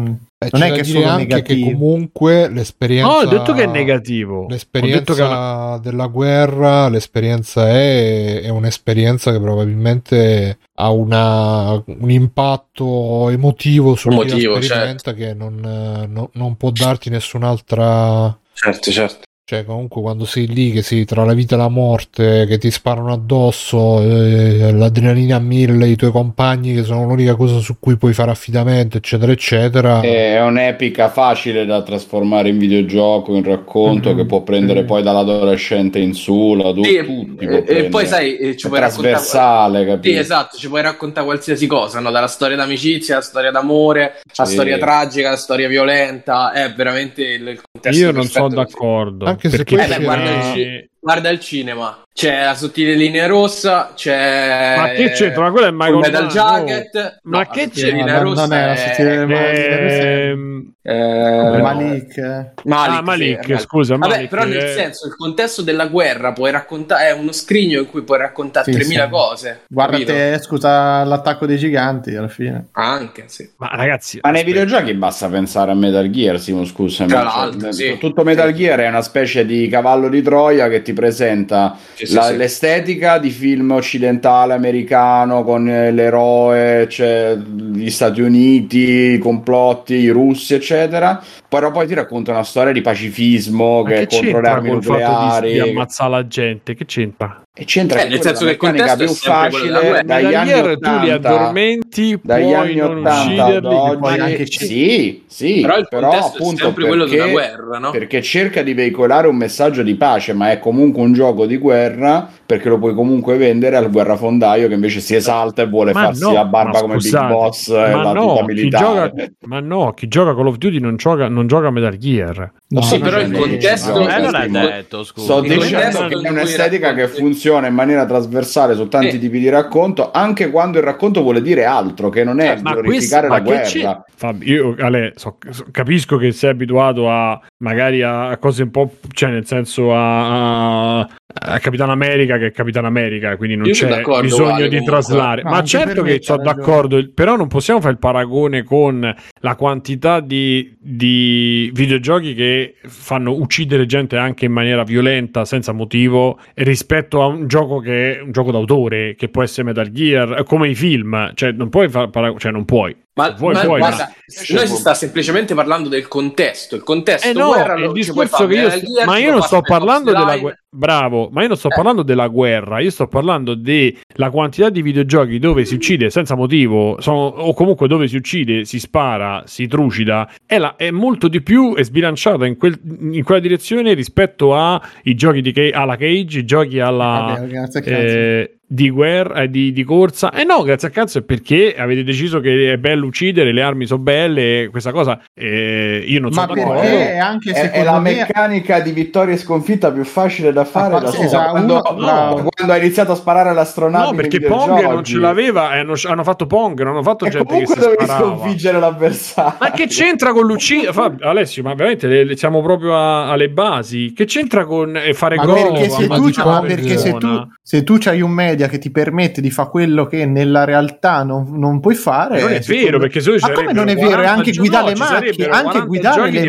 Eh, Non è che sono anche negativi. che comunque l'esperienza No, ho detto che è negativo. L'esperienza Ho detto che è una- della guerra, l'esperienza è, è un'esperienza che probabilmente ha una- un impatto emotivo su chi sperimenta che non, eh, no- non può darti nessun'altra. Certo, certo. Cioè, comunque, quando sei lì, che sei tra la vita e la morte, che ti sparano addosso, eh, l'adrenalina a mille, i tuoi compagni che sono l'unica cosa su cui puoi fare affidamento, eccetera, eccetera. È un'epica facile da trasformare in videogioco, in racconto, Mhm. che può prendere Sì. poi dall'adolescente in su, la tu- Sì, tutti e- e, poi sai, eh, ci puoi raccontare trasversale, capito? Sì, esatto, ci puoi raccontare qualsiasi cosa, no? Dalla storia d'amicizia, la storia d'amore, la Sì. storia tragica, la storia violenta, è veramente il, contesto Io non sono d'accordo. Anche se poi Eh, beh, guarda ci- guarda il cinema, c'è la sottile linea rossa, c'è Ma che c'entra? Ma quello è Michael Metal Jacket, Ma no, che la sottile c'è? linea rossa non è la è- sottile linea rossa. Ehm, eh, Malik. Malik, ah, Malik, sì, è scusa, Vabbè, Malik, però nel eh, senso, il contesto della guerra puoi raccontare, è uno scrigno in cui puoi raccontare Sì, 3000 sì. cose. Guarda capito? te, scusa l'attacco dei giganti alla fine. Anche, sì. Ma ragazzi, Ma nei videogiochi basta pensare a Metal Gear, Simo, scusami. Tra Cioè, l'altro, sì. Tutto Metal Gear è una specie di cavallo di Troia che ti presenta Sì, sì, la- sì. l'estetica di film occidentale americano con eh, l'eroe, cioè, gli Stati Uniti, i complotti, i russi, eccetera. Però poi ti racconta una storia di pacifismo Ma che che è contro le armi fatto di, nucleari. di ammazzare la gente? Che c'entra? E c'entra Eh, che nel senso che il contesto è facile dagli Metal anni Gear tu li 80 addormenti, dagli puoi anni non 80 ad ucciderli, oggi anche ci- sì, sì, Però il contesto è appunto sempre quello perché, della guerra, no? perché cerca di veicolare un messaggio di pace ma è comunque un gioco di guerra perché lo puoi comunque vendere al guerrafondaio che invece si esalta e vuole Ma farsi no, la barba come Big Boss e ma la no, tuta chi militare gioca, ma no, chi gioca Call of Duty non gioca, non gioca a Metal Gear. No, Sì, però il contesto- no, Eh, non è detto, scusa. Sto dicendo che è un'estetica che funziona in maniera trasversale su tanti Sì. tipi di racconto, anche quando il racconto vuole dire altro, che non è Ma glorificare questo- la guerra. Fabio, io Ale, so- so- capisco che sei abituato a magari a, a cose un po', cioè nel senso a, a, a Capitan America che è Capitan America, quindi non Io c'è bisogno Ale, di comunque. traslare. No, Ma certo che sono ragione. d'accordo, però non possiamo fare il paragone con la quantità di, di videogiochi che fanno uccidere gente anche in maniera violenta, senza motivo, rispetto a un gioco che è un gioco d'autore, che può essere Metal Gear, come i film, cioè non puoi fare paragone, cioè non puoi. Ma, Vuoi, ma puoi, guarda, ma- noi si sta semplicemente parlando del contesto. Il contesto Eh no, guerra il discorso che io sto- Gear, ma io non sto parlando della guerra bravo ma io non sto Eh. parlando della guerra io sto parlando della quantità di videogiochi dove si uccide senza motivo sono- o comunque dove si uccide si spara si trucida è, la- è molto di più è sbilanciata in, quel- in quella direzione rispetto ai giochi di alla Cage i giochi alla Vabbè, cazzo. eh, di guerra eh, di, di corsa eh no grazie a cazzo è perché avete deciso che è bello uccidere le armi sono belle questa cosa eh, io non Ma sono perché è anche È, è la me meccanica di vittoria e sconfitta più facile da fare Ma da esatto, quando, uno- bravo. quando ha iniziato a sparare all'astronave No, perché Pong non ce l'aveva e hanno, hanno fatto Pong, non hanno fatto e gente che comunque si dovevi sparava. sconfiggere l'avversario Ma che c'entra con l'uccidere? Alessio, ma veramente le- le- siamo proprio a- alle basi. Che c'entra con eh, fare Ma gol? perché, se ma tu, perché se tu, se tu c'hai un media che ti permette di fare quello che nella realtà non, non puoi fare, non è secondo- vero, perché se no Ma come non è vero? È 40 anche guidare no, le macchine, anche 40 guidare le di macchine.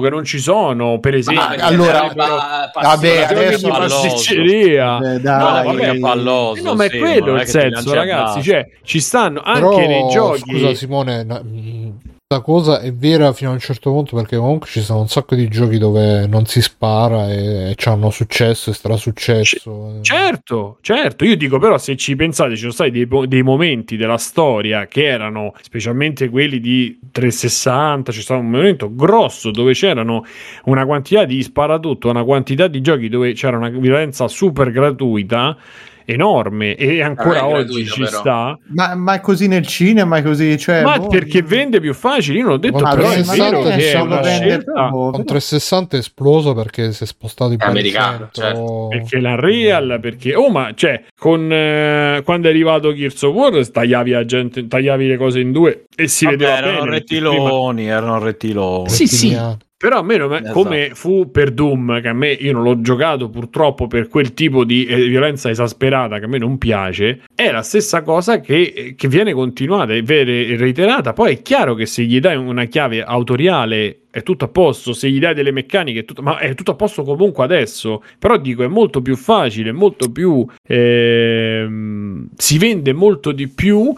che non ci sono, per esempio. Ma allora- sarebbero vabbè, adesso- pasticceria. Beh, No, dai. vabbè, Mica palloso, Eh no, ma è sì, quello il senso, ragazzi. Cioè, ci stanno anche Però, nei giochi. scusa Simone, mh, questa cosa è vera fino a un certo punto perché comunque ci sono un sacco di giochi dove non si spara e, e hanno successo e strasuccesso. Certo, certo, io dico però se ci pensate ci sono stati dei, dei momenti della storia che erano specialmente quelli di 360, c'è stato un momento grosso dove c'erano una quantità di sparatutto, una quantità di giochi dove c'era una violenza super gratuita enorme e ancora è oggi gratuito, ci però. sta. Ma, ma è così nel cinema, è così, cioè, Ma boh, perché vende più facile, io non ho detto Ma però è perché vero che è una scelta Con 360 è esploso perché si è spostato in È americano, baricentro. Perché la Real, perché oh, ma cioè, con eh, quando è arrivato Gears of War, tagliavi la gente, tagliavi le cose in due e si Vabbè, vedeva erano bene. rettiloni, erano rettiloni. Sì, sì. Però a me, non- Esatto. come fu per Doom, che a me io non l'ho giocato purtroppo per quel tipo di eh, violenza esasperata che a me non piace, è la stessa cosa che, che viene continuata e viene reiterata. Poi è chiaro che se gli dai una chiave autoriale è tutto a posto, se gli dai delle meccaniche è tutto, ma è tutto a posto comunque adesso. Però dico, è molto più facile, molto più... ehm, si vende molto di più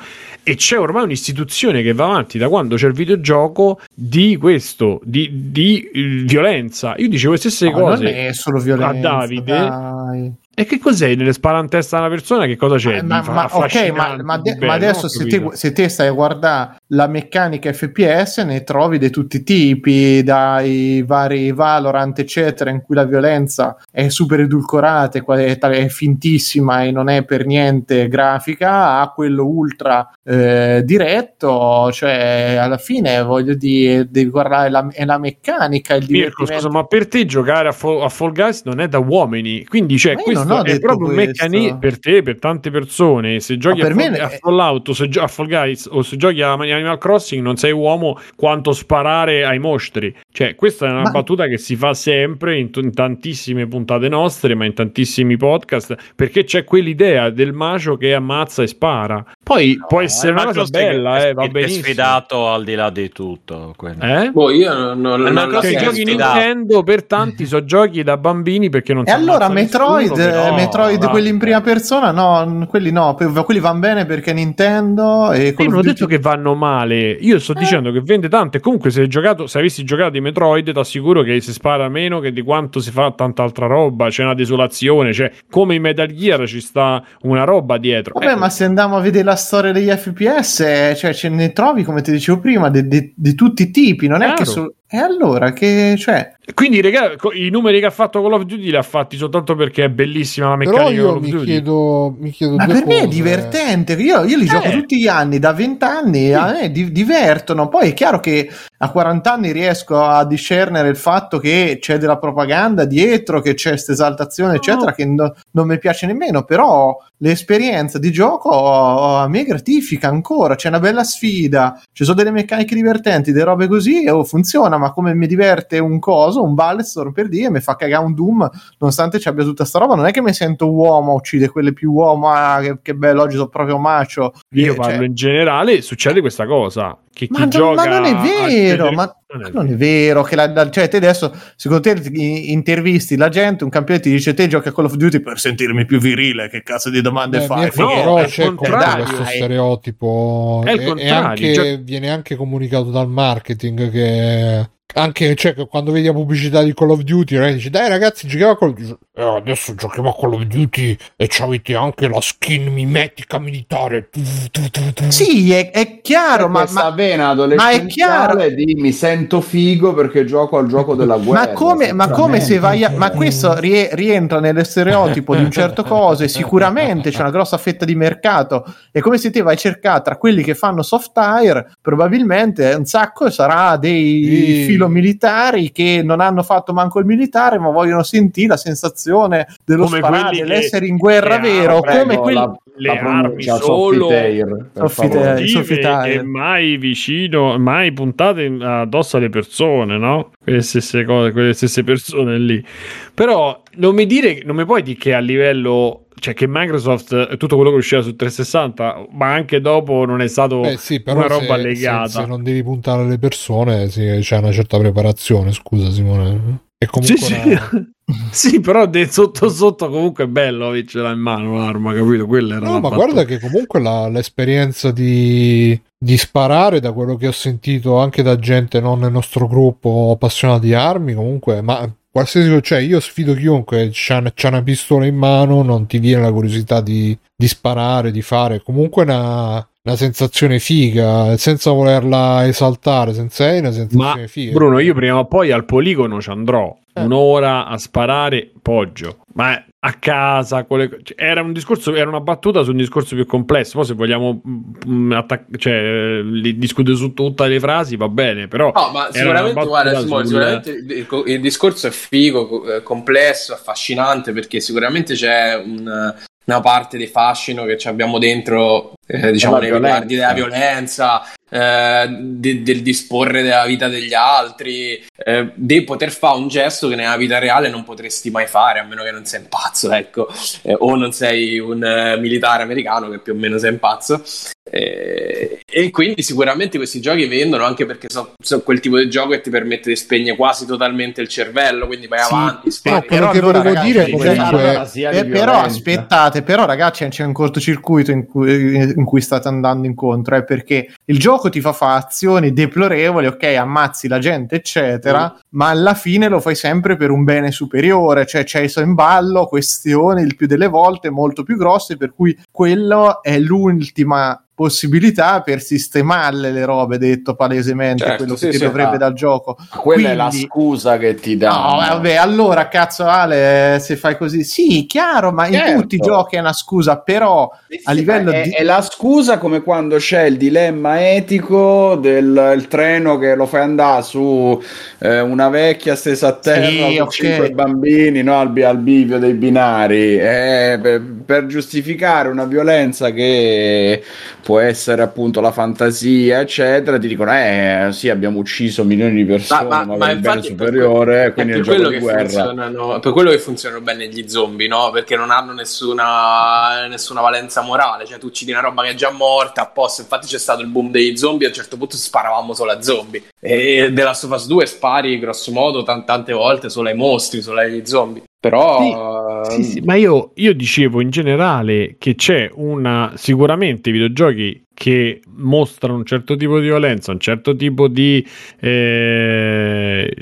e c'è ormai un'istituzione che va avanti da quando c'è il videogioco di questo, di, di, eh, violenza. Io dicevo le stesse No, cose a Davide. dai. E che cos'è? Nelle spara in testa una persona? Che cosa c'è? Eh, ma, ma- ok, ma, ma de- ma adesso se te, se te stai a guardare la meccanica FPS ne trovi di tutti i tipi, dai vari Valorant eccetera, in cui la violenza è super edulcorata, è, è fintissima e non è per niente grafica, a quello ultra eh, diretto, cioè alla fine voglio dire, devi guardare la, è la meccanica, il Mirko, scusa, ma per te giocare a, Fall- a Fall Guys non è da uomini, quindi cioè, questo è proprio un meccanismo per te, per tante persone. Se giochi a, Fall, me a Fallout se gio- a Fall Guys o se giochi a Animal Crossing, non sei uomo quanto sparare ai mostri. Cioè, questa è una Ma- battuta che si fa sempre in, t- in tantissime puntate nostre, ma in tantissimi podcast, perché c'è quell'idea del macio che ammazza e spara. Poi può essere una cosa bella, eh, va È benissimo. sfidato al di là di tutto. Eh? Boh, io non, non, Eh, non la giochi. Nintendo per tanti sono giochi da bambini perché non E allora Metroid, nessuno, però- eh, Metroid no, quelli in prima persona, no, quelli no, quelli vanno bene perché Nintendo e Io non ho detto che vanno male, io sto dicendo che vende tanto e comunque se hai giocato, se avessi giocato di Metroid ti assicuro che si spara meno che di quanto si fa tanta altra roba, c'è una desolazione, cioè come in Metal Gear ci sta una roba dietro. Vabbè, Eh, ma se andiamo a vedere la storia degli FPS, eh, cioè ce ne trovi, come ti dicevo prima, di, di- di tutti i tipi, non è Chiaro. che solo... E allora, che... Cioè, Quindi co- i numeri che ha fatto Call of Duty li ha fatti soltanto perché è bellissima la Però meccanica di Call io of mi Duty. chiedo, mi chiedo ma per me è cose. divertente, io, io li gioco Eh. tutti gli anni, da 20 anni, a me di- divertono. Poi è chiaro che a 40 anni riesco a discernere il fatto che c'è della propaganda dietro, che c'è questa esaltazione, eccetera, che no- non mi piace nemmeno, però l'esperienza di gioco oh, a me gratifica ancora, c'è una bella sfida, ci sono delle meccaniche divertenti, delle robe così, e oh, funziona, ma come mi diverte un coso, un Ballestorm per dire, mi fa cagare un Doom, nonostante ci abbia tutta sta roba, non è che mi sento uomo, uccide quelle più uomo, ah, che, che bello, oggi sono proprio macio. Io Eh, parlo cioè, in generale, succede questa cosa. Che chi ma, non- gioca ma non è vero, ma non è non è vero che la, la- cioè te adesso secondo te intervisti la gente, un campione ti dice te giochi a Call of Duty per sentirmi più virile, che cazzo di domande Beh, fai? No, però è il c'è contrario. questo stereotipo È il e- e, anche, gio- viene anche comunicato dal marketing che anche cioè, che quando vedi la pubblicità di Call of Duty dici dai ragazzi giochiamo a Call of Duty "Eh, adesso giochiamo a Call of Duty e avete anche la skin mimetica militare. Sì, è, è chiaro, ma, ma, vena ma è chiaro. adolescenziale di mi sento figo perché gioco al gioco della guerra. Ma come, ma come se vai a, ma questo rie- rientra nello stereotipo di un certo cose sicuramente c'è una grossa fetta di mercato è come se te vai a cercare tra quelli che fanno soft tire probabilmente un sacco sarà dei Sì. filomilitari che non hanno fatto manco il militare ma vogliono sentire la sensazione dello Come sparare dell'essere in guerra vero hanno- come Prego, quelli la, le la armi solo- Soffitair, e mai vicino, mai puntate addosso alle persone, no? Quelle stesse cose, quelle stesse persone lì. Però non mi dire, non mi puoi dire che a livello, cioè che Microsoft, tutto quello che usciva su 360, ma anche dopo non è stato Beh, sì, però una roba se, legata. se, se non devi puntare alle persone sì, c'è una certa preparazione scusa Simone è comunque Sì, sì. una- Sì, però de- sotto sotto comunque è bello avercela in mano l'arma, capito? Quella era No, ma battuta. guarda che comunque la- l'esperienza di, di sparare, da quello che ho sentito anche da gente non nel nostro gruppo appassionata di armi, comunque, ma qualsiasi, cioè io sfido chiunque c'ha, c'ha una pistola in mano, non ti viene la curiosità di, di sparare, di fare, comunque una, una sensazione figa, senza volerla esaltare, senza è una sensazione Ma figa. Bruno, io prima o poi al poligono ci andrò Eh. un'ora a sparare poggio, ma a casa con le co- cioè, era un discorso, era una battuta su un discorso più complesso. Poi se vogliamo mm, attac- cioè, discutere su tutte le frasi va bene, però No, ma sicuramente, guarda, Simone, sicuramente il, il discorso è figo, co- complesso, affascinante, perché sicuramente c'è un, una parte di fascino che abbiamo dentro, eh, diciamo, nei riguardi della violenza, eh, de- del disporre della vita degli altri, eh, di poter fare un gesto che nella vita reale non potresti mai fare, a meno che non sei un pazzo, ecco, eh, o non sei un uh, militare americano che più o meno sei un pazzo. Eh, e quindi sicuramente questi giochi vendono anche perché sono so quel tipo di gioco che ti permette di spegnere quasi totalmente il cervello, quindi vai sì, avanti. Spari. No, quello che allora, volevo ragazzi, dire comunque... Per, però aspettate, però ragazzi c'è un cortocircuito in cui, in cui state andando incontro, eh, perché il gioco ti fa fare azioni deplorevoli, ok, ammazzi la gente, eccetera, mm. ma alla fine lo fai sempre per un bene superiore, cioè c'è in ballo questioni il più delle volte molto più grosse, per cui quello è l'ultima possibilità per sistemarle le robe, detto palesemente certo, quello sì, che ti sì, dovrebbe dal gioco. Quella Quindi, è la scusa che ti dà. No, vabbè, allora cazzo Ale, se fai così, sì, chiaro, ma certo. in tutti i giochi è una scusa, però sì, a livello è, di... è la scusa come quando c'è il dilemma etico del treno che lo fai andare su eh, una vecchia stesa a terra sì, con okay. cinque bambini, no, al, al bivio dei binari, eh, per, per giustificare una violenza che può essere appunto la fantasia, eccetera, ti dicono, eh sì, abbiamo ucciso milioni di persone, ma, ma, ma il bene superiore, quindi è, il gioco di guerra. Per quello che funzionano bene gli zombie, no? Perché non hanno nessuna, nessuna valenza morale, cioè tu uccidi una roba che è già morta, apposta, infatti c'è stato il boom dei zombie, a un certo punto sparavamo solo a zombie. E della Sofas 2 spari grosso modo t- tante volte solo ai mostri, solo ai zombie. Però sì, sì, sì, ma io, io, dicevo in generale che c'è una sicuramente videogiochi che mostrano un certo tipo di violenza, un certo tipo di eh,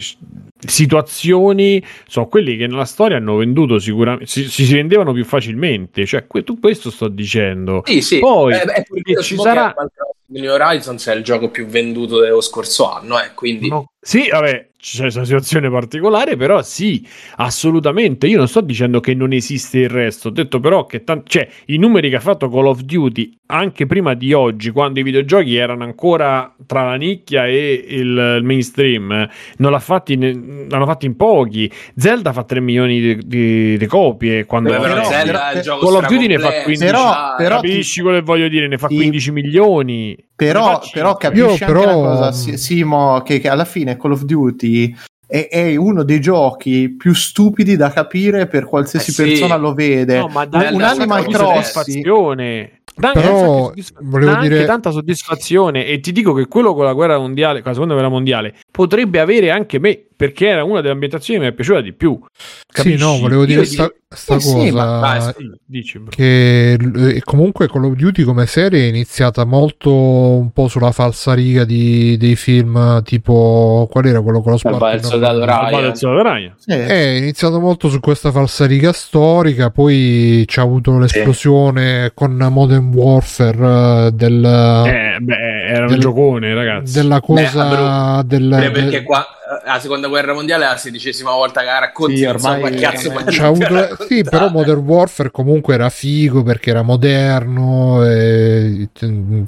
situazioni, sono quelli che nella storia hanno venduto sicuramente, si, si vendevano più facilmente, cioè que- tu questo sto dicendo. Sì, sì. Poi eh, ci sarà... New Horizons è il gioco più venduto dello scorso anno, eh, quindi... No. Sì, vabbè, c'è una situazione particolare, però sì, assolutamente. Io non sto dicendo che non esiste il resto, ho detto però che t- cioè, i numeri che ha fatto Call of Duty anche prima di oggi, quando i videogiochi erano ancora tra la nicchia e il, il mainstream, non l'ha fatti, ne, l'hanno fatti in pochi. Zelda fa 3 milioni di, di, di copie. Quando Beh, però, Zelda però, Call of Duty ne fa 15 però, però capisci ti... quello che voglio dire, ne fa 15 milioni. Però, però capisci però... anche una cosa, Simo, che, che alla fine Call of Duty è, è, uno dei giochi più stupidi da capire per qualsiasi eh sì. persona lo vede. No, ma un Animal Crossing dà però volevo dire anche tanta soddisfazione e ti dico che quello con la guerra mondiale, con la seconda guerra mondiale, potrebbe avere anche me perché era una delle ambientazioni che mi è piaciuta di più. Capisci? Sì, no, volevo dire sta, sta eh cosa sì, ma, dai, dici, che eh, comunque Call of Duty come serie è iniziata molto un po' sulla falsa riga di, dei film tipo qual era quello con lo spazio? Il soldato Ryan. Sì. È iniziato molto su questa falsa riga storica, poi c'è avuto l'esplosione sì. con Modern Warfare eh, del eh, beh, era del, un giocone, ragazzi. Della cosa beh, del, perché del... qua la seconda guerra mondiale è la sedicesima volta che la racconti sì, ormai cazzo avuto... sì però Modern Warfare comunque era figo perché era moderno e...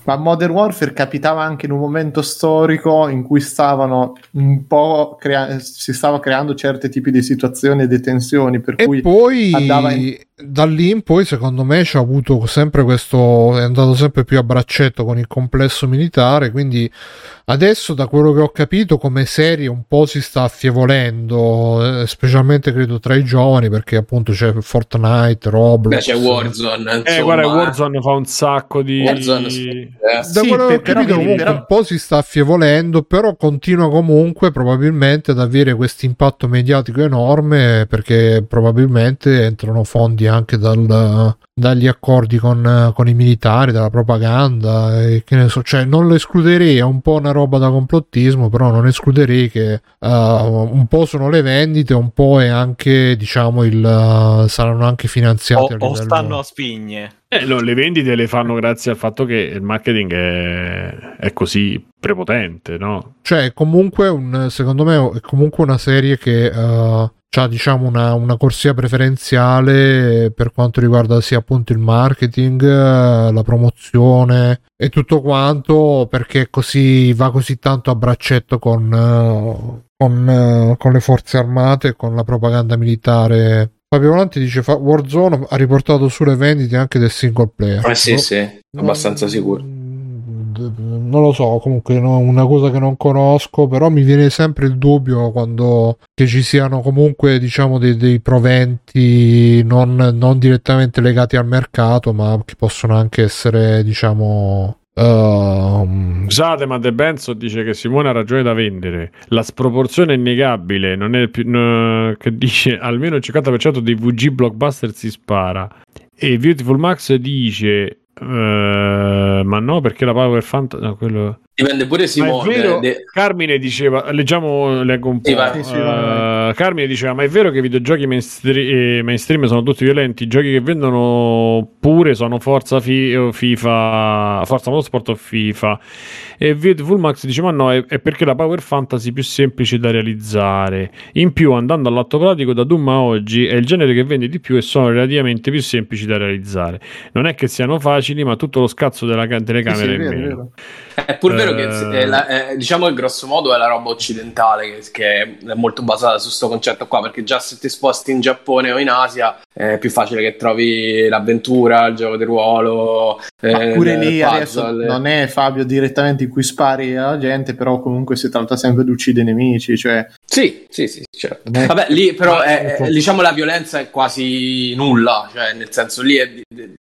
ma Modern Warfare capitava anche in un momento storico in cui stavano un po' crea... si stava creando certi tipi di situazioni e di tensioni per e cui poi andava in da lì in poi secondo me ci ha avuto sempre questo è andato sempre più a braccetto con il complesso militare quindi adesso da quello che ho capito come serie un po' si sta affievolendo eh, specialmente credo tra i giovani perché appunto c'è Fortnite Roblox Beh, c'è Warzone eh guarda Warzone fa un sacco di Warzone, sì. Eh. da sì, quello che ho capito comunque però... un po' si sta affievolendo però continua comunque probabilmente ad avere questo impatto mediatico enorme perché probabilmente entrano fondi anche dal, dagli accordi con, con, i militari, dalla propaganda, e che ne so, cioè non lo escluderei, è un po' una roba da complottismo, però non escluderei che uh, un po' sono le vendite, un po' è anche, diciamo, il, uh, saranno anche finanziati. O, o stanno a spigne. Eh, no, le vendite le fanno grazie al fatto che il marketing è, è così prepotente, no? Cioè, comunque, un, secondo me, è comunque una serie che uh, ha diciamo una, una, corsia preferenziale per quanto riguarda sia appunto il marketing, la promozione e tutto quanto perché così va così tanto a braccetto con, con, con le forze armate e con la propaganda militare Fabio Volanti dice Warzone ha riportato sulle vendite anche del single player. Eh sì, No? sì, abbastanza sicuro. Non lo so, comunque no, una cosa che non conosco, però mi viene sempre il dubbio quando che ci siano comunque diciamo dei, dei proventi non, non direttamente legati al mercato, ma che possono anche essere diciamo ehm, Scusate, ma De Benzo dice che Simone ha ragione da vendere. La sproporzione è innegabile. Non è più. no, che dice almeno il 50% dei VG blockbuster si spara. E Beautiful Max dice. Eh, ma no, perché la Power Fantasy. No, quello. Dipende pure Simone. vero, de- Carmine diceva, leggiamo, leggo un po'. Sì, vai. Sì, sì, vai, Eh, Carmine diceva: Ma è vero che i videogiochi mainstream, eh, mainstream sono tutti violenti? I giochi che vendono pure sono Forza Fi- FIFA, Forza Motorsport o FIFA. E Beautiful Max dice: Ma no, è, è perché la Power Fantasy è più semplice da realizzare. In più, andando all'atto pratico, da Doom a oggi è il genere che vende di più e sono relativamente più semplici da realizzare. Non è che siano facili, ma tutto lo scazzo della ca- Sì, sì, telecamera è è vero, è vero. Pur vero che Eh. eh, la- eh, diciamo che grosso modo è la roba occidentale che, che è molto basata su questo concetto qua, perché già se ti sposti in Giappone o in Asia è più facile che trovi l'avventura, il gioco di ruolo. Ma eh, pure lì adesso non è Fabio direttamente in cui spari alla gente, però comunque si tratta sempre di uccidere i nemici, cioè Sì, sì, sì, certo. È- Vabbè, lì però è- diciamo la violenza è quasi nulla, cioè nel senso lì è,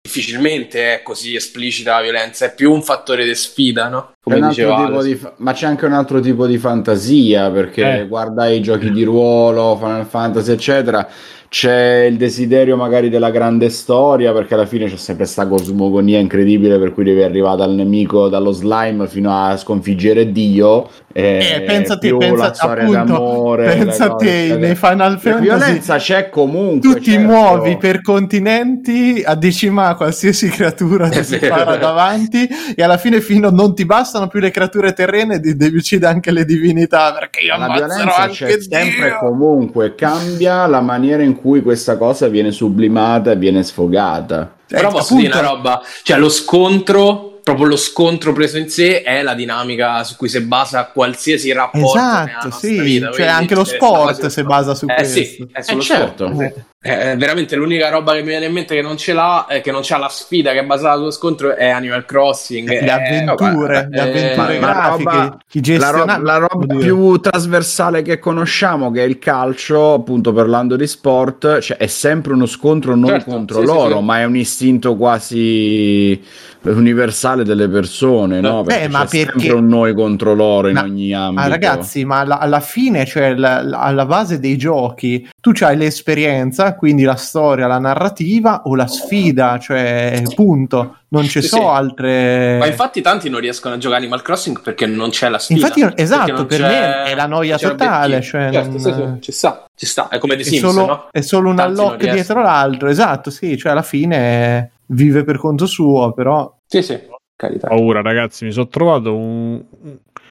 difficilmente è così esplicita la violenza, è più un fattore di sfida, no? Altro diceva di fa- ma c'è anche un altro tipo di fantasia perché Eh. guarda i giochi di ruolo, Final Fantasy, eccetera. C'è il desiderio magari della grande storia perché alla fine c'è sempre questa cosmogonia incredibile per cui devi arrivare dal nemico, dallo slime fino a sconfiggere Dio. E Eh, pensa a te, più pensa- la appunto, d'amore. pensa le a cose, te, nei Final La Fantasy violenza c'è comunque. tu ti certo. muovi per continenti a decimare qualsiasi creatura ti si para davanti e alla fine fino non ti bastano più le creature terrene devi uccidere anche le divinità perché io La ammazzerò violenza c'è anche sempre e Dio comunque, cambia la maniera in cui questa cosa viene sublimata e viene sfogata. Eh, Però posso appunto, dire una roba, cioè lo scontro, proprio lo scontro preso in sé è la dinamica su cui si basa qualsiasi rapporto esatto sì vita, cioè quindi anche lo sport si basa su Eh questo sì, è sullo Eh, certo. sport. Eh, veramente l'unica roba che mi viene in mente che non ce l'ha, eh, che non c'ha la sfida che è basata sullo scontro è Animal Crossing. le Eh, avventure, le avventure eh, ma- ma grafiche, roba- La, gestionali. ro- la roba più trasversale che conosciamo, che è il calcio, appunto parlando di sport, cioè è sempre uno scontro non Certo, contro sì, sì, loro, sì. ma è un istinto quasi universale delle persone, no? Perché ma c'è perché- sempre un noi contro loro in Ma- ogni ambito. Ma ragazzi, ma alla, alla fine, cioè la- la- alla base dei giochi, tu c'hai l'esperienza, quindi la storia, la narrativa o la sfida, cioè punto. Non ci Sì, sono sì. altre. Ma infatti tanti non riescono a giocare Animal Crossing perché non c'è la sfida. Infatti, Perché esatto, per me è la noia totale, cioè Certo, non- sì, sì, ci sta, ci sta. È come The è Sims, solo, no? è solo un Tanti unlock dietro l'altro, esatto, sì, cioè alla fine vive per conto suo, però Sì, sì, carità. paura, ragazzi. Mi sono trovato un.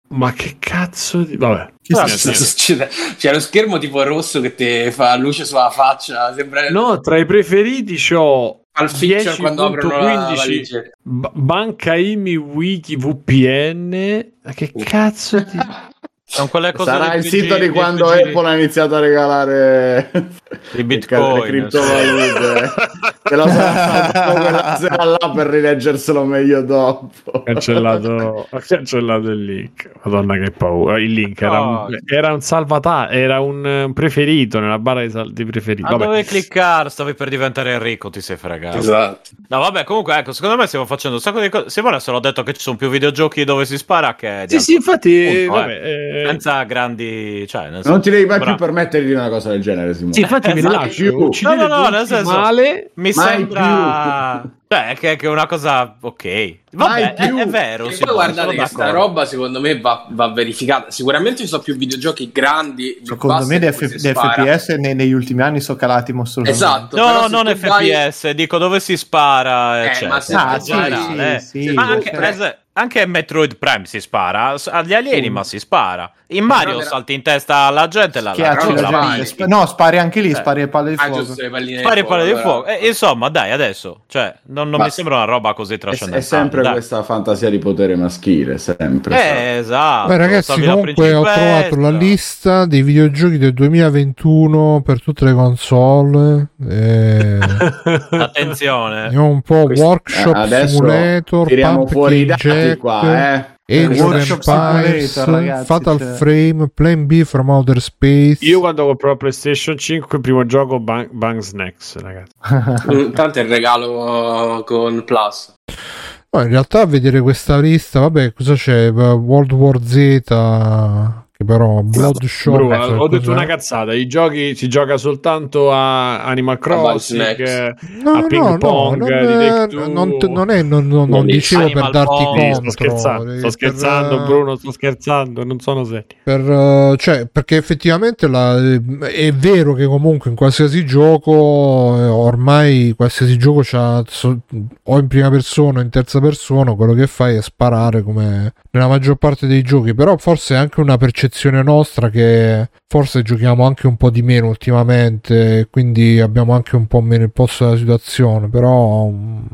Ma che cazzo di. Vabbè. Però si- Niente, c'è, c'è lo schermo tipo rosso che ti fa luce sulla faccia. Sembra No, tra i preferiti c'ho al feature quando aprono la 10.15 valigia. Ba- Banca IMI Wiki VPN. Ma che cazzo di. Sono quelle cose Sarà il sito di quando RPG Apple ha iniziato a regalare di Bitcoin. le criptovalute. Te lo sarà sera là per rileggerselo meglio dopo. Ho cancellato, ho cancellato il link. Madonna, che paura. Il link era, No. un, era un salvataggio, era un eh, preferito nella barra di, sal- di preferiti. Ma Vabbè. dovevi cliccare, stavi per diventare Enrico, ti sei fregato. Esatto. No, vabbè, comunque, ecco, secondo me stiamo facendo un sacco di cose. Simone se l'ho detto che ci sono più videogiochi dove si spara che Sì, sì, infatti, Punto, vabbè, eh. eh, senza grandi. Cioè, nel senso- Non ti devi mai Bravo. più permettere di una cosa del genere, Simone. sì, infatti mi Esatto. rilascio. Più. Uccidete No, no, no, nel senso- male. Mi Mai sembra. Cioè, che, che è una cosa ok. Mai Vabbè, è, più. è vero. E poi guardate che sta roba secondo me va, va verificata. Sicuramente ci sono più videogiochi grandi. secondo me gli. FPS ne- negli ultimi anni sono calati mostruosamente. Esatto. No, non tu vai- FPS, dico dove si spara, Eh, eccetera. ma se- Ah, sì, generale, eh. sì, sì, ma sì, anche, sì. esempio, anche Metroid Prime si spara, agli alieni Mm. ma si spara. In Mario però- salti in testa alla gente e la la gente. Sp- no, spari anche lì, Eh. spari le palle di Ah, fuoco. giusto, le palline Spari di palle di fuoco. Eh, insomma, dai, adesso, cioè, non, non mi sembra una roba così È, trascendentale. è sempre dai. questa fantasia di potere maschile, sempre. Eh, esatto. Beh, ragazzi, comunque ho trovato la lista dei videogiochi del 2021 per tutte le console. E... Attenzione. Vediamo un po' Questo- Workshop eh, Simulator, Tiriamo Pumpkin fuori i dati Jack, qua, eh. Empires, Simulator, ragazzi, Fatal cioè. Frame, Plan B from Outer Space. Io quando comprò la PlayStation 5, il primo gioco Bang, Bang Snacks, ragazzi. Mm, Tanto è il regalo con Plus. No, in realtà a vedere questa lista, vabbè, cosa c'è? World War Z, che però Bloodshot. Ho detto cos'è? una cazzata. I giochi si gioca soltanto a Animal Crossing, eh, No, a no, ping no, pong non, di è- Take-Two. non, non è, non, non- non Non dicevo per Animal darti Pong, contro. sto scherzando, eh, sto per, scherzando, eh, Bruno, sto scherzando, non sono serio. per, eh, cioè, perché effettivamente la- è vero che comunque in qualsiasi gioco, eh, ormai qualsiasi gioco c'ha, o in prima persona o in terza persona, quello che fai è sparare come nella maggior parte dei giochi, però forse è anche una percezione nostra che forse giochiamo anche un po' di meno ultimamente, quindi abbiamo anche un po' meno il posto della situazione, però... mm,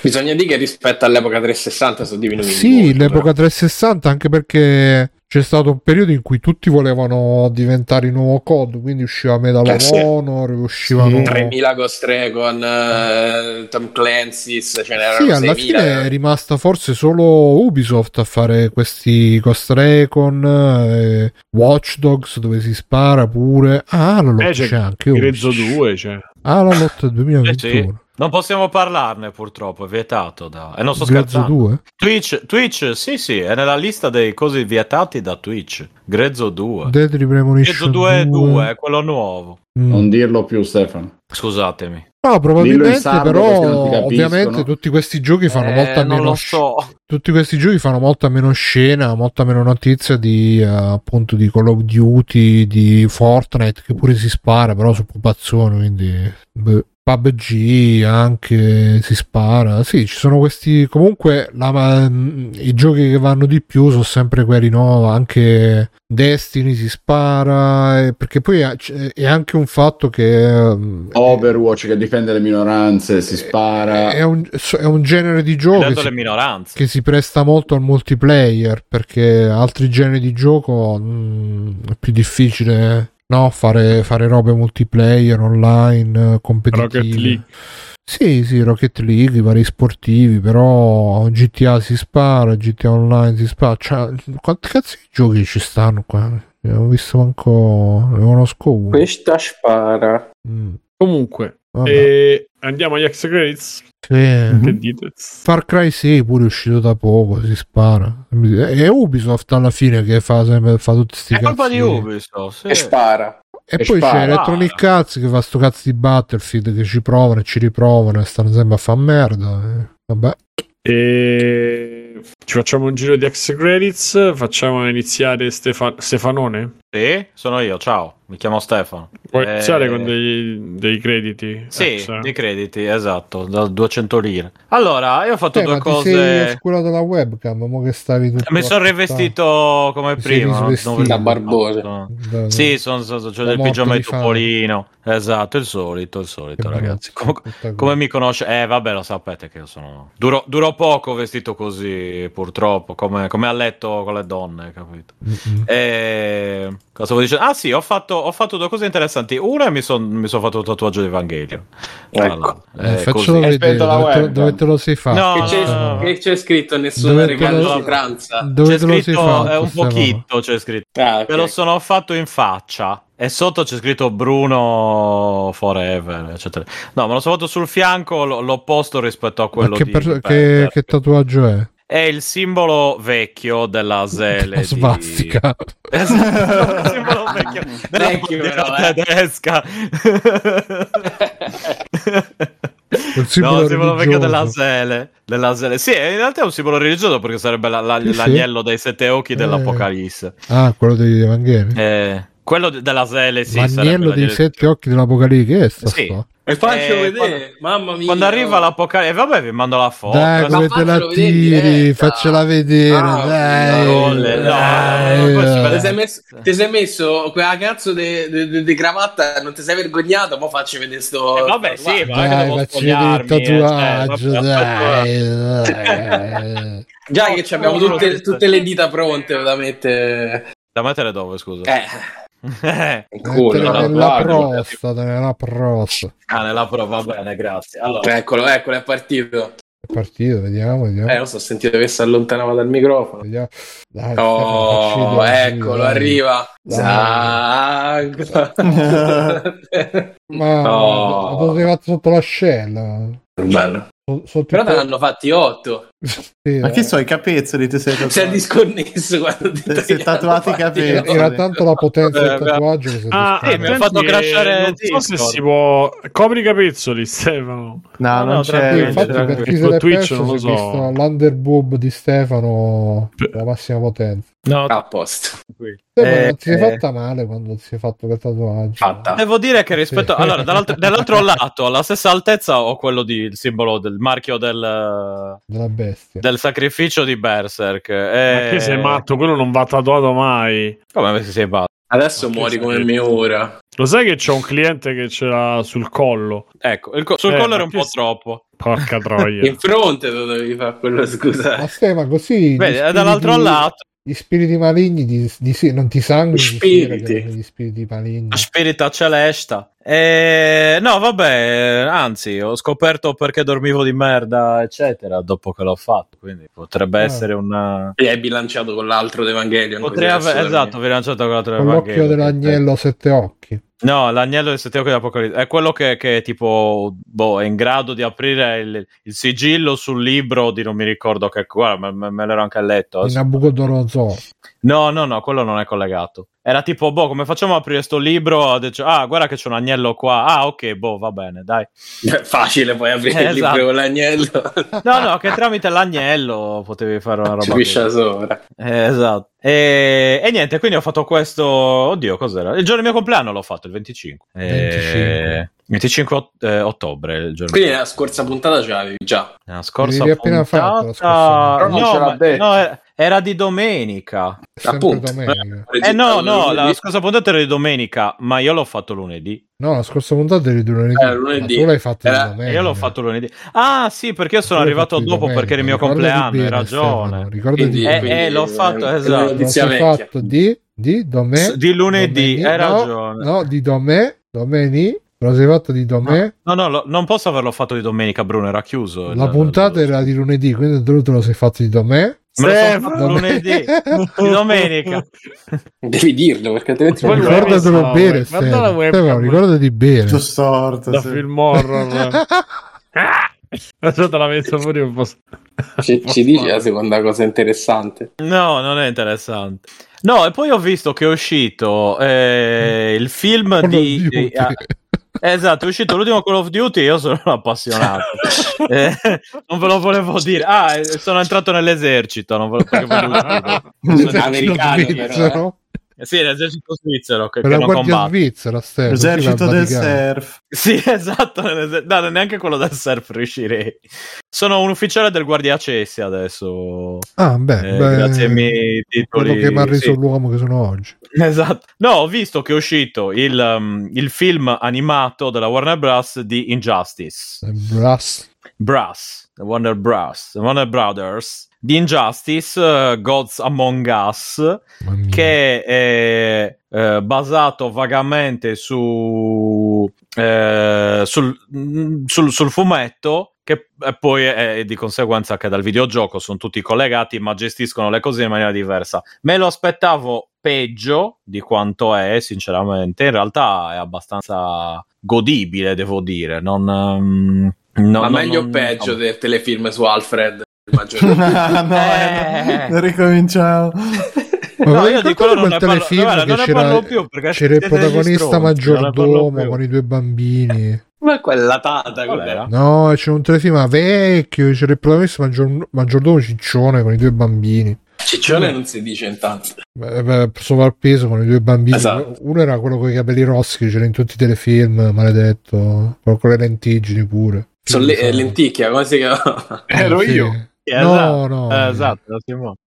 Bisogna dire che rispetto all'epoca 360 sono diminuiti. Sì, molto, l'epoca 360 anche perché c'è stato un periodo in cui tutti volevano diventare il nuovo COD, quindi usciva Medal Eh, of sì. Honor, uscivano... Sì. però. 3000 Ghost Recon, eh, Tom Clancy's, ce n'erano Sì, alla 6000. fine è rimasta forse solo Ubisoft a fare questi Ghost Recon, eh, Watch Dogs dove si spara pure. Ah, la Eh, c'è, c'è anche Ubisoft. 2, cioè. Ah, la lotta Eh 2021. sì. Non possiamo parlarne purtroppo, è vietato da... E non sto Grezzo scherzando. 2? Twitch, Twitch, sì sì, è nella lista dei cosi vietati da Twitch. Grezzo 2. Deadly Grezzo Premonition 2 è 2. 2, è quello nuovo. Mm. Non dirlo più, Stefano. Scusatemi. No, probabilmente sardo però ovviamente tutti questi giochi fanno Eh, molta non meno so. tutti questi giochi fanno molta meno scena, molta meno notizia di eh, appunto di Call of Duty, di Fortnite che pure si spara, però su pupazzoni, quindi beh, PUBG anche si spara. Sì, ci sono questi comunque la- i giochi che vanno di più sono sempre quelli no, anche Destiny si spara perché poi è, è anche un fatto che ehm, Overwatch che difende le minoranze, si spara. è un, è un genere di gioco che si, che si presta molto al multiplayer perché altri generi di gioco mm, è più difficile no, fare, fare robe multiplayer online eh, competitive. Rocket League. sì sì Rocket League i vari sportivi però GTA si spara GTA Online si spara. Cioè, quanti cazzo di giochi ci stanno qua? Ne ho visto manco ne conosco uno. Questa spara. Mm, Comunque, vabbè. eh, andiamo agli ex credits. Sì. Che dite? Far Cry 6 pure è uscito da poco, si spara. È Ubisoft alla fine che fa, sempre, fa tutti sti È colpa di Ubisoft, sì. E spara. E E poi c'è spara. Electronic Arts che fa sto cazzo di Battlefield che ci provano e ci riprovano e stanno sempre a fare merda. eh. Vabbè. E ci facciamo un giro di ex credits. Facciamo iniziare Stefa- Stefanone. Sì, sono io, ciao, mi chiamo Stefano. Vuoi Eh, iniziare con dei, dei crediti? Sì, Ex? dei crediti, esatto, da 200 lire. Allora, io ho fatto Eh, due ma ti sei cose... oscurato la webcam, mo che stavi tutto Mi sono rivestito come prima. Non- Da barbone. no. Sì, sono, sono, c'ho Da del pigiama di. Topolino. Esatto, il solito, il Che solito, brutto, ragazzi. Com- come mi conosce? Eh, vabbè, lo sapete che io sono. Duro, duro poco vestito così, purtroppo. Come, come a letto con le donne, capito? Mm-mm. E... Cosa stavo dicendo? Ah, sì, ho fatto, ho fatto due cose interessanti. Una, mi sono mi son fatto il tatuaggio di Evangelion. Ecco. Eh, Eh. Hai vedere dove te, dove te lo sei fatto. No, Che c'è, no. che c'è scritto nessuna Dove te lo- rimostranza. Dove C'è te lo sei scritto fatto? eh, un pochino, c'è scritto. Ah, ok. Me lo sono fatto in faccia e sotto c'è scritto Bruno Forever, eccetera. No, me lo sono fatto sul fianco, l- l'opposto rispetto a Ma quello che, di per- che, che tatuaggio è? È il simbolo vecchio della di- svastica. Esatto, il simbolo vecchio della Vecchio, però, eh. tedesca. Il simbolo no, il simbolo vecchio della Sele. Della Sele. Sì, in realtà è un simbolo religioso perché sarebbe la- la- Sì, sì. l'agnello dei sette occhi Eh. dell'Apocalisse. Ah, quello degli Evangeli. Eh, Quello de- della Sele, sì. L'agnello la dei direzione. sette occhi dell'Apocalisse, che è sta Sì. sto? E faccelo Eh, vedere, quando- mamma mia. Quando arriva l'apocalisse, vabbè, vi mando la foto. Dai, ma come te la tiri, faccela vedere, Ah, dai. no, le- no, dai. no, questo Ti sei, messo, ti sei messo quella cazzo di cravatta, non ti sei vergognato? Ma facci vedere sto. Eh, vabbè, sì, ma- Dai, devo facci vedere il eh, tatuaggio, cioè, vabbè, dai, dai. Già che abbiamo tutte, che- tutte le dita pronte da mettere. Da mettere dove, scusa? Eh, Eh. in culo. No, nella prostata, nella prostata. ah, nella prova, va bene, grazie. Allora, Eccolo, eccolo, è partito. È partito, vediamo, vediamo. Eh, non so, ho sentito che si allontanava dal microfono. vediamo. Dai, Oh, facci eccolo, dai. arriva. Dai. Zac. Ma sei fatto sotto l'ascella? Bello. So- Sotto Però po- l'hanno fatti otto. sì, Ma eh. che so, i capezzoli ti sei Si è tatuati? disconnesso quando ti è tatuati i capelli. Era tanto la potenza del Eh, tatuaggio che si è Ah, eh, mi ha fatto crashare Non so se si può. Copri i capezzoli, Stefano. No, No, non no, c'è. Infatti, per chi se Su l'è Twitch perso, non lo so. visto l'underboob di Stefano la massima potenza. No, A posto. Eh, non ti sei eh. fatta male quando ti sei fatto quel tatuaggio. Fatta. Devo dire che rispetto Sì. allora, dall'altro, dall'altro lato, alla stessa altezza ho quello di il simbolo del marchio del, Della bestia. del sacrificio di Berserk. Ma Eh, che sei matto? Quello non va tatuato mai. Come se sei matto? Adesso Ma muori come me ora. Lo sai che c'ho un cliente che ce l'ha sul collo? Ecco, il co- sul Eh, collo ma era un po' s- troppo. Porca troia. In fronte dovevi fare quello, scusa. Ma Stefano, così. gli Vedi, dall'altro lato, Gli spiriti maligni di, di- sì, non ti sanguino. Gli spiriti. Gli spiriti maligni. la spirita celesta. Eh, no, vabbè, anzi, ho scoperto perché dormivo di merda, eccetera, dopo che l'ho fatto. Quindi potrebbe Ah. essere una. E hai bilanciato con l'altro Evangelion. Potrei aver, esatto, vi lanciato con l'altro Con l'occhio Evangelion. dell'agnello a sette occhi. No, l'agnello del sette occhi dell'Apocalisse è quello che, che tipo boh, è in grado di aprire il, il sigillo sul libro di non mi ricordo che guarda, me, me- me l'ero anche letto. In adesso. Nabucodonosor. No, no, no, quello non è collegato. Era tipo, boh, come facciamo a aprire sto libro? Dice, ah, guarda che c'è un agnello qua. Ah, ok, boh, va bene, dai. È facile poi aprire Eh, il libro esatto. con l'agnello. No, no, che tramite l'agnello potevi fare una roba Ci sopra. Eh, esatto. E, e niente, quindi ho fatto questo. Oddio, cos'era? Il giorno del mio compleanno l'ho fatto, il 25. Eh, 25 ot- eh, ottobre. Il giorno Quindi la scorsa puntata ce l'avevi già. La scorsa L'avevi appena puntata... fatto la scorsa Però non no, ce l'ha ma- detto. no, era, era di domenica. Appunto. domenica. Eh no, no, la scorsa puntata era di domenica, ma io l'ho fatto lunedì. No, la scorsa puntata eri di lunedì. Eh, lunedì. Tu l'hai fatto Era- di domenica. Io l'ho fatto lunedì. Ah, sì, perché io sono Tu arrivato di dopo domenica. perché era il mio Ricordati compleanno, hai bene, ragione. Stefano, Ricordati Quindi- bene. Eh, eh, l'ho fatto, esatto. Vecchia. fatto di, di domè, S- di lunedì, domeni- hai no, ragione. No, di domè, domeni, lo sei fatto di domè. No, no, lo- non posso averlo fatto di domenica, Bruno, era chiuso. La puntata era di lunedì, quindi tu te lo sei fatto di domè. Me lo sono lunedì, di domenica. Devi dirlo perché altrimenti non Ricordatelo la bene, Stefano. ricordati bene. Tutto storto. Da sì. film horror. Adesso te la metto pure un po'. ci, ci dici la seconda cosa interessante. No, non è interessante. No, e poi ho visto che è uscito eh, il film of di... Duty. di- ah, esatto, è uscito l'ultimo Call of Duty io sono un appassionato. Eh, non ve lo volevo dire. Ah, eh, sono entrato nell'esercito, non ve lo volevo dire. Americano, svizzero. Eh Sì, l'esercito svizzero che, Per che la non guardia combatte. svizzera, Stefano. L'esercito del surf. Sì, esatto. No, neanche quello del surf riuscirei. Sono un ufficiale del Guardia Cessi adesso. Ah, beh, Eh, beh, grazie ai miei titoli. quello che mi ha reso sì. l'uomo che sono oggi. Esatto. No, ho visto che è uscito il, um, il film animato della Warner Bros. di Injustice. Eh, Brass. Brass, Warner Bros. Warner Brothers di Injustice, eh, Gods Among Us, che è eh, basato vagamente su, eh, sul, mm, sul- sul fumetto che poi è, di conseguenza che dal videogioco sono tutti collegati ma gestiscono le cose in maniera diversa. Me lo aspettavo peggio di quanto è sinceramente. In realtà è abbastanza godibile devo dire. Non, ehm, no- Ma no- meglio o non- peggio no. del telefilm su Alfred? Immagino. no, Eh. eh, no, ricominciamo. No, Ma io vi di quello non ne parlo, telefilm guarda, non ne parlo c'era, più perché c'era il protagonista maggiordomo con i due bambini. Ma quella tata, era? No, c'era un telefilm vecchio, c'era il protagonista maggior- maggiordomo ciccione con i due bambini. Ciccione non si dice intanto. Beh, beh, sovrappeso con i due bambini. Esatto. Uno era quello con i capelli rossi che c'era in tutti i telefilm, maledetto. Quello con le lentiggini pure. Sono le, eh, lenticchia, come si chiama? Ero sì. io. No, Esatto, no. eh, esatto.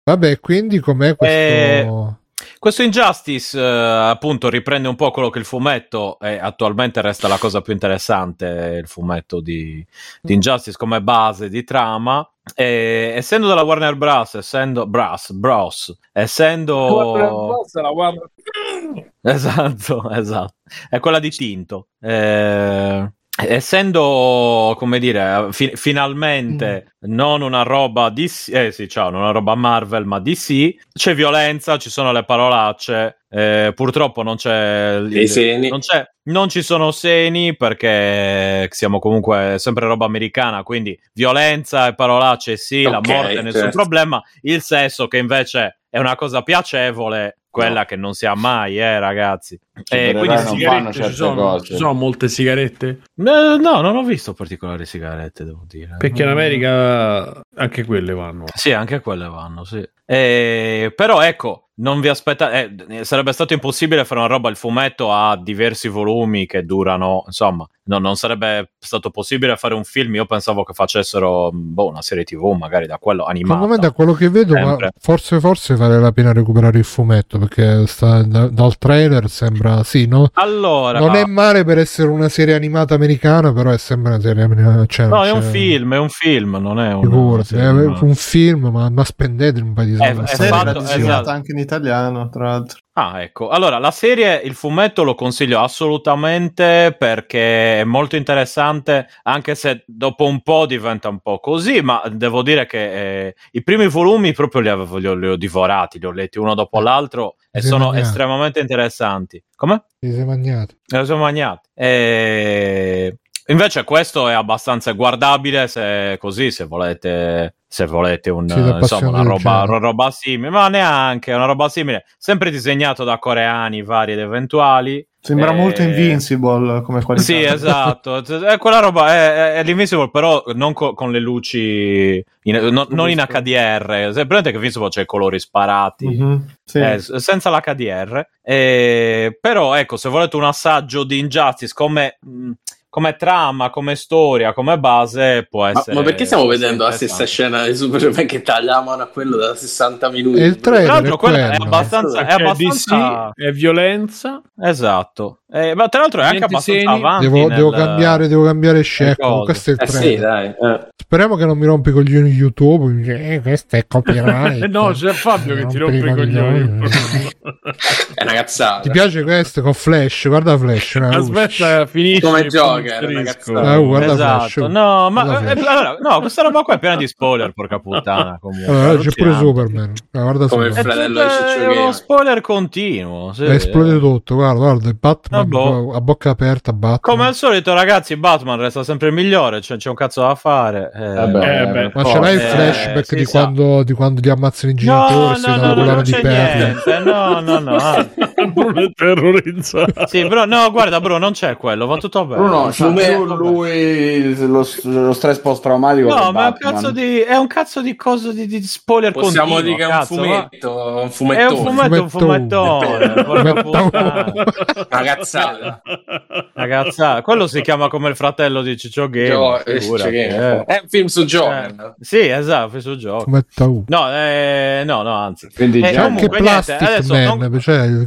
Vabbè, quindi com'è questo? Eh, Questo Injustice, eh, appunto, riprende un po' quello che il fumetto e attualmente resta la cosa più interessante, il fumetto di, di Injustice come base di trama. E, essendo della Warner Bros., essendo Bros, Bros, essendo esatto, esatto, è quella di Tinto. Eh, essendo, come dire, fi- finalmente non una roba DC, eh sì, ciao, non una roba Marvel, ma DC, c'è violenza, ci sono le parolacce. eh, purtroppo non c'è seni. non, c'è, non ci sono seni perché siamo comunque sempre roba americana, quindi violenza e parolacce sì, la Ok, morte nessun certo. problema, il sesso che invece è una cosa piacevole, quella che non si ha mai, eh ragazzi. Cioè, E per quindi Sigarette, certe ci sono, cose. ci sono molte sigarette? eh, no, non ho visto particolari sigarette, devo dire. Perché in America anche quelle vanno. Sì, anche quelle vanno, sì. Eh, però ecco, non vi aspettate. eh, sarebbe stato impossibile fare una roba. Il fumetto ha diversi volumi che durano. Insomma, no, non sarebbe stato possibile fare un film. Io pensavo che facessero boh, una serie TV, magari da quello animata. Secondo me, da quello che vedo, forse, forse vale la pena recuperare il fumetto perché sta- da- dal trailer sembra sì, no? Allora, Non è male per essere una serie animata americana, però è sempre una serie americana. Cioè, no, è un cioè, film, è un film, non è un. Figurati, è un film, ma, ma spendete un paio di È- soldi. è serie fatto- esatto. anche in italiano, tra l'altro. Ah, ecco. Allora, la serie, il fumetto lo consiglio assolutamente perché è molto interessante, anche se dopo un po' diventa un po' così, ma devo dire che eh, i primi volumi proprio li avevo li ho, li ho divorati, li ho letti uno dopo l'altro e sono estremamente interessanti. Come? Ti sei mangiato. Me lo sono mangiati. E... Invece questo è abbastanza guardabile se così, se volete, se volete un, Siete insomma, una roba, una roba simile, ma neanche una roba simile, sempre disegnato da coreani vari ed eventuali. Sembra Eh, molto Invincible come qualità. Sì, esatto. È quella roba è, è, è l'Invincible, però non co- con le luci, in- no- non in HDR. Se prendete che Invincible c'è i colori sparati. Mhm, sì. Eh, senza l'HDR. Eh, però, ecco, se volete un assaggio di Injustice come, mh, come trama, come storia, come base, può Ma, essere. ma perché stiamo vedendo la stessa scena di Superman che taglia la mano a quello da 60 minuti? Il trailer Tra l'altro, è quella è quello. abbastanza. È abbastanza... DC, è violenza. Esatto. Eh, ma tra l'altro è anche abbastanza avanti. Devo, nel- devo cambiare, devo cambiare cose. Questo è il Eh sì, trailer. dai. eh. Speriamo che non mi rompi i coglioni YouTube. Eh, questo è copyright. Eh no, c'è Fabio che ti rompe i coglioni. È una cazzata. Ti piace questo con Flash? Guarda Flash. una luce. Aspetta, finisci. Come poi Joker, inserisco. ragazzi. Ah, guarda Flash. Esatto, no, ma Guarda eh, Flash. allora, no, questa roba qua è piena di spoiler, porca puttana. Comunque, Allora, c'è pure. Superman. Ah, guarda Come Superman. È, è uno spoiler continuo. sì. È esploso tutto. Guarda, guarda. il Batman Boh. a bocca aperta. Batman. Come al solito, ragazzi, Batman resta sempre il migliore. Cioè, c'è un cazzo da fare. Eh, Vabbè, Eh, beh. Ma ce l'hai il Eh, flashback si di, quando, di quando gli ammazzano i No, genitori? no, no, quella no, non di c'è perle. niente. No, no, no. ah. Bruno è terrorizzato. Sì, però, no, guarda, bro, non c'è quello. Va tutto bene. Bruno, Fumetto. più lui lo, lo stress post-traumatico No, ma è un di, è un cazzo di cosa di, di spoiler Possiamo continuo, dire che è un cazzo, va. fumetto, un È un fumettone. fumetto, un fumettone. porca puttana. Una cazzata. Quello si chiama come il fratello di Ciccio Game. Gio- eh, Ciccio Gamer. È un film su Joker. sì, esatto, gioco. Come tau. No, eh, no, no, anzi. Quindi Eh, C'è comunque, niente, Plastic adesso Man, non- cioè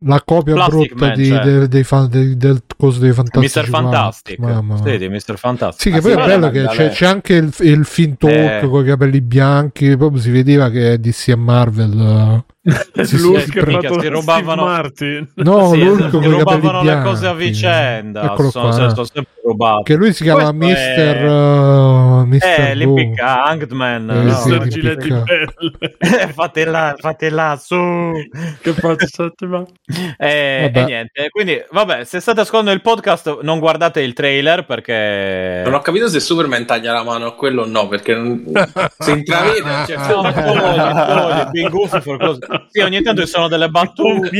la copia Plastic brutta Man, di- cioè. dei, dei fan- dei- del coso dei fantastici. Mr. Fantastic. Mamma di Mr. Fantastic. Sì, che Ah, poi sì, è bello che c'è, c'è anche il, il film talk Eh. con i capelli bianchi, proprio si vedeva che è DC e Marvel. L'Hulk sì, che si rubavano- Martin. No, Sì, esatto, si rubavano bianchi. le cose a vicenda. Eccolo sono, qua. sono sempre rubati. Che lui si chiama Questo Mister è- uh, Mister Eh, Boom. l'Impicca, Hangman. Eh, no? sì, Mister di Giletti picca. Belle. fate là, fate là, su. Che faccio ma- E, e niente, quindi vabbè, se state ascoltando il podcast non guardate il trailer perché... Non ho capito se Superman taglia la mano a quello o no, perché non... si intravede. Cioè, No, spoiler, Big Goofy for close. Sì, ogni tanto ci sono delle battute.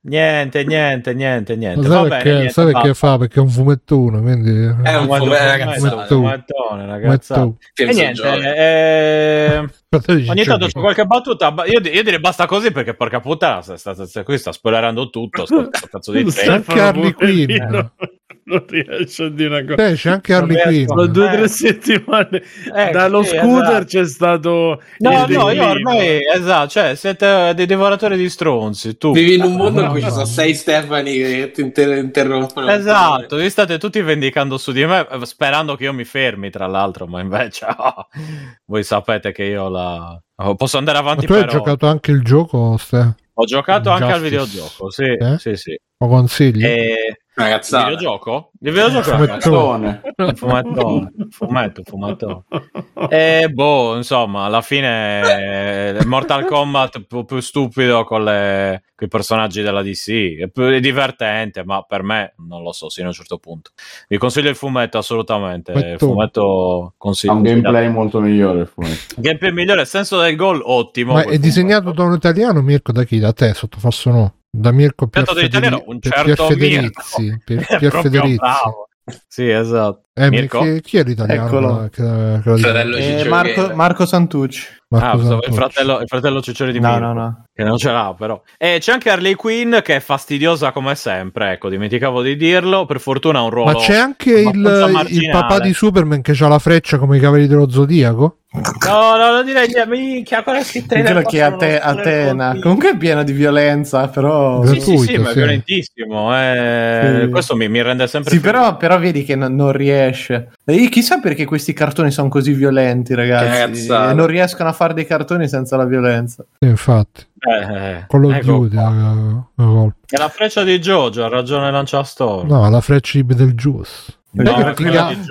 Niente, niente, niente, niente. Sai bene, perché, niente, sai basta. fa? Perché è un fumettone, quindi... È un fumettone. Fumetto- E niente, eh, ogni tanto c'è qualche battuta. ba- Io, io direi basta così perché porca puttana, sta, sta, sta, qui sta spoilerando tutto. Sto, sto cazzo di Quinn. Non riesce a dire una cosa. Eh, c'è anche Harley Quinn. Sono due o Eh. tre settimane. Eh, Dallo sì, scooter esatto. c'è stato. No, no, io ormai, esatto, cioè, siete dei divoratori di stronzi, tu. Vivi in un mondo in cui no, ci sono no. sei Stefani che ti inter- interrompono. Esatto, vi state tutti vendicando su di me, eh, sperando che io mi fermi, tra l'altro, ma invece oh, voi sapete che io la... oh, posso andare Ma avanti tu hai per giocato anche il gioco, Ste? Ho giocato anche al Justice. videogioco, sì, Eh? sì, sì. Lo consigli? E... Il Ragazzata. videogioco? Il videogioco è Fumettone. Cazzone. fumettone, fumetto, fumettone. E boh, insomma, alla fine eh, Mortal Kombat po' più stupido con, le, con i personaggi della DC. È, più- è divertente, ma per me non lo so, sino a un certo punto. Vi consiglio il fumetto assolutamente. Il fumetto Ha consiglio. un gameplay molto migliore il fumetto. Gameplay migliore, senso del gol ottimo. Ma è disegnato fumetto. da un italiano, Mirko? Da chi? Da te, sotto falso no? Da Mirko Pier, Certo, italiano, un Pier- certo Pier Federizzi. Pier, Federizzi. Sì, esatto. Eh, Mirko? chi, chi è l'italiano? Che- che- che? Fratello Eh, Ciccio Marco. Marco Santucci. Marco Ah, pensavo il Santucci. fratello, il fratello ciccione di No, Mirko. no, no. Che non ce l'ha, però. E c'è anche Harley Quinn che è fastidiosa come sempre. Ecco, dimenticavo di dirlo. Per fortuna ha un ruolo. Ma c'è anche il, il papà di Superman che ha la freccia come i cavalieri dello zodiaco? No, no, non direi niente. Minchia, quella Quello che a te, Atena. Comunque è piena di violenza, però. Sì, sì, sì, ma è sì. violentissimo. eh. Sì. Questo mi, mi rende sempre Sì, più- però, però vedi che non- non riesce. E chissà perché questi cartoni sono così violenti, ragazzi. E non riescono a fare dei cartoni senza la violenza. Sì, infatti. Eh, eh, Con lo ecco eh. È la freccia di Jojo, ha ragione Lanciastorm. No, la freccia di Betelgeuse. No,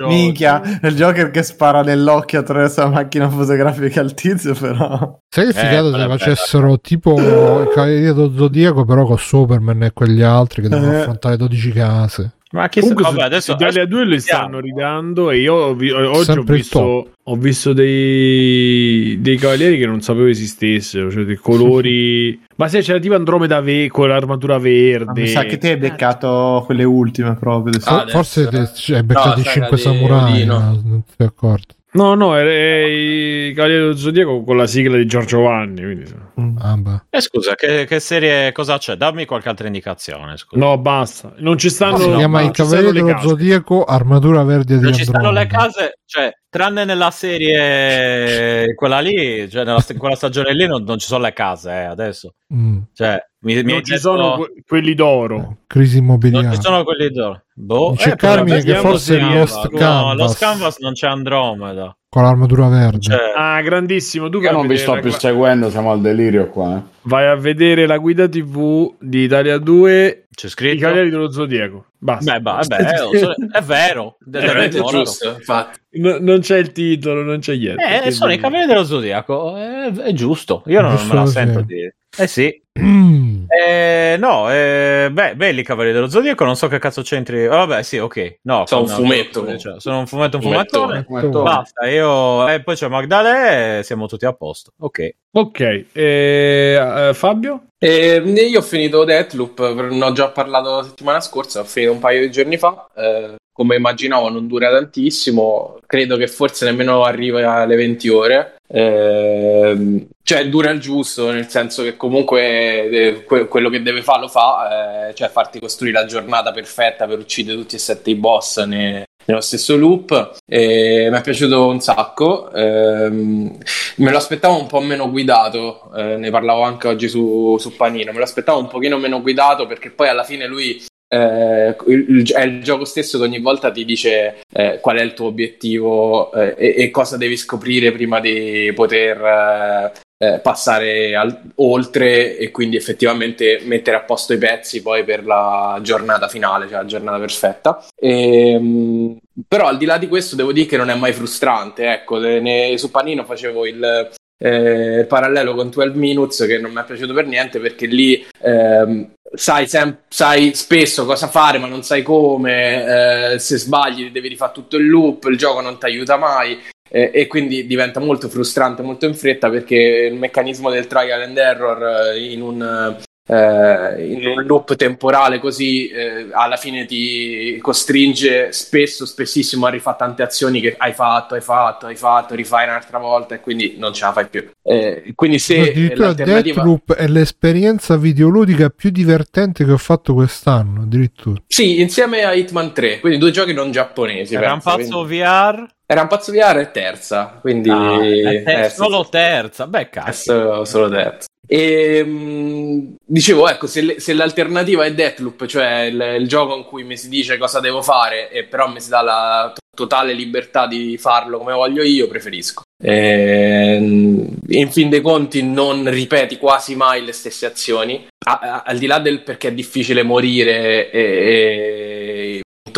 minchia, il Joker che spara nell'occhio attraverso la macchina fotografica al tizio, però. Sai che Eh, figato quella se facessero tipo i Cavalieri dello Zodiaco, però con Superman e quegli altri che devono Eh. affrontare 12 case. Ma chi Comunque, vabbè, adesso Italia 2 li vediamo. stanno ridando e io vi- oggi ho visto, ho visto dei, dei cavalieri che non sapevo esistessero, cioè dei colori... Ma se c'era tipo Andromeda ve- con l'armatura verde. Ma Mi sa che te hai beccato quelle ultime proprio. Ah, For- Forse te- hai beccato No, i saga 5 di samurai, no, non ti sei accorto. No, no, è, è i Cavalieri dello Zodiaco con la sigla di Giorgio Vanni. Quindi... Mm. Ah. Eh, scusa, che, che serie cosa c'è? Dammi qualche altra indicazione. Scusa. No, basta. Non ci stanno... si no, chiama non I Cavalieri dello case. Zodiaco, armatura verde di Non ci stanno le case, cioè, tranne nella serie quella lì, cioè nella, quella stagione lì non, non ci sono le case eh, adesso. Mm, Cioè, mi, Non ci detto- sono que- quelli d'oro. crisi immobiliare. non ci sono quelli d'oro. Boh, Dice eh, Carmine che forse è Lost. No, Canvas. Lost Canvas non c'è Andromeda. Con l'armatura verde. Cioè, Ah, grandissimo. Tu Io non vi sto la più seguendo, siamo al delirio qua. eh. Vai a vedere la guida TV di Italia 2 c'è I scritto. Cavalieri dello Zodiaco. Basta. Beh, bah, vabbè, eh, è vero. È Ignoralo. giusto, infatti. No- non c'è il titolo, non c'è niente. Eh, sono i Cavalieri dello Zodiaco. È, è giusto. Io non Giusto me la sento dire. Eh sì. Mm. Eh, no, eh, beh, belli Cavalieri dello Zodiaco, non so che cazzo c'entri. oh, vabbè, sì, ok. No, Sono un no, fumetto. cioè, sono un fumetto, un. Fumettone. Basta, io. E poi c'è Magdalè e siamo tutti a posto. Ok. Ok, eh, eh, Fabio? E io ho finito Deathloop, ne ho già parlato la settimana scorsa, ho finito un paio di giorni fa. eh, come immaginavo non dura tantissimo, credo che forse nemmeno arrivi alle 20 ore. Ehm, cioè dura il giusto, nel senso che comunque eh, que- quello che deve fare lo fa, eh, cioè farti costruire la giornata perfetta per uccidere tutti e sette i boss ne- nello stesso loop. Mi è piaciuto un sacco. Ehm, me lo aspettavo un po' meno guidato, eh, ne parlavo anche oggi su, su Panino. Me lo aspettavo un pochino meno guidato perché poi alla fine lui eh, il- è il gioco stesso che ogni volta ti dice eh, qual è il tuo obiettivo eh, e, e cosa devi scoprire prima di poter eh, eh, passare al- oltre e quindi effettivamente mettere a posto i pezzi poi per la giornata finale, cioè la giornata perfetta. Ehm, però al di là di questo devo dire che non è mai frustrante. Ecco, ne- su Panino facevo il, eh, parallelo con 12 Minutes che non mi è piaciuto per niente perché lì ehm, sai, sem- sai spesso cosa fare ma non sai come, eh, se sbagli devi rifare tutto il loop, il gioco non ti aiuta mai eh, e quindi diventa molto frustrante, molto in fretta perché il meccanismo del trial and error eh, in un eh, in un loop temporale così eh, alla fine ti costringe spesso, spessissimo a rifare tante azioni che hai fatto, hai fatto, hai fatto, rifai un'altra volta e quindi non ce la fai più. Eh, quindi se addirittura l'alternativa... Deathloop è l'esperienza videoludica più divertente che ho fatto quest'anno, addirittura. Sì, insieme a Hitman 3, quindi due giochi non giapponesi. Era un pazzo quindi- VR? Era un pazzo VR e terza, quindi... Ah, è ter- eh, solo sì. terza. Beh, È cazzo. solo, solo terza. E mh, dicevo, ecco, se, le- se l'alternativa è Deathloop, cioè il, il gioco in cui mi si dice cosa devo fare, e però mi si dà la to- totale libertà di farlo come voglio io, preferisco. Ehm, in fin dei conti non ripeti quasi mai le stesse azioni, A- a- al di là del perché è difficile morire e, e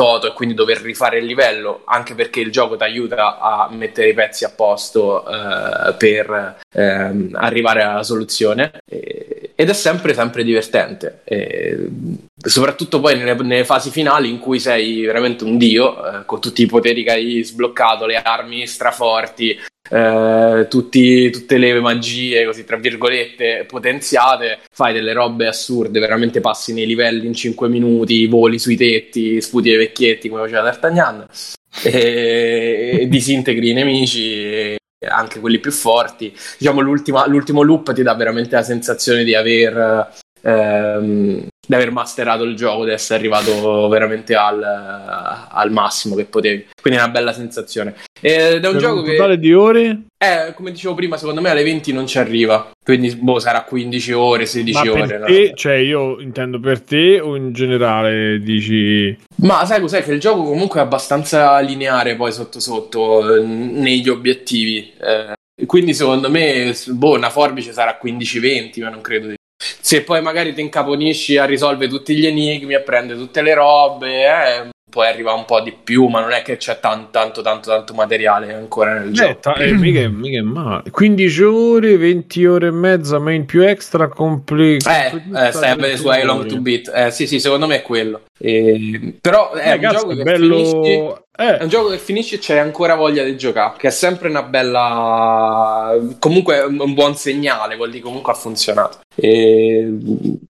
toto e quindi dover rifare il livello, anche perché il gioco ti aiuta a mettere i pezzi a posto eh, per ehm, arrivare alla soluzione. E- ed è sempre sempre divertente. E, soprattutto poi nelle, nelle fasi finali in cui sei veramente un dio eh, con tutti i poteri che hai sbloccato le armi straforti eh, tutti- tutte le magie così tra virgolette potenziate fai delle robe assurde veramente passi nei livelli in 5 minuti voli sui tetti sputi ai vecchietti come faceva D'Artagnan e, disintegri i nemici e anche quelli più forti. Diciamo l'ultimo loop ti dà veramente la sensazione di aver ehm, di aver masterato il gioco di essere arrivato veramente al, al massimo che potevi quindi è una bella sensazione ed è un Per gioco un che totale di ore? eh, come dicevo prima, secondo me alle 20 non ci arriva. Quindi boh, sarà 15 ore, 16 Ma ore. per no? te, cioè io intendo per te o in generale dici... Ma sai cos'è? Che il gioco comunque è abbastanza lineare poi sotto sotto eh, negli obiettivi. Eh, quindi secondo me, boh, una forbice sarà 15-20, ma non credo di... Se poi magari ti incaponisci a risolvere tutti gli enigmi, a prendere tutte le robe, eh, poi arriva un po' di più, ma non è che c'è tan- tanto, tanto, tanto materiale ancora nel gioco. Eh, ta- eh, mica, mica male. 15 ore, 20 ore e mezza, main più extra, completo. Eh, eh, stai a vedere su I Long to Beat. Eh, sì, sì, secondo me è quello. E- Però è Eh, un cazzo, gioco che bello... finisci. Eh, È un gioco che finisci e c'hai ancora voglia di giocare, che è sempre una bella. Comunque è un buon segnale, vuol dire comunque ha funzionato. E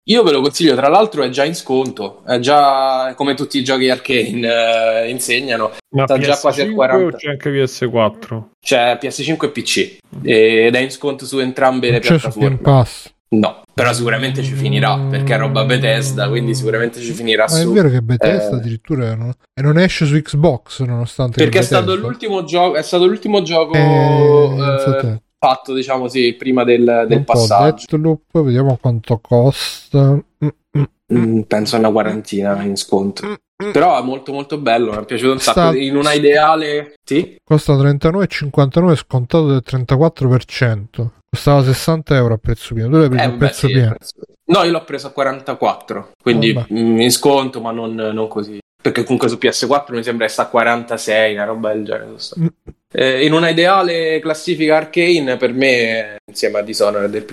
io ve lo consiglio, tra l'altro è già in sconto, è già come tutti i giochi arcane eh, insegnano, ma sta già quasi a PS5 o 40. c'è anche PS4? c'è PS5 e PC ed è in sconto su entrambe le Non c'è su piattaforme. Game Pass. No, però sicuramente ci finirà perché è roba Bethesda, quindi sicuramente ci finirà Ma è su. vero che Bethesda eh, addirittura non... e non esce su Xbox nonostante perché è stato l'ultimo gioco, è stato l'ultimo gioco Eh, eh, fatto, diciamo sì, prima del, del passaggio. Deathloop, vediamo quanto costa. Mm, mm, Mm, penso a una quarantina in sconto. Mm. Però è molto molto bello, mi è piaciuto un sacco. Sta- In una ideale, sì? Costa 39,59 scontato del 34%. Costava 60 euro a prezzo pieno. Tu l'hai preso Eh, a prezzo sì, pieno. prezzo- No, io l'ho preso a 44, quindi Vabbè. mm, in sconto, ma non, non così. Perché comunque su PS4 mi sembra che sta a 46, una roba del genere. Mm. Eh, in una ideale classifica arcane, per me, insieme a Dishonored, è il più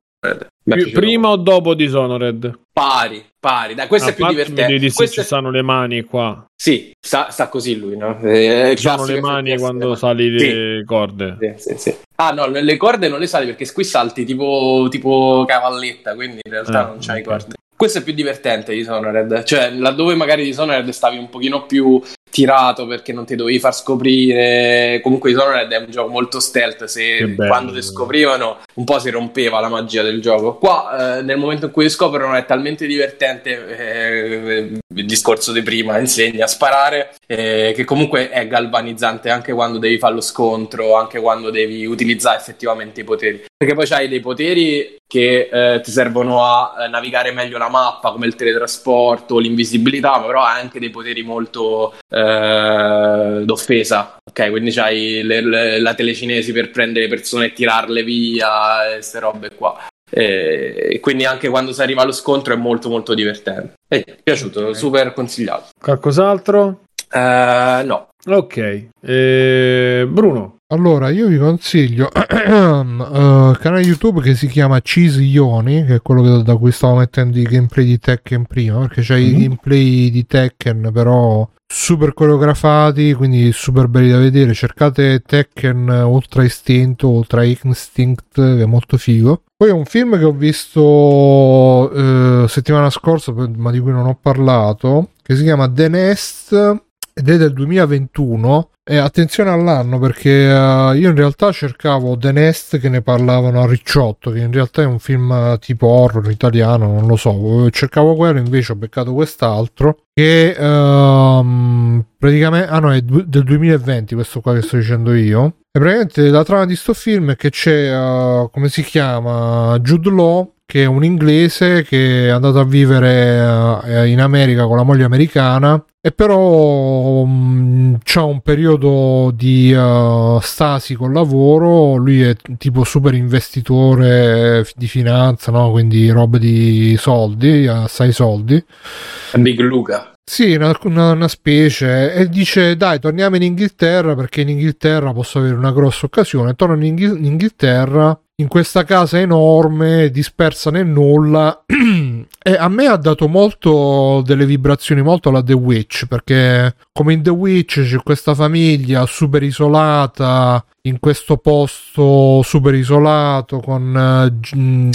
Piaciuto prima o dopo Dishonored? Pari, pari. Dai, questo A è più divertente. dire se Questo ci è- stanno le mani qua. Sì, sta, sta così lui, no? Eh, Ci sono le mani quando sali le Sì. corde. Sì, sì, sì. Ah no, le le corde non le sali perché qui salti tipo, tipo cavalletta, quindi in realtà Ah, non c'hai ok. corde. Questo è più divertente di Dishonored, cioè laddove magari di Dishonored stavi un pochino più tirato perché non ti dovevi far scoprire. Comunque Dishonored è un gioco molto stealth, se bello. quando ti scoprivano un po' si rompeva la magia del gioco. Qua eh, nel momento in cui ti scoprono è talmente divertente eh, il discorso di prima, insegna a sparare, eh, che comunque è galvanizzante anche quando devi fare lo scontro, anche quando devi utilizzare effettivamente i poteri. Perché poi c'hai dei poteri che eh, ti servono a eh, navigare meglio la mappa, come il teletrasporto, l'invisibilità, ma però hai anche dei poteri molto eh, d'offesa. Ok, quindi c'hai le- le- la telecinesi per prendere persone e tirarle via, queste robe qua. E e quindi anche quando si arriva allo scontro è molto molto divertente. E mi è piaciuto, super consigliato. Qualcos'altro? Eh, no, Ok. Eh, Bruno. Allora, io vi consiglio uh, il canale YouTube che si chiama Cheese Ioni, che è quello che- da cui stavo mettendo i gameplay di Tekken prima, perché c'è i gameplay di Tekken, però super coreografati, quindi super belli da vedere. Cercate Tekken Ultra Istinto, Ultra Instinct, che è molto figo. Poi è un film che ho visto eh, settimana scorsa, ma di cui non ho parlato, che si chiama The Nest ed è del 2021 e attenzione all'anno perché eh, io in realtà cercavo The Nest che ne parlavano a Ricciotto che in realtà è un film eh, tipo horror italiano non lo so. Cercavo quello invece ho beccato quest'altro che ehm, praticamente ah no è del 2020 questo qua che sto dicendo io e praticamente la trama di sto film è che c'è eh, come si chiama Jude Law che è un inglese che è andato a vivere eh, in America con la moglie americana e però mh, c'ha un periodo di eh, stasi col lavoro, lui è tipo super investitore di finanza, no? quindi roba di soldi, assai soldi. Big Luca. Sì, una, una- una specie. E dice: Dai, torniamo in Inghilterra perché in Inghilterra posso avere una grossa occasione. Torno in, Inghil- in Inghilterra in questa casa enorme, dispersa nel nulla. e a me ha dato molto delle vibrazioni, molto alla The Witch. Perché, come in The Witch, c'è questa famiglia super isolata in questo posto super isolato con eh, gi- mh,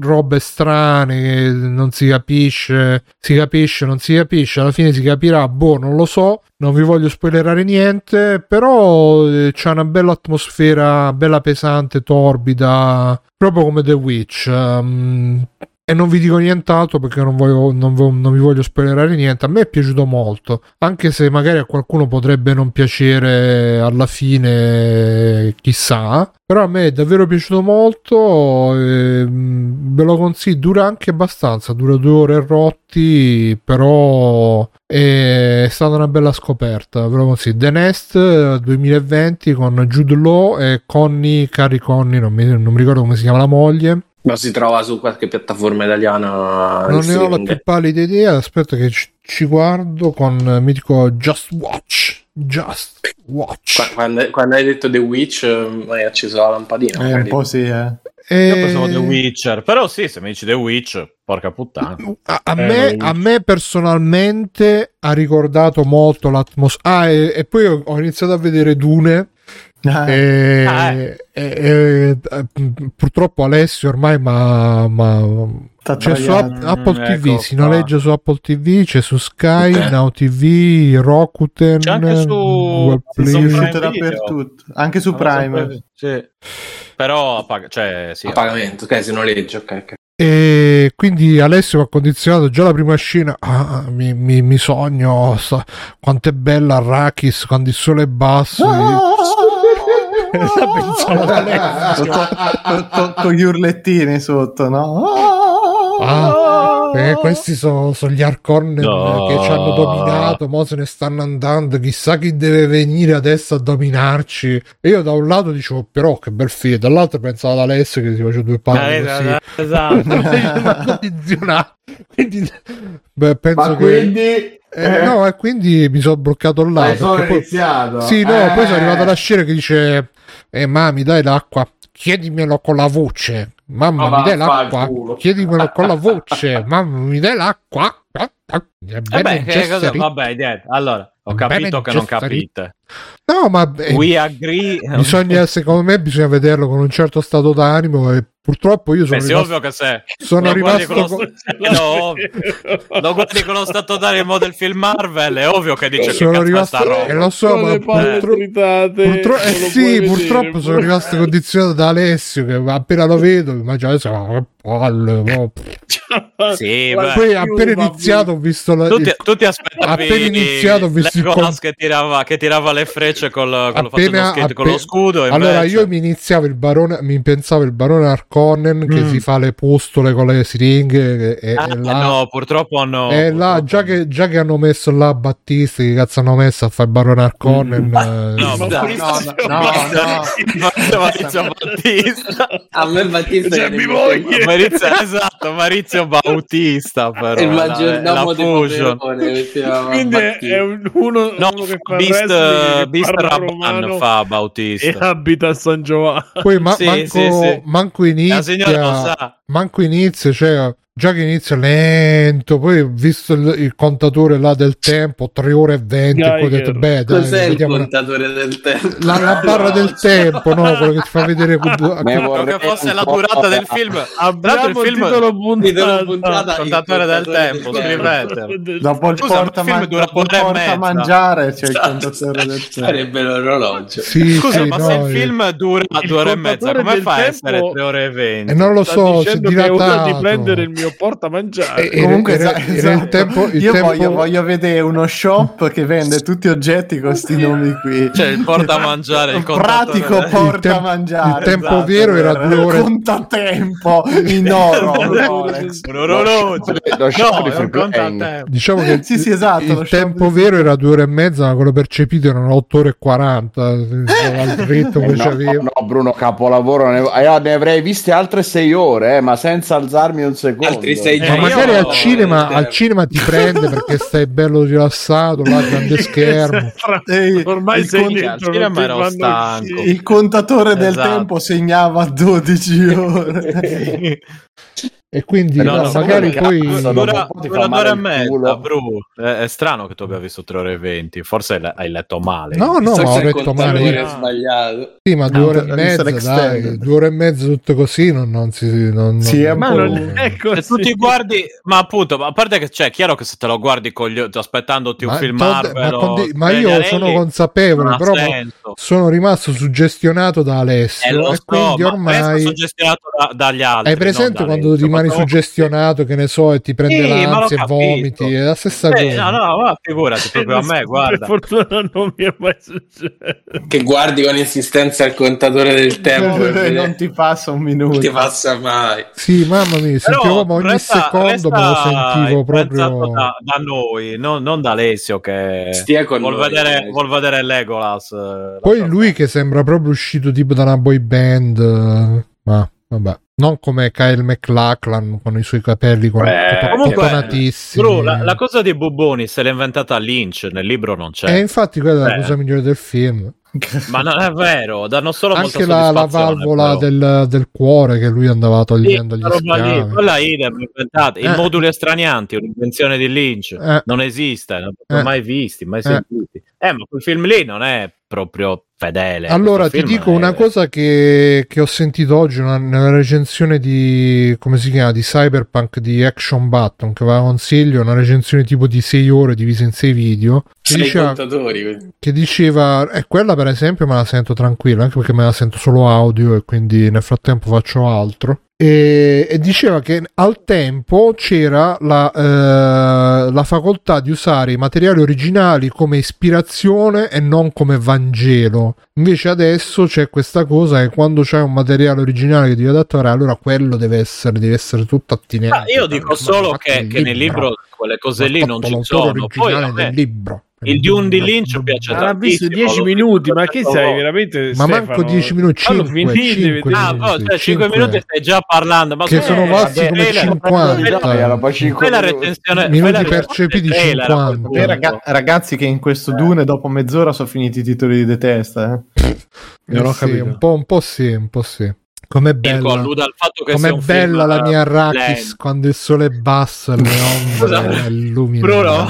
robe strane che non si capisce, si capisce, non si capisce, alla fine si capirà, boh, non lo so, non vi voglio spoilerare niente, però eh, c'è una bella atmosfera, bella pesante, torbida, proprio come The Witch. ehm, e non vi dico nient'altro perché non, voglio, non, non vi voglio spoilerare niente. A me è piaciuto molto, anche se magari a qualcuno potrebbe non piacere alla fine, chissà. Però a me è davvero piaciuto molto. ehm, ve lo consiglio, dura anche abbastanza, dura due ore e rotti, però è stata una bella scoperta. Ve lo consiglio. The Nest eh, 2020 con Jude Law e Connie, Carrie Connie, non mi, non mi ricordo come si chiama la moglie. Ma si trova su qualche piattaforma italiana. Non ne ho la più pallida idea. Aspetta, che ci, ci guardo con eh, mi dico Just Watch. Just Watch. Qua- Quando, quando hai detto The Witch, eh, hai acceso la lampadina. Eh, un po' sì, eh. E- Io pensavo The Witcher, però sì, se mi dici The Witch, porca puttana. A, a Eh, me, a me personalmente ha ricordato molto l'atmosfera. Ah, e, e poi ho, ho iniziato a vedere Dune. Eh, E, Ah, e- e- e- purtroppo Alessio ormai ma, ma c'è su. App- Apple Mm, TV ecco si noleggia su Apple TV c'è su Sky Now TV Rakuten C'è anche su- Play. dappertutto, anche su Prime. Sì. Però a pag- cioè, sì, A pagamento, ok, se noleggio, ok, ok. E quindi Alessio mi ha condizionato già la prima scena. Ah, mi, mi- mi sogno sa- quanto è bella Arrakis quando il sole è basso. La pensavo con, con- con- con gli urlettini sotto, no? Ah, eh, questi sono, sono gli Harkonnen No. che ci hanno dominato, mo se ne stanno andando, chissà chi deve venire adesso a dominarci. E io da un lato dicevo, però che bel film, dall'altro pensavo ad Alessio che si faceva due palle Eh, così. esatto. Mi ha condizionato. Quindi, beh, penso Ma che... quindi Eh, no, e quindi mi sono bloccato là. poi- iniziato. Sì, no, Eh. poi sono arrivato alla scena che dice: Eh, mamma, mi dai l'acqua? Chiedimelo con la voce. Mamma, Ma mi dai l'acqua? Chiedimelo con la voce. Mamma, mi dai l'acqua? Eh, Eh beh. Vabbè, niente. Allora, ho capito che non capite. No, ma eh, We agree. bisogna, secondo me, bisogna vederlo con un certo stato d'animo. E purtroppo io sono Beh, sì, rimasto. ovvio che se sono lo guardi rimasto con lo con- no, lo guardi con lo stato d'animo del film Marvel, è ovvio che dice che sono cazzo è rimasto. sta roba. E lo so, Con ma purtro- purtro- eh sì, puoi vedere, purtroppo sono rimasto condizionato da Alessio. Che appena lo vedo, immagino adesso. "Ah, che palle, mo". Sì, La beh. Poi appena iniziato ho visto la, Tu ti, tu ti aspettavi Appena iniziato ho visto il che, tirava, che tirava le frecce col, con lo appena, skate con appe- lo scudo. allora invece- io mi iniziavo il barone mi pensavo il barone Arconnen che Mm. si fa le pustole con le siringhe e, Ah, e là, no, purtroppo no. e là, purtroppo già, che, già che hanno messo là Battisti che cazzo hanno messo a fare il barone Arconnen Mm. eh, No, No, no, no, no. Maurizio Battista. A me Battista Cioè, viene mi voglio- Maurizio, esatto, Maurizio Bautista però. il la di fusion. Quindi è, è uno, No, uno che fa Beast, wrestling che Bis parla Rabban romano fa e Bautista. abita a San Giovanni. Poi ma- Sì, manco, sì, sì. manco La signora lo inizia, sa. manco inizia, cioè già che inizia lento, poi visto il, il contatore là del tempo, 3 ore e 20, poi ho detto, beh, dai, Cos'è il contatore del tempo? la, la barra del tempo, no? Quello che ti fa vedere Me Credo vorrei che fosse la durata del la- film. Abbiamo il film- titolo puntata. puntata, il Contatore del tempo, scrivete. Dopo il Scusa, porta, film man- dura e porta mezza. mangiare c'è il Esatto. contatore del tempo. Sarebbe l'orologio. Sì, Scusa, sì, ma no, se il film dura Il due ore e mezza, contatore come del fa a tempo- essere tre ore e venti? E non lo so, si ora di prendere il mio porta mangiare. Eh, Comunque, era- esatto, era il tempo- il io tempo- voglio, voglio vedere uno shop che vende tutti oggetti con questi nomi qui. C'è il portamangiare, il contatore pratico del- porta Il tempo- mangiare. il tempo esatto, vero era due ore- Contatempo in oro. Lo shop di free playing. Diciamo che Sì, sì, esatto, il tempo di- vero era due ore e mezza, ma quello percepito erano 8 ore e 40. Il ritmo che no, c'avevo. no, Bruno, capolavoro. Ne, eh, ne avrei viste altre sei ore, eh, ma senza alzarmi un secondo. Altri sei Eh, Ma magari al cinema, al cinema ti prende perché stai bello rilassato, là, grande schermo. Ehi, Ormai il sei con- dentro, al cinema ero stanco. Il contatore del Esatto. tempo segnava 12 ore. E quindi No, no, no, magari poi dopo Dura, un po' ti dura fa due ore e mezza. Bru. È, è strano che tu abbia visto tre ore e venti. Forse hai, hai letto male. No, no, Forse ma ho il detto male. sbagliato. Sì, ma due No, ore e mezza, dai, due ore e mezza tutto così non, non si... Non, Sì, non- Ma non è Se così. tu ti guardi, ma appunto, ma a parte che c'è, è chiaro che se te lo guardi con gli occhi, aspettandoti un Ma film Marvel, ma o con di- ma io anelli, sono consapevole, però sono rimasto suggestionato da Eh, Alessio lo e so, quindi ma ormai suggestionato da- dagli altri. hai presente quando Alessio, rimani ma tu- suggestionato che ne so e ti prende Sì, l'ansia e vomiti è la stessa Eh, cosa no, no, ma figurati proprio a me, Per guarda. fortuna non mi è mai successo. Che guardi con insistenza il contatore del tempo e vedi- non ti passa un minuto. non ti passa mai. sì mamma mia sentivamo ogni resta- secondo me lo resta sentivo proprio da, da noi, non, non da Alessio che Stia con vuol, noi, vedere, eh. vuol vedere Legolas. eh, poi lui che sembra proprio uscito tipo da una boy band eh, ma vabbè non come Kyle McLachlan con i suoi capelli con Beh, comunque, cotonatissimi. Bru, la, la cosa di Buboni se l'è inventata Lynch, nel libro non c'è. e infatti quella è la Beh. cosa migliore del film Ma non è vero, danno solo anche molta la, la valvola del, del cuore che lui andava Sì, togliendo roba lì, schiavi quella idem inventata. I Eh. moduli estranianti, un'invenzione di Lynch, Eh. non esiste, non l'ho Eh. mai visti, mai Eh. sentiti. Eh, ma quel film lì non è proprio fedele. Allora ti dico è- una cosa che, che ho sentito oggi una- nella recensione di come si chiama di Cyberpunk di Action Button che va consiglio una recensione tipo di 6 ore divisa in 6 video che Sei diceva, che diceva e quella per esempio me la sento tranquilla anche perché me la sento solo audio e quindi nel frattempo faccio altro e, e diceva che al tempo c'era la, eh, la facoltà di usare i materiali originali come ispirazione e non come Vangelo. Invece adesso c'è questa cosa che quando c'è un materiale originale che devi adattare allora quello deve essere, deve essere tutto attinente. Ah, io dico Ma solo che, che nel libro quelle cose lì non ci sono. Poi me del libro il Dune di Lynch piace Ma ha visto tantissimo, 10 l'ho minuti, ma che sei veramente? Ma manco Stefano? 10 minuti, Fallo 5, finire, 5 vedete. Ah, minuti, oh, cioè, 5 cinque. minuti stai già parlando. Ma Che come- sono valsi eh, come trailer- 50. Era poi cinque Fai la minuti. recensione, Minuti percepiti del trailer a quel 50. punto. Beh, raga- ragazzi, che in questo Dune dopo mezz'ora sono finiti i titoli di Testa. Eh. Non ho Eh sì, capito. un po', un po' sì, un po' sì. Com'è bella, alluda al fatto che com'è bella la mia eh, Arrakis quando il sole è basso e le ombre illuminano. Bruno,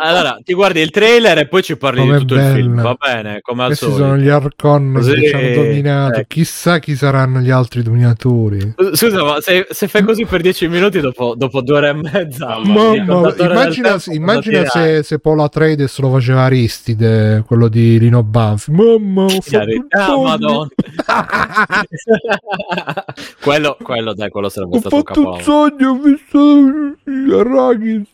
allora ti guardi il trailer e poi ci parli Com'è di tutto il film, bella. va bene? Come al solito. sono gli Arcon che ci hanno dominato. ecco. Chissà chi saranno gli altri dominatori. Scusa, ma se, se fai così per 10 minuti dopo, dopo due ore e mezza, del immagina, tempo, immagina se, se Paul Atreides lo faceva Aristide, quello di Lino Banfi. Mamma, ho fatto Ah, madonna. quello, quello, dai, quello sarebbe Ho stato un fatto un sogno, ho visto Arrakis.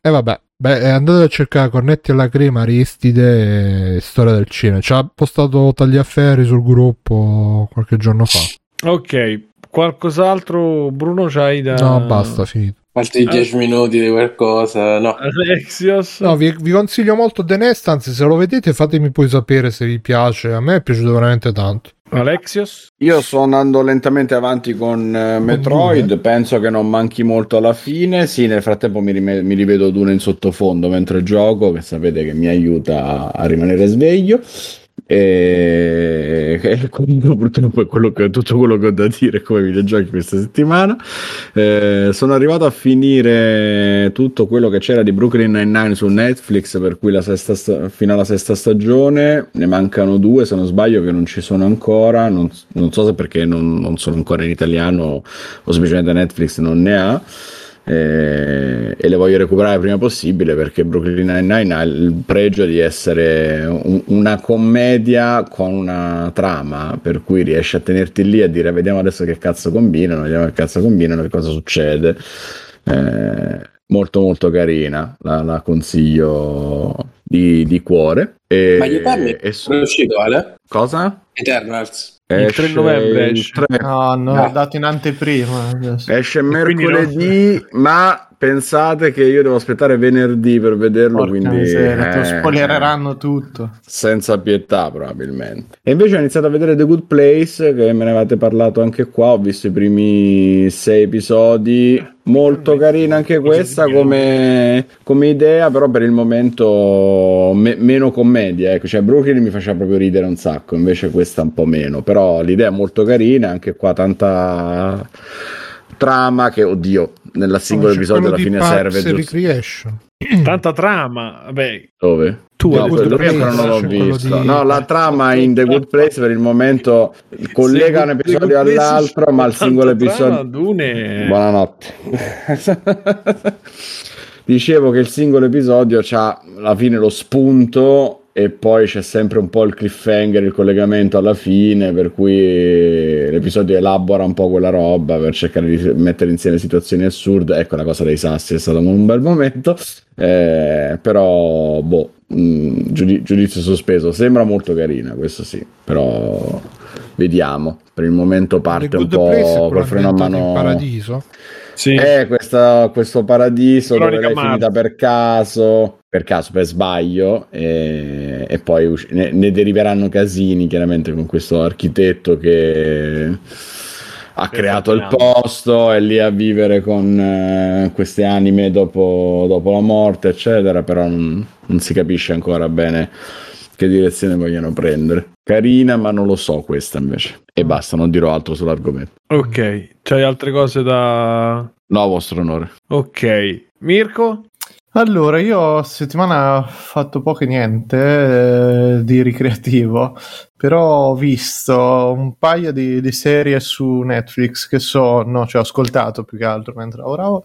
E vabbè, beh, eh, andate a cercare Cornetti alla crema, Aristide e Storia del cinema. Ci ha postato tagliaferri sul gruppo qualche giorno fa. Ok, qualcos'altro Bruno c'hai da... No, basta, finito. Altri 10 minuti di qualcosa. No. Alexios? No, vi, vi consiglio molto The Nest, anzi se lo vedete fatemi poi sapere se vi piace. A me è piaciuto veramente tanto. Alexios? Io sto andando lentamente avanti con eh, Metroid, penso che non manchi molto alla fine. Sì, nel frattempo mi, rime- mi rivedo Dune in sottofondo mentre gioco, che sapete che mi aiuta a rimanere sveglio. E, e quello purtroppo è quello che, tutto quello che ho da dire come videogiochi questa settimana. Eh, sono arrivato a finire tutto quello che c'era di Brooklyn Nine-Nine su Netflix, per cui sesta sta- fino alla sesta stagione ne mancano due, se non sbaglio, che non ci sono ancora. Non, non so se perché non, non sono ancora in italiano o semplicemente Netflix non ne ha eh, e le voglio recuperare prima possibile perché Brooklyn Nine-Nine ha il pregio di essere un- una commedia con una trama per cui riesci a tenerti lì a dire vediamo adesso che cazzo combinano, vediamo che cazzo combinano, che cosa succede. Eh, molto molto carina, la, la consiglio di, di cuore. E, Ma gli Eterni e è uscito, Ale? cosa? Eternals. Il 3 novembre il esce. 3 No, hanno No. dato in anteprima. adesso. Esce mercoledì, ma pensate che io devo aspettare venerdì per vederlo, Porca quindi miseria, eh, spoilereranno tutto. senza pietà probabilmente. E invece ho iniziato a vedere The Good Place, che me ne avete parlato anche qua, ho visto i primi sei episodi, molto carina anche questa come, come idea, però per il momento me- meno commedia, ecco, cioè Brooklyn mi faceva proprio ridere un sacco, invece questa un po' meno, però l'idea è molto carina, anche qua tanta trama che oddio nella singolo C'è episodio alla fine Parks serve giusto Recreation. Tanta trama. Vabbè, dove? tu No, quello Place, non l'ho visto. di- No, la trama in The Good Place per il momento collega un episodio all'altro, ma il singolo episodio. Dune... Buonanotte. Dicevo che il singolo episodio ha alla fine lo spunto e poi c'è sempre un po' il cliffhanger, il collegamento alla fine, per cui l'episodio elabora un po' quella roba per cercare di mettere insieme situazioni assurde. Ecco, la cosa dei sassi è stato un bel momento, eh, però boh, mh, giudi- giudizio sospeso. Sembra molto carina, questo sì, però vediamo. Per il momento parte un po' col freno a ambientato in mano. paradiso. Sì. Eh, questa- questo paradiso Cronica dove è Mars. finita per caso, per caso, per sbaglio, e, e poi usci- ne, ne deriveranno casini chiaramente con questo architetto che ha creato il posto, è lì a vivere con eh, queste anime dopo, dopo la morte, eccetera, però non, non si capisce ancora bene che direzione vogliono prendere. Carina, ma non lo so questa invece. E basta, non dirò altro sull'argomento. Ok, c'hai altre cose da... No, vostro onore. Ok, Mirko? Allora, io settimana ho fatto poco e niente eh, di ricreativo, però ho visto un paio di, di serie su Netflix che sono, cioè ho ascoltato più che altro mentre lavoravo,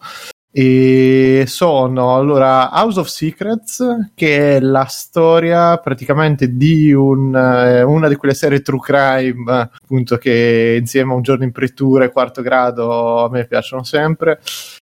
e sono allora House of Secrets, che è la storia praticamente di un, eh, una di quelle serie true crime, appunto, che insieme a Un giorno in pretura e quarto grado a me piacciono sempre.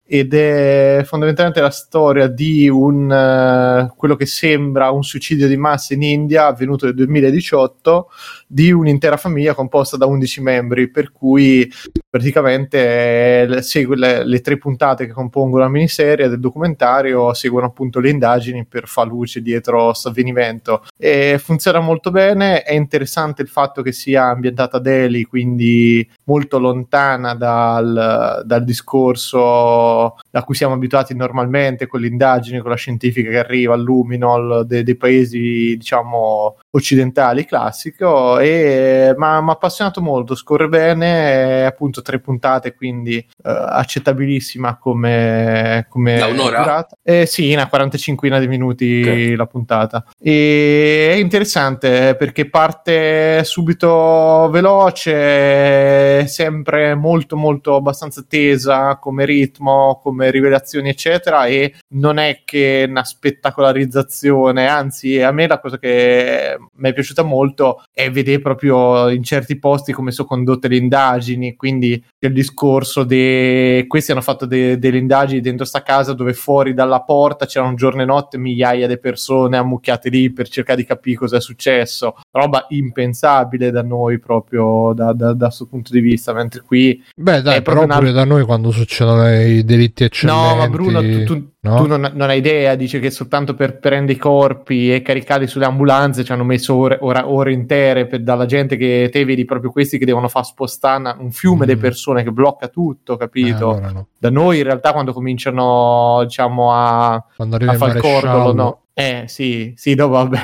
Ed è fondamentalmente la storia di un eh, quello che sembra un suicidio di massa in India avvenuto nel 2018 di un'intera famiglia composta da 11 membri per cui praticamente segue le, le tre puntate che compongono la miniserie del documentario seguono appunto le indagini per far luce dietro questo avvenimento. E funziona molto bene è interessante il fatto che sia ambientata a Delhi quindi molto lontana dal, dal discorso a cui siamo abituati normalmente con le indagini, con la scientifica che arriva al luminol de- dei paesi diciamo occidentali classico e mi ha appassionato molto scorre bene è appunto tre puntate quindi eh, accettabilissima come, come Da un'ora? durata. Eh, sì una 45 di minuti Ok. la puntata e è interessante perché parte subito veloce sempre molto molto abbastanza tesa come ritmo come rivelazioni eccetera e non è che una spettacolarizzazione anzi a me la cosa che mi è piaciuta molto è vedere proprio in certi posti come sono condotte le indagini quindi il discorso di questi hanno fatto de- delle indagini dentro sta casa dove fuori dalla porta c'erano giorno e notte migliaia di persone ammucchiate lì per cercare di capire cosa è successo roba impensabile da noi proprio da, da, da questo punto di vista mentre qui Beh, dai, però proprio pure una- da noi quando succedono i delitti eccellenti. No, ma Bruno, tu, tu- no? tu non, non hai idea, dice che soltanto per prendere i corpi e caricarli sulle ambulanze ci hanno messo ore, ora- ore intere per- dalla gente che te vedi proprio questi che devono far spostare un fiume Mm. di persone che blocca tutto, Eh, capito? allora no. Da noi in realtà quando cominciano diciamo a, Quando a fare il cordolo, no. Eh sì, sì, no, vabbè.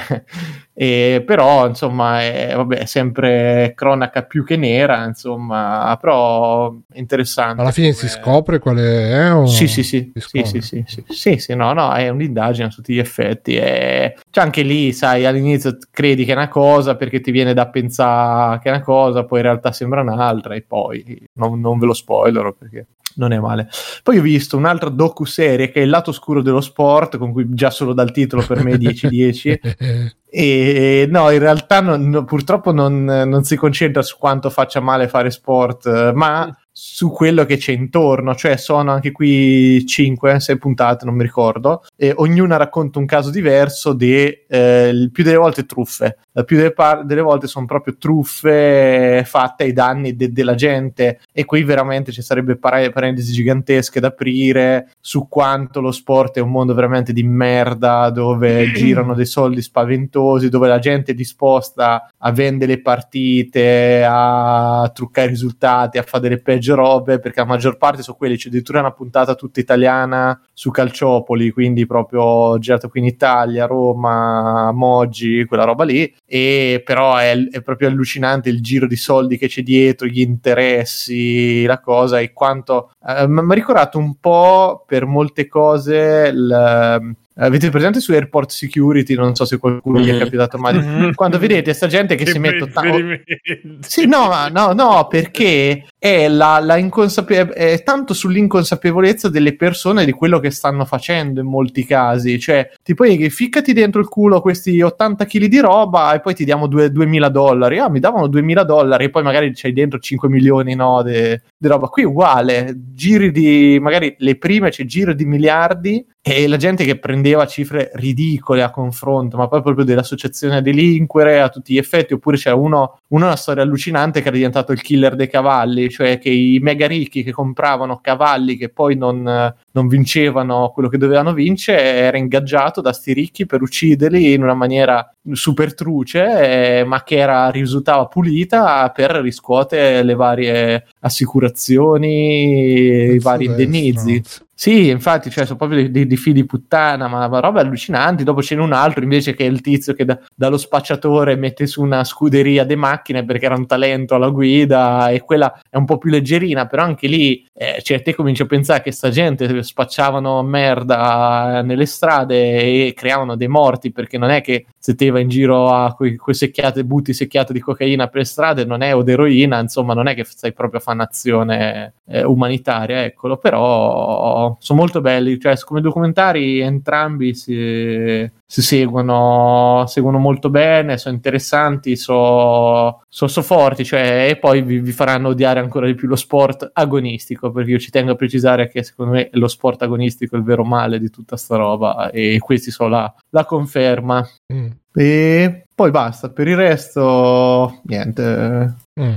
E, però, insomma, è, vabbè, sempre cronaca più che nera, insomma, però interessante. alla fine si scopre quale è o Sì, sì, sì, sì, sì, sì, sì, sì, sì, no, no, è un'indagine a tutti gli effetti. È... Cioè, anche lì, sai, all'inizio credi che è una cosa perché ti viene da pensare che è una cosa, poi in realtà sembra un'altra, e poi non, non ve lo spoilerò perché non è male. Poi ho visto un'altra docu-serie che è Il lato oscuro dello sport, con cui già solo dal titolo per me è 10-10. E no, in realtà non- no, purtroppo non, non si concentra su quanto faccia male fare sport, ma su quello che c'è intorno. Cioè, sono anche qui 5, 6 puntate, non mi ricordo, e ognuna racconta un caso diverso di eh, più delle volte truffe. Il più delle, par- delle volte sono proprio truffe fatte ai danni de- della gente. E qui veramente ci sarebbe pare- parentesi gigantesche da aprire su quanto lo sport è un mondo veramente di merda dove girano dei soldi spaventosi, dove la gente è disposta a vendere le partite, a truccare i risultati, a fare delle peggio robe, perché la maggior parte sono quelli, c'è addirittura una puntata tutta italiana su Calciopoli, quindi proprio girato qui in Italia, Roma, Moggi, quella roba lì, e però è, è proprio allucinante il giro di soldi che c'è dietro, gli interessi, la cosa e quanto... eh, mi ha ricordato un po' per molte cose il... Avete presente su Airport Security? Non so se qualcuno gli è Mhm. capitato mai. Mhm. Quando vedete sta gente che, si mette riferimenti. sì, no, ma no, no, perché è, la, la inconsape- è tanto sull'inconsapevolezza delle persone di quello che stanno facendo in molti casi. Cioè, ti puoi ficcati dentro il culo questi 80 kg di roba e poi ti diamo due- 2000 dollari. Ah, mi davano 2000 dollari e poi magari c'hai dentro 5 milioni no, di roba. Qui uguale, giri di, magari le prime c'è giro di miliardi e la gente che prendeva cifre ridicole a confronto, ma poi proprio dell'associazione a delinquere a tutti gli effetti, oppure c'era uno, uno una storia allucinante che era diventato il killer dei cavalli, cioè che i mega ricchi che compravano cavalli che poi non, non vincevano quello che dovevano vincere, era ingaggiato da sti ricchi per ucciderli in una maniera super truce, eh, ma che era, risultava pulita per riscuotere le varie assicurazioni, i vari indennizi. stronzi. Sì, infatti, cioè, sono proprio dei, dei, dei figli di puttana, ma, ma robe allucinanti. Dopo ce n'è un altro invece che è il tizio che da- dallo spacciatore mette su una scuderia di macchine perché era un talento alla guida e quella è un po' più leggerina, però anche lì, eh, cioè, te cominci a pensare che sta gente spacciavano merda nelle strade e creavano dei morti perché non è che se te vai in giro a quei, quei secchiate, butti secchiate di cocaina per strade, non è o d'eroina, insomma, non è che stai proprio a fare un'azione eh, umanitaria, eccolo, però sono molto belli, cioè come documentari entrambi si, si seguono, seguono molto bene, sono interessanti, sono so, so forti, cioè, e poi vi, vi faranno odiare ancora di più lo sport agonistico, perché io ci tengo a precisare che secondo me lo sport agonistico è il vero male di tutta sta roba e questi sono la, la conferma. Mm, E poi basta, per il resto niente. mm.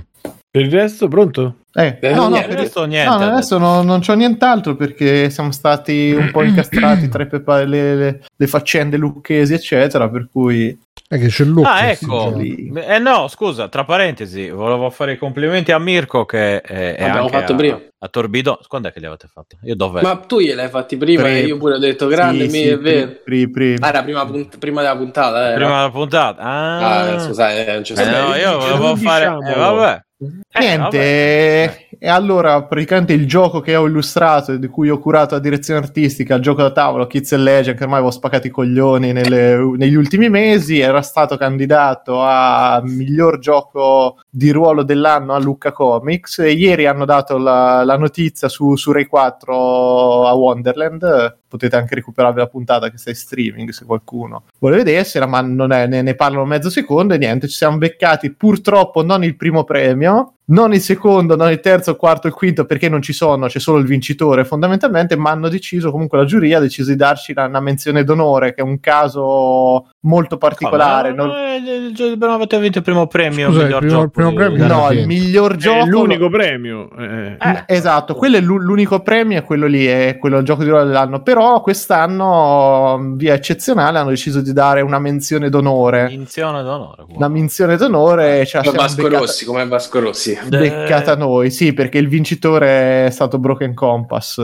Per il resto, pronto? Eh, Eh, no, no, per- Adesso niente. No, adesso non, non c'ho nient'altro perché siamo stati un po' incastrati tra pepa- le, le- le faccende lucchesi, eccetera. Per cui È che c'è Luca. Ah, ecco. Eh no, scusa, tra parentesi, volevo fare i complimenti a Mirko che è, è L'abbiamo anche fatto a, prima. a Torbido. Quando è che li avete fatti? Io dove? Ma tu gliel'hai fatti prima Pre- e io pure ho detto grande, Sì, mi sì, è vero. pri- pri- Ah, era prima, punt- prima della puntata, eh. Prima della puntata. Ah, Ah, scusa, eh, non c'è Eh, no, io volevo fare... diciamolo. Eh, vabbè. Eh, Niente. E allora praticamente il gioco che ho illustrato e di cui ho curato la direzione artistica, il gioco da tavolo Kids and Legend, che ormai avevo spaccato i coglioni nelle- negli ultimi mesi, era stato candidato a miglior gioco di ruolo dell'anno a Lucca Comics e ieri hanno dato la, la notizia su, su Rai 4 a Wonderland. Potete anche recuperare la puntata che sta in streaming se qualcuno vuole vedersela, ma non è, ne, ne parlano mezzo secondo e niente, ci siamo beccati purtroppo non il primo premio, non il secondo, non il terzo, il quarto, il quinto, perché non ci sono, c'è solo il vincitore fondamentalmente, ma hanno deciso, comunque la giuria ha deciso di darci una, una menzione d'onore, che è un caso molto particolare. Ah, non- ma- il Brano avete vinto il primo premio. Scusa, il miglior primo- gioco il primo di- premio No, il miglior gioco... È l'unico premio. eh. Eh, esatto, quello è l'u- l'unico premio, è quello lì, è quello il gioco di ruolo dell'anno. Però quest'anno, via eccezionale, hanno deciso di dare una menzione d'onore. Menzione d'onore. qua. Una menzione d'onore la Come Vasco beccata, Rossi, come Vasco Rossi. Beccata noi, sì, perché il vincitore è stato Broken Compass.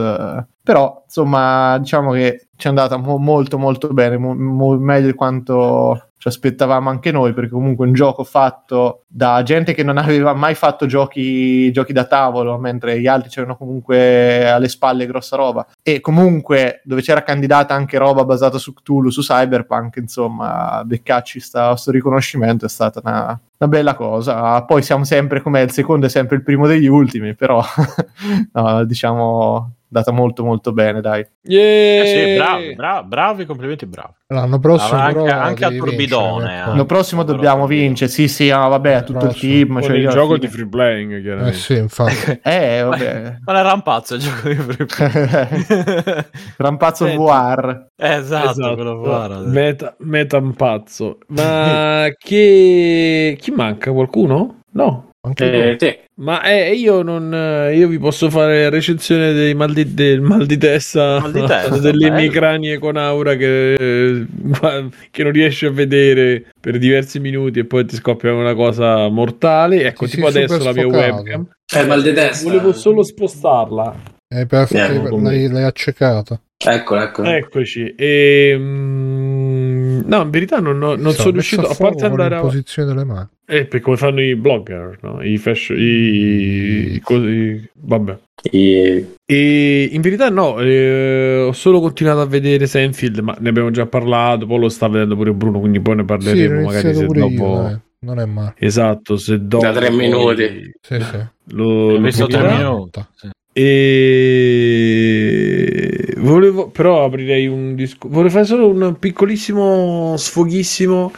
Però, insomma, diciamo che ci è andata mo- molto molto bene, mo- mo- meglio di quanto ci aspettavamo anche noi, perché comunque un gioco fatto da gente che non aveva mai fatto giochi, giochi da tavolo, mentre gli altri c'erano comunque alle spalle grossa roba. E comunque dove c'era candidata anche roba basata su Cthulhu, su Cyberpunk, insomma, beccacci sta, sto riconoscimento è stata una, una bella cosa. Poi siamo sempre come il secondo è sempre il primo degli ultimi, però no, diciamo data molto molto bene, dai. Yeah! Eh sì, bravi, bravi, bravi, complimenti, bravi. L'anno prossimo Ah, anche- anche a Turbidone, vincere, eh. ecco. L'anno prossimo dobbiamo vincere, sì sì, ah, vabbè, a tutto il team. Cioè il gioco di free playing, Eh chiaramente. sì, infatti. Eh, vabbè. Ma era un pazzo il gioco di free play. Rampazzo Senti. VR. esatto, quello guarda. Meta, meta un pazzo. Ma che... chi manca? Qualcuno? No. Anche Eh, te. Ma eh, io non eh, io vi posso fare recensione dei mal di, del mal di testa, Mal di testa, delle bello. emicranie con aura che, eh, che non riesci a vedere per diversi minuti e poi ti scoppia una cosa mortale. Ecco, Sì, tipo sì, adesso la mia sfocato. webcam. Eh, mal di testa. Volevo solo spostarla. Eh, per- Andiamo con me. l'hai, l'hai accecata. Ecco, ecco. Eccoci. E, mm, no, in verità non, non Sì, sono riuscito a parte andare a... l'imposizione delle mani. Eh, per come fanno i blogger, no? I fashion... I, i cosi... Vabbè. I- E in verità no, eh, ho solo continuato a vedere Seinfeld, ma ne abbiamo già parlato, poi lo sta vedendo pure Bruno, quindi poi ne Sì, parleremo l'ho magari se dopo... io, dai. Non è male. Esatto, se dopo... Da tre minuti. Sì, sì. Lo, lo tre minuti. Sì. E volevo però aprirei un discorso. Volevo fare solo un piccolissimo sfoghissimo.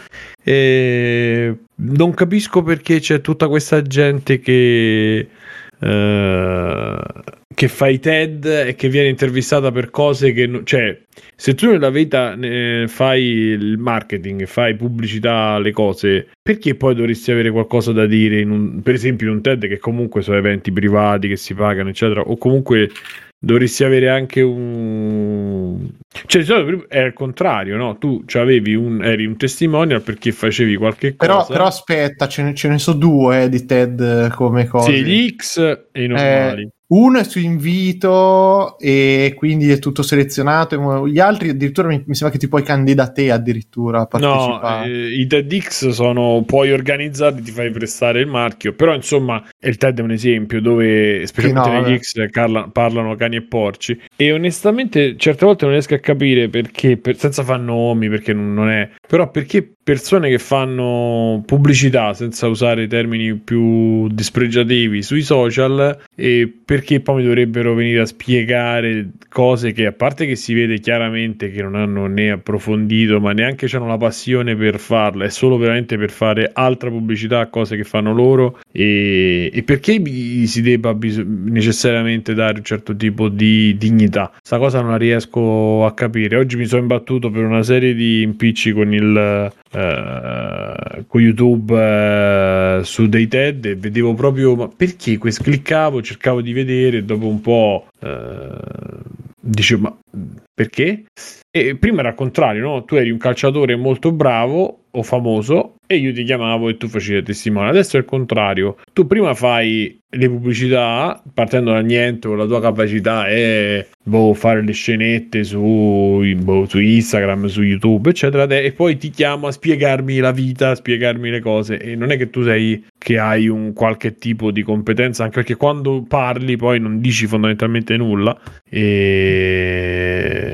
E non capisco perché c'è tutta questa gente che. eh, che fa i TED e che viene intervistata per cose che non- cioè se tu nella vita eh, fai il marketing fai pubblicità alle cose perché poi dovresti avere qualcosa da dire un, per esempio in un TED che comunque sono eventi privati che si pagano eccetera o comunque dovresti avere anche un cioè di solito è al contrario no? Tu avevi un eri un testimonial perché facevi qualche Però, cosa. però aspetta, ce ne, ce ne so due eh, di TED eh, come cose. sì gli X e i normali Uno è su invito e quindi è tutto selezionato. Gli altri addirittura mi, mi sembra che ti puoi candidare te addirittura a No, partecipare. eh, i TEDx sono puoi organizzarli, ti fai prestare il marchio, però insomma il TED è un esempio dove specialmente no, negli vabbè. X parla- parlano cani e porci e onestamente certe volte non riesco a capire perché, per- senza fare nomi perché non, non è, però perché persone che fanno pubblicità senza usare termini più dispregiativi sui social e perché poi mi dovrebbero venire a spiegare cose che a parte che si vede chiaramente che non hanno né approfondito ma neanche hanno la passione per farla è solo veramente per fare altra pubblicità a cose che fanno loro e, e perché si debba bis- necessariamente dare un certo tipo di dignità. Sta cosa non la riesco a capire. Oggi mi sono imbattuto per una serie di impicci con il eh, con YouTube eh, su dei TED e vedevo proprio ma perché questo cliccavo cercavo di vedere e dopo un po' eh, dicevo ma perché? E prima era al contrario, no? Tu eri un calciatore molto bravo o famoso e io ti chiamavo e tu facevi da testimone. Adesso è il contrario. Tu prima fai le pubblicità partendo da niente, con la tua capacità è boh, fare le scenette su, boh, su Instagram, su YouTube, eccetera, e poi ti chiamo a spiegarmi la vita, a spiegarmi le cose. E non è che tu sei che hai un qualche tipo di competenza, anche perché quando parli poi non dici fondamentalmente nulla. E...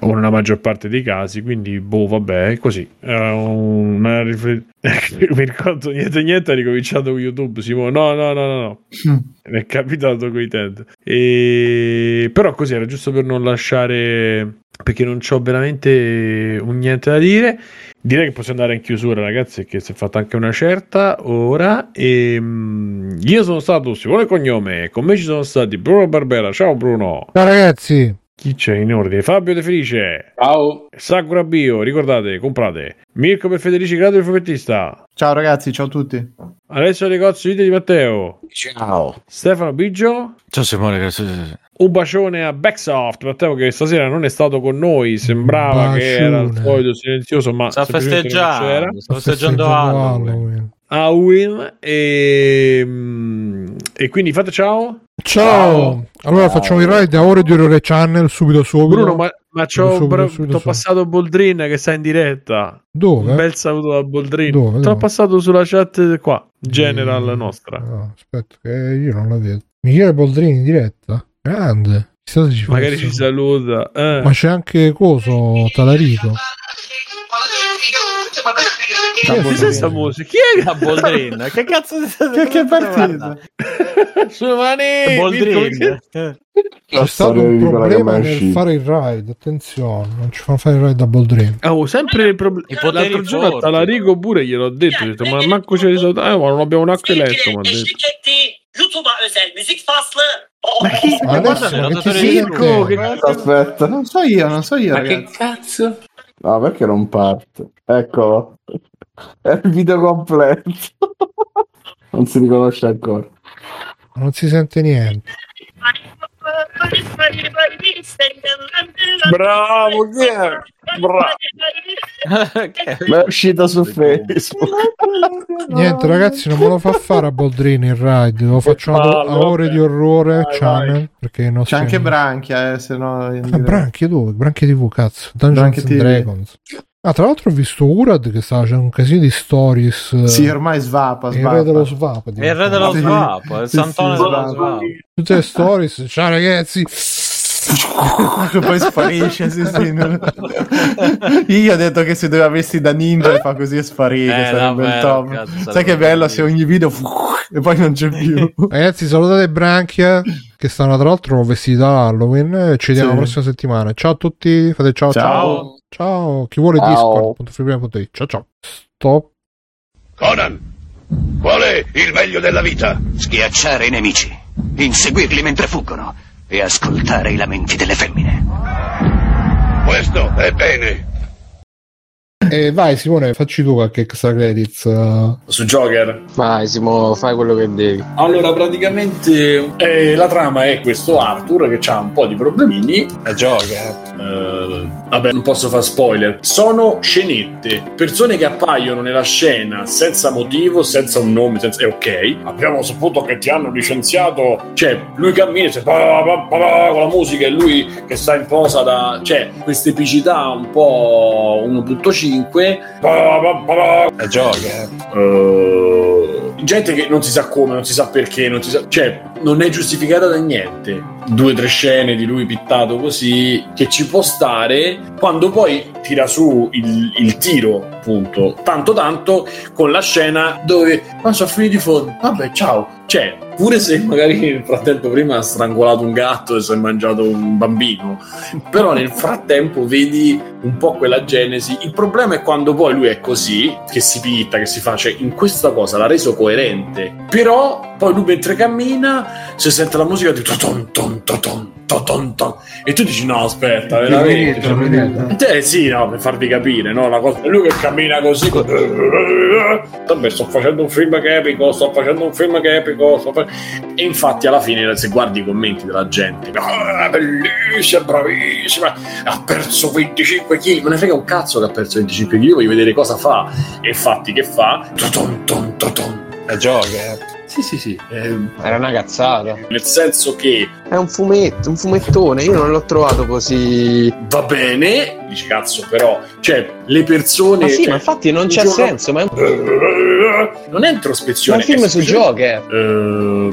o nella maggior parte dei casi, quindi boh, vabbè, è così. È una riflessione. Mi ricordo niente, niente. Ha ricominciato con YouTube. Simone, no, no, no, no, no. Mi è capitato con i TED. E... Però così era giusto per non lasciare perché non c'ho veramente un niente da dire. Direi che possiamo andare in chiusura, ragazzi, che si è fatta anche una certa ora. E, mm, io sono stato Simone Cognome, con me ci sono stati Bruno Barbera. Ciao Bruno. Ciao ragazzi. Chi c'è in ordine? Fabio De Felice. Ciao. Sakura Bio, ricordate, comprate. Mirko per Federici Grado il fumettista. Ciao ragazzi, ciao a tutti. Alessio Negozio Vite di Matteo. Ciao. Stefano Biggio. Ciao Simone, grazie. Un bacione a Backsoft, Matteo che stasera non è stato con noi, sembrava che era il solito silenzioso, ma Sta festeggiando, sta festeggiando Halloween. Halloween e, mm, e quindi fate ciao. Ciao. Allora Ciao. facciamo il ride a ore di Orore Channel subito subito. Bruno, ma, ma c'ho Subito, subito, t'ho subito. passato Boldrin che sta in diretta. Un Dove? bel saluto da Boldrin. Dove, dove? passato sulla chat qua, general Mm, nostra. no, aspetta, che io non la vedo. Michele Boldrini in diretta? Grande. Ci Magari ci saluta. eh. Ma c'è anche Coso, Talarico. Chi è Boldrin. questa musica? Chi è La Boldrin, che cazzo di Che, che partita? Mani! Boldrin. C'è La stato un che problema nel fare il ride. Attenzione, non ci fanno fare il ride a Boldrini. Oh, sempre il problema. I poteri L'altro giorno a. Talarico pure gliel'ho detto, ho detto, ma manco c'è risolto. Eh, ma non abbiamo neanche letto, mi ha detto. YouTube'a özel müzik faslı. Ma chi? Ma guarda, adesso l'ho che Mirko, che- Aspetta. Non so io, non so io, Ma che ragazzi. cazzo? No, perché non parte? Eccolo. È il video completo. non si riconosce ancora. Non si sente niente. Bravo, chi è? Bravo. Ma è uscita su Facebook. Niente, ragazzi, non me lo fa fare a Boldrini il ride. Lo facciamo a, a ore di orrore Vai, channel. Perché i C'è anche Branchia, eh, se no... Ah. Branchie dove? Branchie TV, cazzo. Dungeons Branchie and TV. Dragons. Ah, tra l'altro ho visto Urad che stava facendo un casino di stories. eh, Sì, ormai svapa, il svapa. re dello swap. È il re dello è il santone sì, dello swap. Tutte le stories. Ciao ragazzi. Che poi sparisce, sì, sì. non- Io ho detto che si doveva vestire da ninja e fa così e sparire, Eh, sarebbe il top. Sai che bello se ogni video e poi non c'è più. Ragazzi, salutate Branchia che stanno tra l'altro vestiti da Halloween. Ci vediamo Sì. la prossima settimana. Ciao a tutti. Fate ciao ciao. Ciao. Ciao. Chi vuole Ciao. Ciao ciao. Stop. Conan, qual è il meglio della vita? Schiacciare i nemici, inseguirli mentre fuggono e ascoltare i lamenti delle femmine. Questo è bene. Eh, vai Simone, facci tu qualche extra credits. Su Joker? Vai Simone, fai quello che devi. Allora, praticamente eh, la trama è questo Arthur che ha un po' di problemini. La Joker. Eh, vabbè, non posso fare spoiler. Sono scenette, persone che appaiono nella scena senza motivo, senza un nome, senza... è ok. Abbiamo saputo che ti hanno licenziato. Cioè, lui cammina cioè, bah, bah, bah, con la musica e lui che sta in posa da... Cioè, questa epicità un po' uno puttocino 5 è gioia. Uh, gente che non si sa come non si sa perché non si sa cioè non è giustificata da niente. Due o tre scene di lui pittato così, che ci può stare, quando poi tira su il, il tiro, appunto, tanto tanto, con la scena dove... Ma sono finiti i fondi, vabbè, ciao. Cioè, pure se magari nel frattempo prima ha strangolato un gatto e si è mangiato un bambino, però nel frattempo vedi un po' quella genesi. Il problema è quando poi lui è così, che si pitta, che si fa, cioè in questa cosa l'ha reso coerente. Però poi lui mentre cammina si sente la musica di toton ton toton toton ton e tu dici no aspetta, veramente. Finito. Eh sì, no, per farvi capire, no? La cosa... È lui che cammina così. co- Vabbè, sto facendo un film che è epico, sto facendo un film che è epico. sto fa- E infatti, alla fine, se guardi i commenti della gente, "Ah, bellissima, bravissima, ha perso 25 kg. Me ne frega un cazzo che ha perso 25 kg, voglio vedere cosa fa. E infatti, che fa? Toton, ton, toton. È Joker. Sì, sì, sì. eh, Era una cazzata. nel senso che È un fumetto, un fumettone. Io non l'ho trovato così. va bene, dici cazzo, però, cioè, le persone. Ma sì, cioè, ma infatti non c'è giorno- senso. Ma è un... Non è introspezione. Ma un film è su Joker.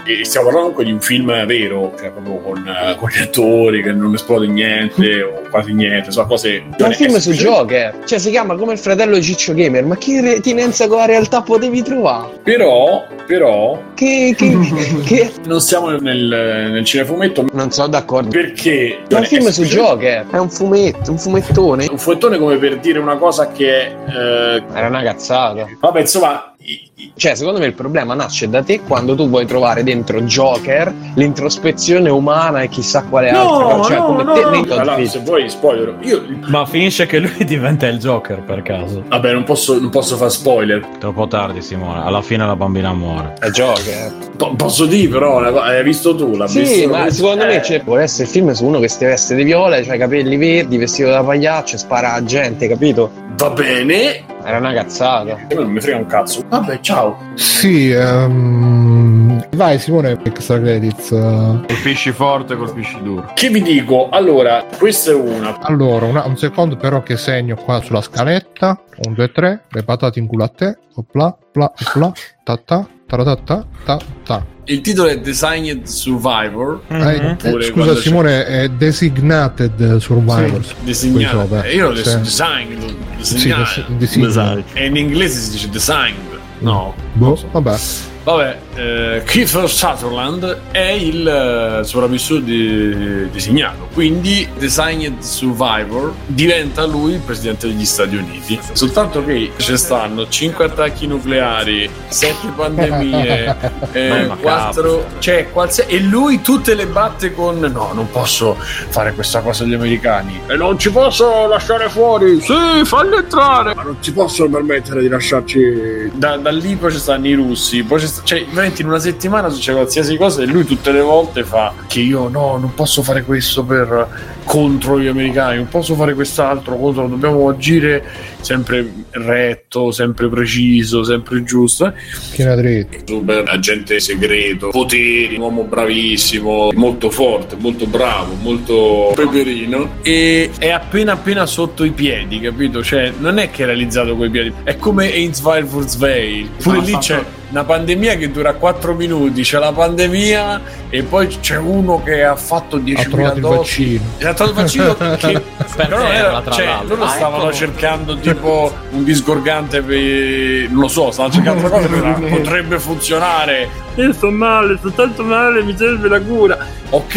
Eh, e stiamo parlando comunque di un film vero, cioè proprio con, eh, con gli attori che non esplode niente o quasi niente, sono cose. Ma un film è su semplicemente- Joker. Cioè, si chiama come il fratello di Ciccio Gamer. Ma che retinenza con la realtà potevi trovare? Però, però, Che. che, che... non siamo nel, nel cinefumetto Non sono d'accordo. perché. Ma un film è su Joker. È un fumetto, un fumettone. Un fumettone come per dire una cosa che. eh, Era una cazzata. vabbè, insomma. I- i- Cioè, secondo me il problema nasce da te quando tu vuoi trovare dentro Joker l'introspezione umana e chissà quale altra cosa. Cioè, come te nei Allora, Godfrey. se vuoi spoiler, io. Ma finisce che lui diventa il Joker per caso. Vabbè, non posso, non posso fare spoiler. Troppo tardi, Simone. Alla fine la bambina muore. È Joker. Po- posso dire, però, hai visto tu? L'ha Sì, visto- ma secondo me Eh, cioè, vuole essere il film su uno che si veste di viola, cioè capelli verdi, vestito da pagliaccio, e spara a gente, capito? Va bene. Era una cazzata. A me non mi frega un cazzo. Vabbè, ciao. Sì, ehm, vai Simone, extra credits. Colpisci forte, colpisci duro. Che vi dico? Allora, questa è una. Allora, una- un secondo però che segno qua sulla scaletta. 1, 2, 3, le patate in culo a te. Opla, pla, pla, ta ta, ta ta ta. Il titolo è Designed Survivor. Eh, Oppure scusa quando c'è- Simone, è Designated Survivors. Disegnato. Questo, vabbè, Eh, io l'ho sì. detto designed. Sì, disegnato. des- design. Esatto. E in inglese si dice designed. No. Boh, vabbè. Vabbè, eh, Kiefer Sutherland è il eh, sopravvissuto di- designato, quindi Designed Survivor diventa lui il presidente degli Stati Uniti. Soltanto che ci stanno 5 attacchi nucleari, 7 pandemie, eh, Ma macabro. 4 cioè qualsiasi e lui tutte le batte con no, non posso fare questa cosa agli americani e non ci posso lasciare fuori. Sì, falli entrare. Ma non ci possono permettere di lasciarci da, da lì poi ci stanno i russi, poi ci cioè veramente in una settimana succede qualsiasi cosa e lui tutte le volte fa che io no, non posso fare questo per contro gli americani, non posso fare quest'altro contro, dobbiamo agire sempre retto, sempre preciso, sempre giusto. Schiena dritta. Super agente segreto, poteri, un uomo bravissimo, molto forte, molto bravo, molto peperino e è appena appena sotto i piedi, capito? Cioè, non è che è realizzato coi piedi, è come Ainsville Furzweil. Pure Ah, lì fatto- c'è una pandemia che dura 4 minuti, c'è la pandemia e poi c'è uno che ha fatto 10.000 Ha trovato il dosi. vaccino. Ha il vaccino che però non era, cioè, loro Ah, stavano ecco. cercando tipo un disgorgante per non lo so, stavano cercando altre cose però potrebbe funzionare. Io sto male, sto tanto male, mi serve la cura. Ok,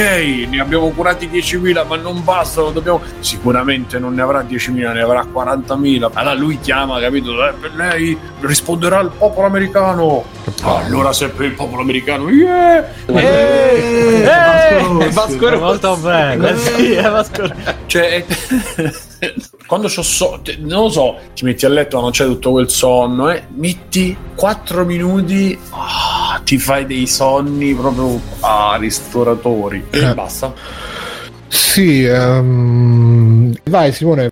ne abbiamo curati 10.000, ma non bastano, dobbiamo. Sicuramente non ne avrà 10.000, ne avrà 40.000. Allora lui chiama, capito? Eh, lei risponderà il popolo americano. allora se per il popolo americano, yeah! Eh, eh, Vasco È molto bello. sì, è Vasco- cioè, quando c'ho so- non lo so, ti metti a letto, non c'è tutto quel sonno, eh, metti 4 minuti, ah, ti fai dei sonni proprio ah, ristoratori e Eh. basta. Sì, ehm, vai Simone.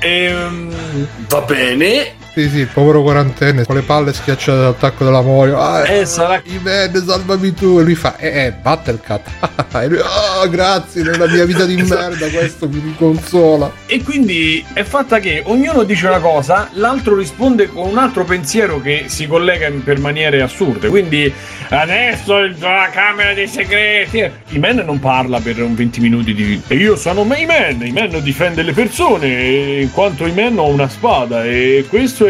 Ehm, va bene, Sì, sì, il povero quarantenne con le palle schiacciate dall'attacco dell'amore. Ah, eh, sarà I men, salvami tu. E lui fa, eh, eh, Battlecat. e lui, ah, grazie, nella mia vita di merda questo mi riconsola. E quindi è fatta che ognuno dice una cosa, l'altro risponde con un altro pensiero che si collega in- per maniere assurde. Quindi adesso la Camera dei Segreti. I Man non parla per un 20 minuti di. E io sono i Man, i Man difende le persone, e in quanto i Man ho una spada e questo è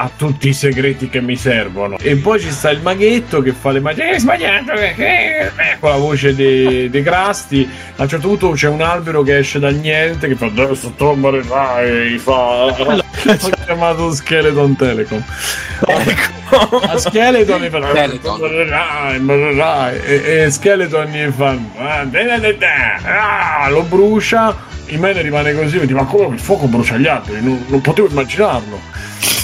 ha tutti i segreti che mi servono. E poi ci sta il maghetto che fa le magie. Eh, sbagliato, eh, eh, eh", con la voce dei de Crasti. A un certo punto c'è un albero che esce dal niente che fa adesso tombare vai, fa. Ho chiamato Skeleton Telecom. Ecco. A Skeleton mi fa e, e Skeleton gli fa "Ah, da, da, da, da". Ah, lo brucia il mene rimane così e dice ma come il fuoco brucia gli alberi non, non potevo immaginarlo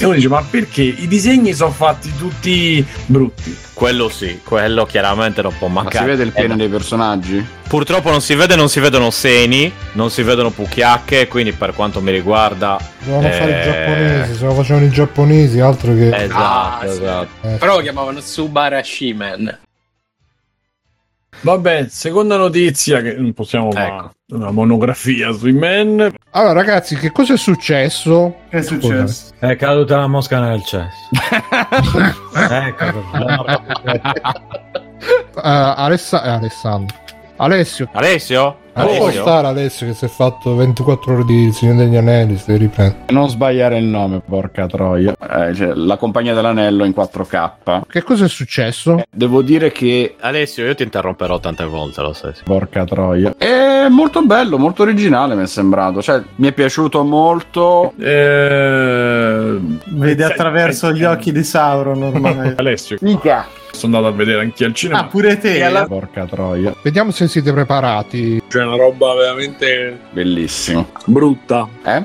e uno dice ma perché i disegni sono fatti tutti brutti Quello sì, quello chiaramente non può Ma mancare. si vede il pene Eh, dei personaggi? Purtroppo non si vede, non si vedono seni, non si vedono pucchiacche, quindi per quanto mi riguarda... Dovevano fare i eh, giapponesi, se lo facevano i giapponesi, altro che... Esatto, Ah, sì. esatto. Eh, Però lo chiamavano Subarashi Man. vabbè seconda notizia che non possiamo fare Ecco. una monografia sui men Allora, ragazzi, che cosa è successo? Che è successo? È caduta la mosca nel cesso. ecco. Eh, Alessa- eh, Alessandro. Alessio. Alessio? Non può Alessio? stare Alessio che si è fatto 24 ore di Signore degli Anelli, si riprende. Non sbagliare il nome, porca troia. Eh, cioè, la compagnia dell'anello in 4K. Che cosa è successo? Devo dire che, Alessio, io ti interromperò tante volte, lo sai. porca troia, è molto bello, molto originale mi è sembrato. Cioè, mi è piaciuto molto. eh... Vede attraverso gli occhi di Sauron ormai. Alessio Mica. Sono andato a vedere anche al cinema ah, pure te. Porca troia. Vediamo se siete preparati. C'è una roba veramente Bellissimo. brutta. Eh?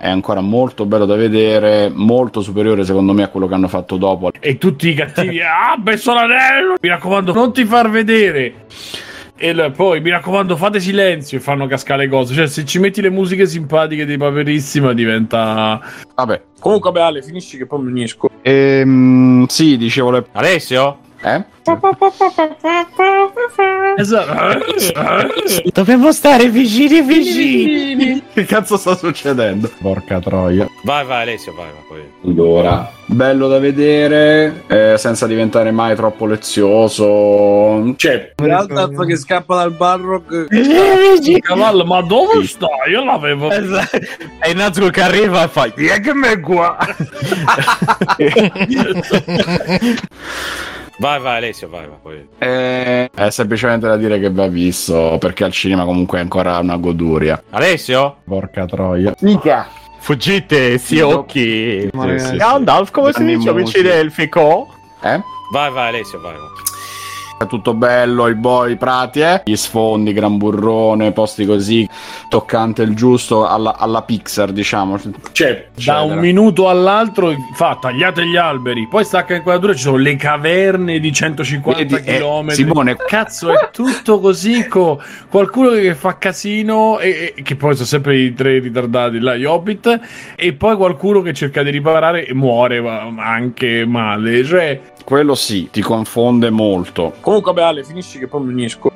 È ancora molto bello da vedere, molto superiore secondo me a quello che hanno fatto dopo. E tutti i cattivi, ah, messo l'anello! Mi raccomando, non ti far vedere! E poi, mi raccomando, fate silenzio e fanno cascare le cose. Cioè, se ci metti le musiche simpatiche di Paperissima, diventa... Vabbè. Comunque, beh, Ale, finisci che poi mi unisco. Ehm, sì, dicevo le... Alessio? Eh? Esatto. Dobbiamo stare vicini vicini. Che cazzo sta succedendo? Porca troia. Vai, vai, Alessio, vai, vai. Poi. Allora, bello da vedere, eh, senza diventare mai troppo lezioso. Cioè, Gandalf che scappa dal Barrock. Il cavallo, ma dove sta? Io l'avevo... Esatto. E Nazgul che arriva e fa "Chi che me qua?" vai, vai, Alessio, vai, vai. Poi. Eh, è semplicemente da dire che va visto, perché al cinema comunque è ancora una goduria. Alessio? Porca troia. Mica. Fuggite, si Sì, occhi. Sì, sì, sì. Gandalf, come si dice amici muti. elfico? Eh? Vai, vai, Alessio, vai, vai. Tutto bello, i boi, i prati, eh? Gli sfondi, gran burrone, posti così, toccante il giusto alla, alla Pixar, diciamo. Cioè, Da un minuto all'altro fa tagliate gli alberi, poi stacca inquadratura, ci sono le caverne di 150 Vedi, eh, km. Simone, Cazzo, è tutto così. co- qualcuno che fa casino, e, e- che poi sono sempre i tre ritardati là, gli hobbit, e poi qualcuno che cerca di riparare e muore ma anche male. Cioè, quello sì, ti confonde molto. comunque, beh, Ale, finisci che poi mi unisco.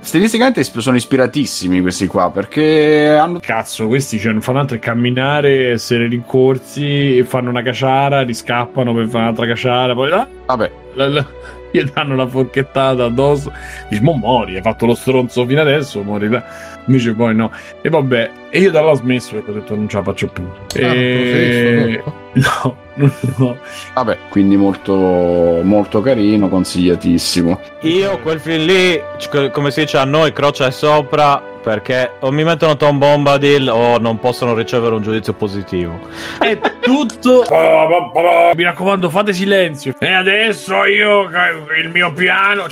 Stilisticamente sono ispiratissimi questi qua, perché hanno... cazzo, questi cioè, non fanno altro che camminare, essere rincorsi, fanno una caciara, riscappano per fare un'altra caciara, poi là, Vabbè, la- la- gli danno la forchettata addosso. Dici, mo muori, hai fatto lo stronzo fino adesso, muori là. Invece poi no. E vabbè, e io da là ho smesso perché ho detto non ce la faccio più. E... No, no, vabbè, quindi molto, molto carino, consigliatissimo. Io quel film lì, come si dice a noi, croce sopra perché o mi mettono Tom Bombadil o non possono ricevere un giudizio positivo. È tutto. Mi raccomando, fate silenzio. E adesso io il mio piano.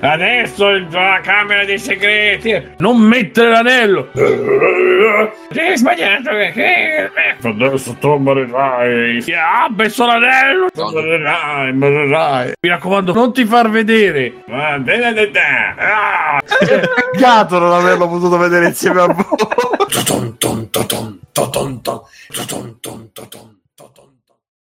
Adesso il- la camera dei segreti. Non mettere l'anello. Hai sbagliato. eh, eh, Adesso tomberai. Ha messo l'anello. Tomberai, morirai. Mi raccomando, non ti far vedere. Ah. Ah. Peccato non averlo potuto vedere insieme a voi.